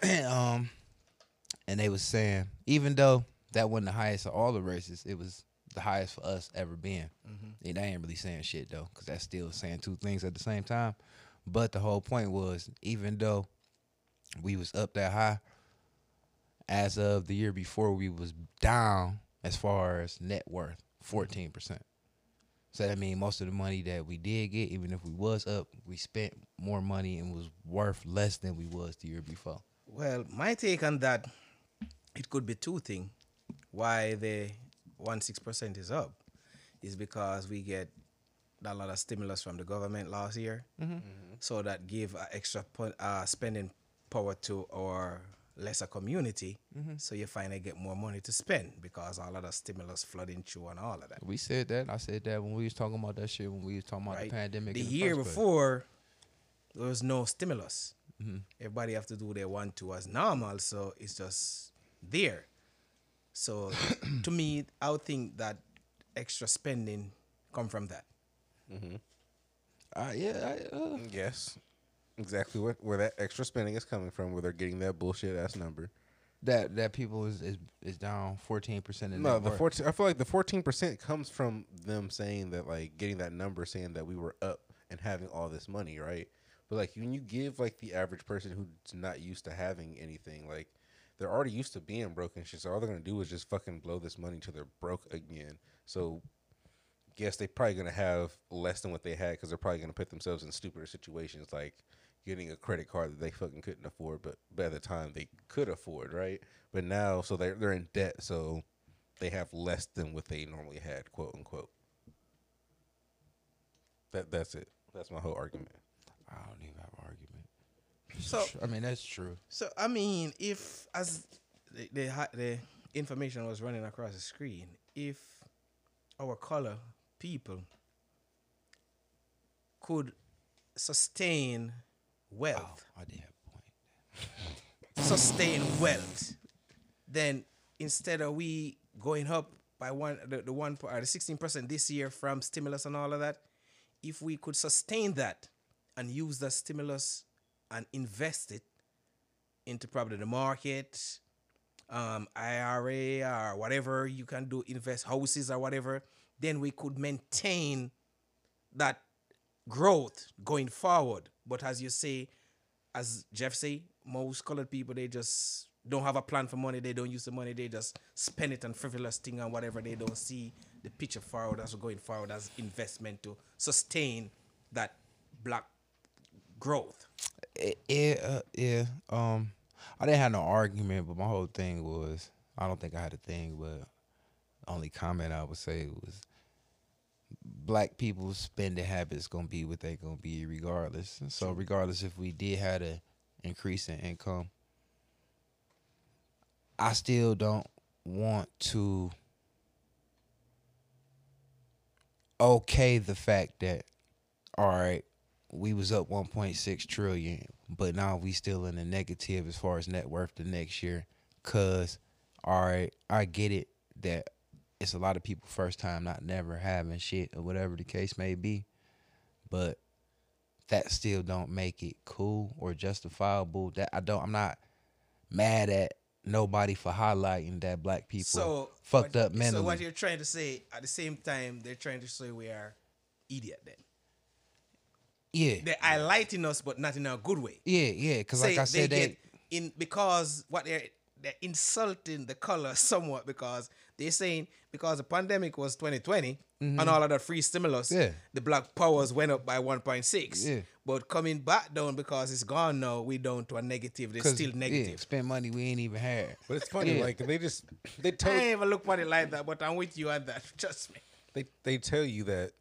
and, um, and they was saying even though that wasn't the highest of all the races, it was the highest for us ever been. And they ain't really saying shit though, because that's still saying two things at the same time. But the whole point was, even though we was up that high, as of the year before, we was down as far as net worth, fourteen percent. So that means most of the money that we did get, even if we was up, we spent more money and was worth less than we was the year before. Well, my take on that, it could be two things. Why the one six percent is up, is because we get a lot of stimulus from the government last year, so that give a extra po- uh, spending power to our lesser community. So you finally get more money to spend because all of the stimulus flooding through and all of that. We said that. I said that when we was talking about that shit when we was talking about right? the pandemic. The in year first place. before, there was no stimulus. Mm-hmm. Everybody have to do their one two as normal, so it's just there. So to me, I would think that extra spending come from that. Uh, yeah, I, uh, Yes, exactly what where that extra spending is coming from, where they're getting that bullshit ass number. that that people is is, is down fourteen percent No, the fourteen. I feel like the fourteen percent comes from them saying that, like, getting that number, saying that we were up and having all this money, right? But like, when you give like the average person who's not used to having anything, like, they're already used to being broke and shit. So all they're gonna do is just fucking blow this money till they're broke again. So, guess they're probably gonna have less than what they had because they're probably gonna put themselves in stupider situations, like getting a credit card that they fucking couldn't afford, but by the time they could afford, right? But now, so they're they're in debt, so they have less than what they normally had, quote unquote. That that's it. That's my whole argument. I don't even have an argument. So I mean that's true. So I mean, if as the the, hi- the information was running across the screen, if our color people could sustain wealth, I did have point. sustain wealth, then instead of we going up by one the, the one or the sixteen percent this year from stimulus and all of that, if we could sustain that and use that stimulus and invest it into probably the market, um, IRA or whatever you can do, invest houses or whatever, then we could maintain that growth going forward. But as you say, as Jeff say, most colored people they just don't have a plan for money. They don't use the money. They just spend it on frivolous thing and whatever. They don't see the picture forward as going forward as investment to sustain that black growth. It, it, uh, yeah. Um, I didn't have no argument, but my whole thing was I don't think I had a thing, but only comment I would say was black people's spending habits gonna be what they gonna be regardless. So regardless if we did have a increase in income, I still don't want to okay the fact that all right, we was up 1.6 trillion. but now we still in the negative as far as net worth the next year. Cause all right, I get it that it's a lot of people first time not never having shit or whatever the case may be, but that still don't make it cool or justifiable. That I don't. I'm not mad at nobody for highlighting that black people So fucked what- up mentally. So what you're trying to say at the same time, they're trying to say we are idiot. Then yeah, they're highlighting us, but not in a good way. yeah, yeah. Because like I said, they they, get in because what they're they're insulting the color somewhat because they're saying because the pandemic was 2020 and all of that free stimulus, Mm-hmm. Yeah. the black powers went up by 1.6. Yeah. But coming back down because it's gone now, we down to a negative. They're still Yeah, negative. spend money we ain't even had. But it's funny, Yeah. like they just they I tell ain't even look at it like that, but I'm with you on that. Trust me. they they tell you that,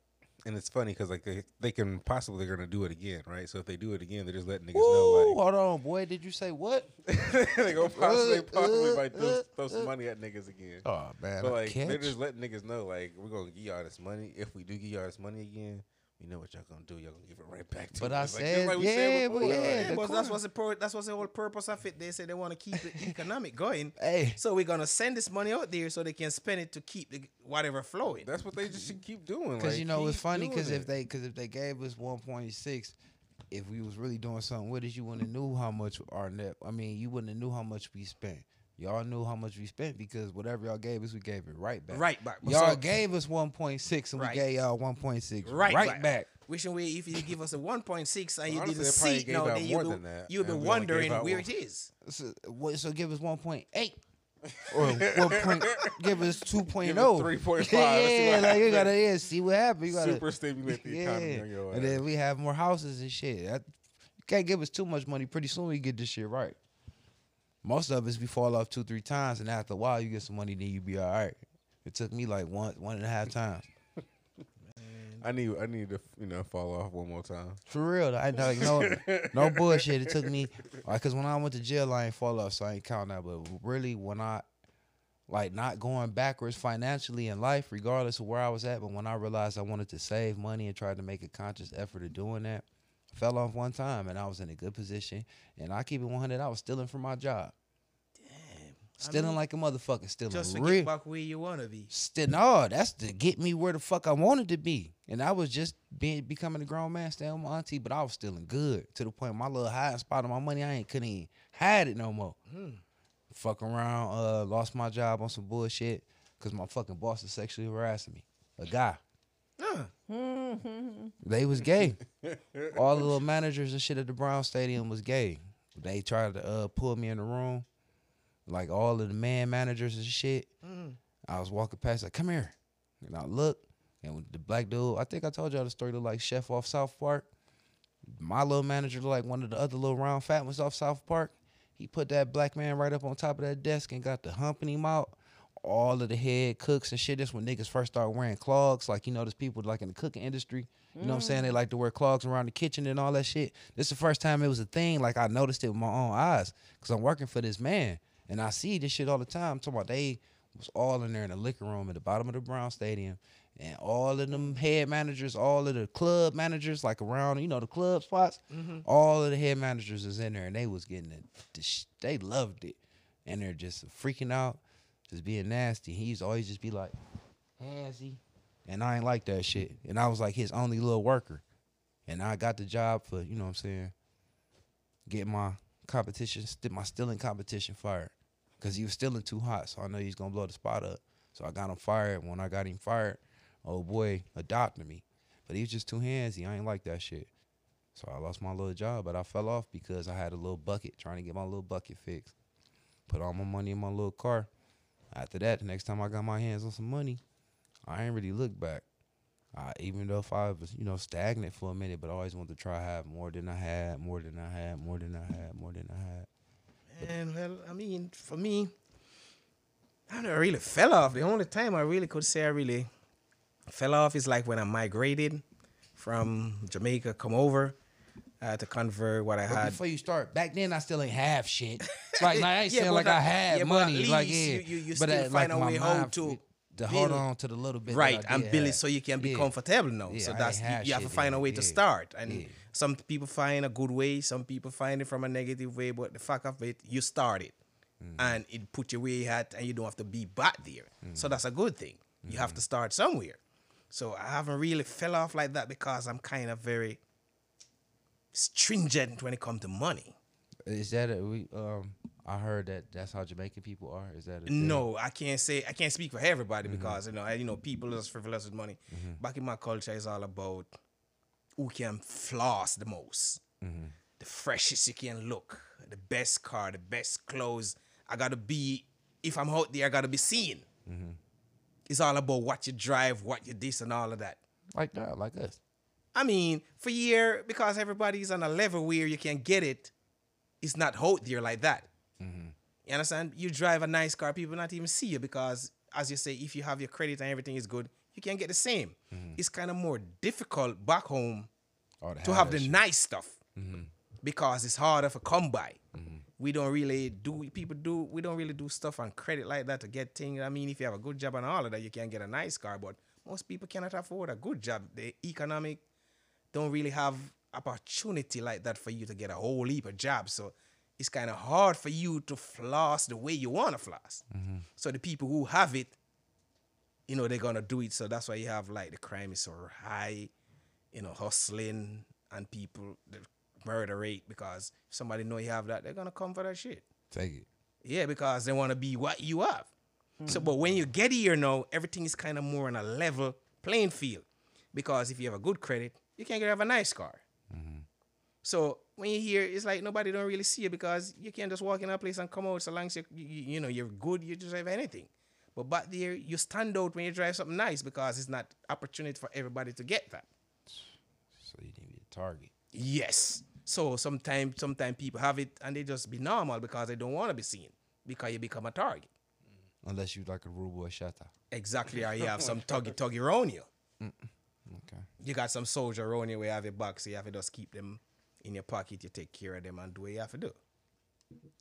and it's funny because like they they can possibly they're gonna do it again, right? So if they do it again, they're just letting niggas Ooh, know hold on, boy. Did you say what? they gonna possibly possibly uh, might throw, uh, throw some uh. money at niggas again. Oh man, But like they're just letting niggas know like we're gonna give y'all this money. If we do give y'all this money again, we know what y'all gonna do. Y'all gonna give it right back to me. But us. I Like, said, like we yeah, but yeah, like, Yeah, but that's corner. what's the pro- that's what's the whole purpose of it. They say they want to keep the economic going. Hey. So we're gonna send this money out there so they can spend it to keep the whatever flowing. that's what they just should keep doing. Because like, you know it's funny doing because if they because if they gave us one point six, if we was really doing something with it, you wouldn't have knew how much our net. I mean, you wouldn't have knew how much we spent. Y'all knew how much we spent because whatever y'all gave us, we gave it right back. Right back. Y'all So- gave us one point six and Right. we gave y'all one point six right, right, back. Wishing we if you give us a 1.6 and you didn't see it gave then you'll be, that, you'll be and we only wondering where one. it is. So, so give us one point eight. or one point, give us two point Give us oh. 3.5, see Yeah, what like you gotta yeah, see what happens. You gotta super stimulate the economy and then we have more houses and shit. That, you can't give us too much money. Pretty soon we get this shit right. Most of us we fall off two, three times, and after a while you get some money, then you be all right. It took me like one, one and a half times. I need I need to you know fall off one more time. For real, I like no, no bullshit. It took me like because when I went to jail, I ain't fall off, so I ain't count that. But really, when I like not going backwards financially in life, regardless of where I was at, but when I realized I wanted to save money and tried to make a conscious effort of doing that, fell off one time, and I was in a good position. And I keep it one hundred. I was stealing from my job, Damn. stealing mean, like a motherfucker, stealing Just to real. get back where you wanna be. Still, no, that's to get me where the fuck I wanted to be. And I was just being becoming a grown man, staying with my auntie, but I was stealing good to the point my little hiding spot of my money, I ain't couldn't even hide it no more. Fuck around, uh, lost my job on some bullshit because my fucking boss is sexually harassing me. A guy. They was gay. All the little managers and shit at the Brown Stadium was gay. They tried to uh, pull me in the room, like all of the man managers and shit. I was walking past, like, come here. And I look, and the black dude, I think I told y'all the story, look like Chef off South Park. My little manager looked like one of the other little round fat ones off South Park. He put that black man right up on top of that desk and got the humping him out. All of the head cooks and shit. That's when niggas first start wearing clogs. Like, you know, there's people like in the cooking industry. You know what I'm saying? They mm. like to wear clogs around the kitchen and all that shit. This is the first time it was a thing. Like, I noticed it with my own eyes because I'm working for this man. And I see this shit all the time. I'm talking about they was all in there in the liquor room at the bottom of the Brown Stadium. And all of them head managers, all of the club managers, like around, you know, the club spots, mm-hmm. all of the head managers was in there and they was getting it. the sh- They loved it. And they're just freaking out, just being nasty. He used always just be like, handsy. And I ain't like that shit. And I was like his only little worker. And I got the job for, you know what I'm saying, get my competition, my stealing competition fired. Because he was stealing too hot. So I know he's to blow the spot up. So I got him fired. When I got him fired, oh boy adopted me. But he was just too handsy. I ain't like that shit. So I lost my little job, but I fell off because I had a little bucket trying to get my little bucket fixed. Put all my money in my little car. After that, the next time I got my hands on some money, I ain't really look back. Uh, even though if I was, you know, stagnant for a minute, but I always wanted to try have more than I had, more than I had, more than I had, more than I had. And well, I mean, for me, I never really fell off. The only time I really could say I really fell off is like when I migrated from Jamaica, come over. I had to convert what I But had. before you start, back then I still ain't have shit. Like, like I ain't Yeah, saying like at- I had yeah, money. Like yeah, you- you- you but still at, find like a way mind- to to hold on to the little bit. right I and did build it so you can be Yeah. comfortable now Yeah, so that's you, you have to find a way to start and Yeah. some people find a good way some people find it from a negative way but the fact of it you start it Mm-hmm. and it put you where you at and you don't have to be back there Mm-hmm. so that's a good thing you have to start somewhere so i haven't really fell off like that because i'm kind of very stringent when it comes to money Is that a, we? Um, I heard that that's how Jamaican people are. Is that a thing? No, I can't say I can't speak for everybody mm-hmm. because you know I, you know people are frivolous with money. Mm-hmm. Back in my culture, it's all about who can floss the most, mm-hmm. the freshest you can look, the best car, the best clothes. I gotta be if I'm out there, I gotta be seen. It's all about what you drive, what you this, and all of that. like that, like us. I mean, for year because everybody's on a level where you can get it, it's not out there like that. Mm-hmm. You understand? You drive a nice car, people not even see you because, as you say, if you have your credit and everything is good, you can get the same. Mm-hmm. It's kind of more difficult back home oh, Or to have the shit. nice stuff mm-hmm. because it's harder for come by. Mm-hmm. We don't really do people do we don't really do stuff on credit like that to get things. I mean, if you have a good job and all of that, you can get a nice car, but most people cannot afford a good job. The economic don't really have opportunity like that for you to get a whole heap of jobs. So it's kind of hard for you to floss the way you want to floss. Mm-hmm. So the people who have it, you know, they're gonna do it. So that's why you have like the crime is so high, you know, hustling and people the murder rate because if somebody know you have that, they're gonna come for that shit. Take it. Yeah, because they want to be what you have. So, hmm. but when you get here now, everything is kind of more on a level playing field. Because if you have a good credit, you can get have a nice car. Mm-hmm. So when you hear, it's like nobody don't really see you because you can't just walk in a place and come out so long as you, you, you know you're good, you just have anything. But back there, you stand out when you drive something nice because it's not opportunity for everybody to get that. So you need to be a target. Yes. So sometimes sometimes people have it and they just be normal because they don't want to be seen because you become a target. Unless you like a rude boy shatter. Exactly, or you have some tuggy tuggy around you. Okay. You got some soldier around you where you have your box, so you have to just keep them in your pocket. You take care of them and do what you have to do.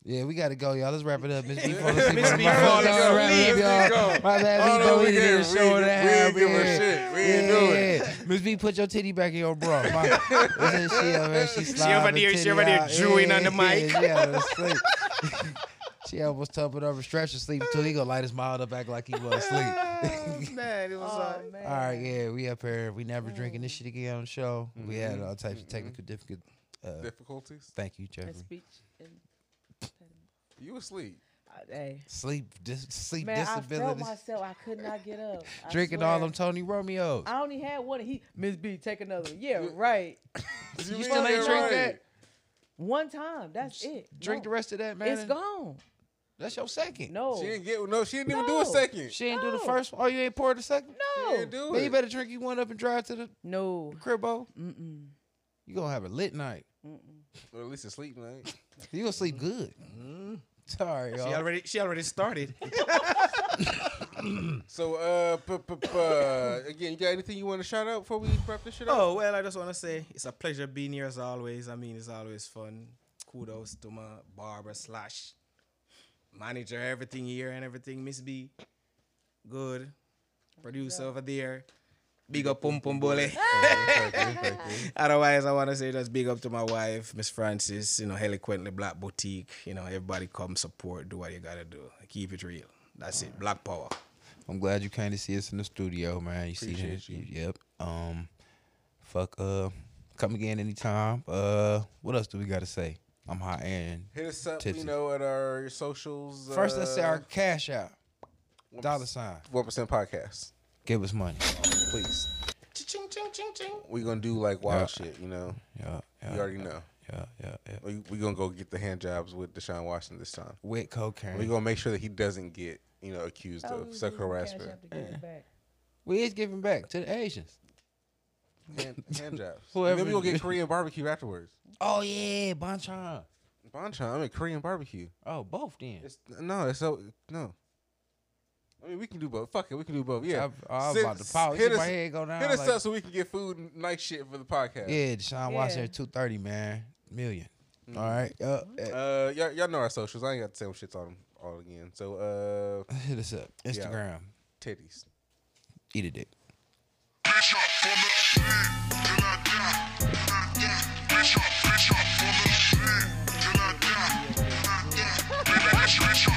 Yeah, we gotta go, y'all. Let's wrap it up. Miss B, fall asleep Miss B the fall asleep. It y'all. Go. My bad, we no, we we did didn't- show and we didn't give a yeah. shit. We didn't do it. Yeah. Miss B, put your titty back in your bra. My, listen, she over there, she slide over her there- she over there drooling on the mic. Yeah, she sleep. she almost tumping over stretch asleep too. He gonna light his mouth up, act like he was asleep. man, it was Oh, man. All right, yeah, we up here. We never drinking this shit again on the show. We had all types of technical difficult. Uh, Difficulties? thank you, And Jeffrey. speech. And, You asleep. uh, hey. Sleep, dis- sleep Man, I felt myself. I could not get up. Drinking swear. all them Tony Romeos. I only had one. He Miss B, take another. one. Yeah, right. You, still mean ain't drink right. that? One time. That's it. Drink No. the rest of that, man. It's gone. That's your second. No. She didn't get no. She didn't even do a No. second. She ain't do the No. first one. Oh, you ain't poured the second? She no. didn't do Man, you it. better drink you one up and drive to the No. cribbo. Mm-mm. You gonna have a lit night. Or at least a sleep night. You gonna sleep good. Sorry, She y'all. already she already started. So, uh, p- p- p- uh, again, you got anything you want to shout out before we wrap this shit up? oh well, I just want to say it's a pleasure being here as always. I mean, it's always fun. Kudos to my barber slash manager, everything here and everything. Miss B, good producer over there. Big up Pum Pum Bully. Thank you, thank you. Otherwise, I want to say just big up to my wife, Miss Francis. You know, eloquently Black Boutique. You know, everybody come support, do what you gotta do, keep it real. That's it. Black Power. I'm glad you came to see us in the studio, man. You see Appreciate that? you. Yep. Um, fuck. Uh, come again anytime. Uh, what else do we gotta say? I'm hot and Hit us up, Tipsy. you know, at our socials. first. let's say our uh, cash out. Dollar sign. one percent podcast, Give us money. please. Ching ching ching ching. We gonna do like wild Yeah. shit, you know. Yeah, yeah. You already know. Yeah, yeah, yeah. We we gonna go get the hand jobs with Deshaun Washington this time. With cocaine. We gonna make sure that he doesn't get, you know, accused Oh, of we sexual did some cash harassment. app to get it back. We is giving back to the Asians. Hand, hand jobs. Whoever and then we gonna get. Korean barbecue afterwards. Oh yeah, Banchan. Banchan, I mean Korean barbecue. Oh, both then. It's no, it's so no. I mean, we can do both. Fuck it, we can do both. Yeah, I, I was Sit- about to pause. hit See my us- head go down. hit us like, up so we can get food and nice shit for the podcast. Yeah, Deshaun Yeah. Watson at two thirty, man. Million. Mm-hmm. All right. Uh, Uh, y'all, y'all know our socials. I ain't got to say them shits on them all again. So, uh, hit us up. Instagram, titties. Eat a dick. Yes, I'll be the water boy. Black power.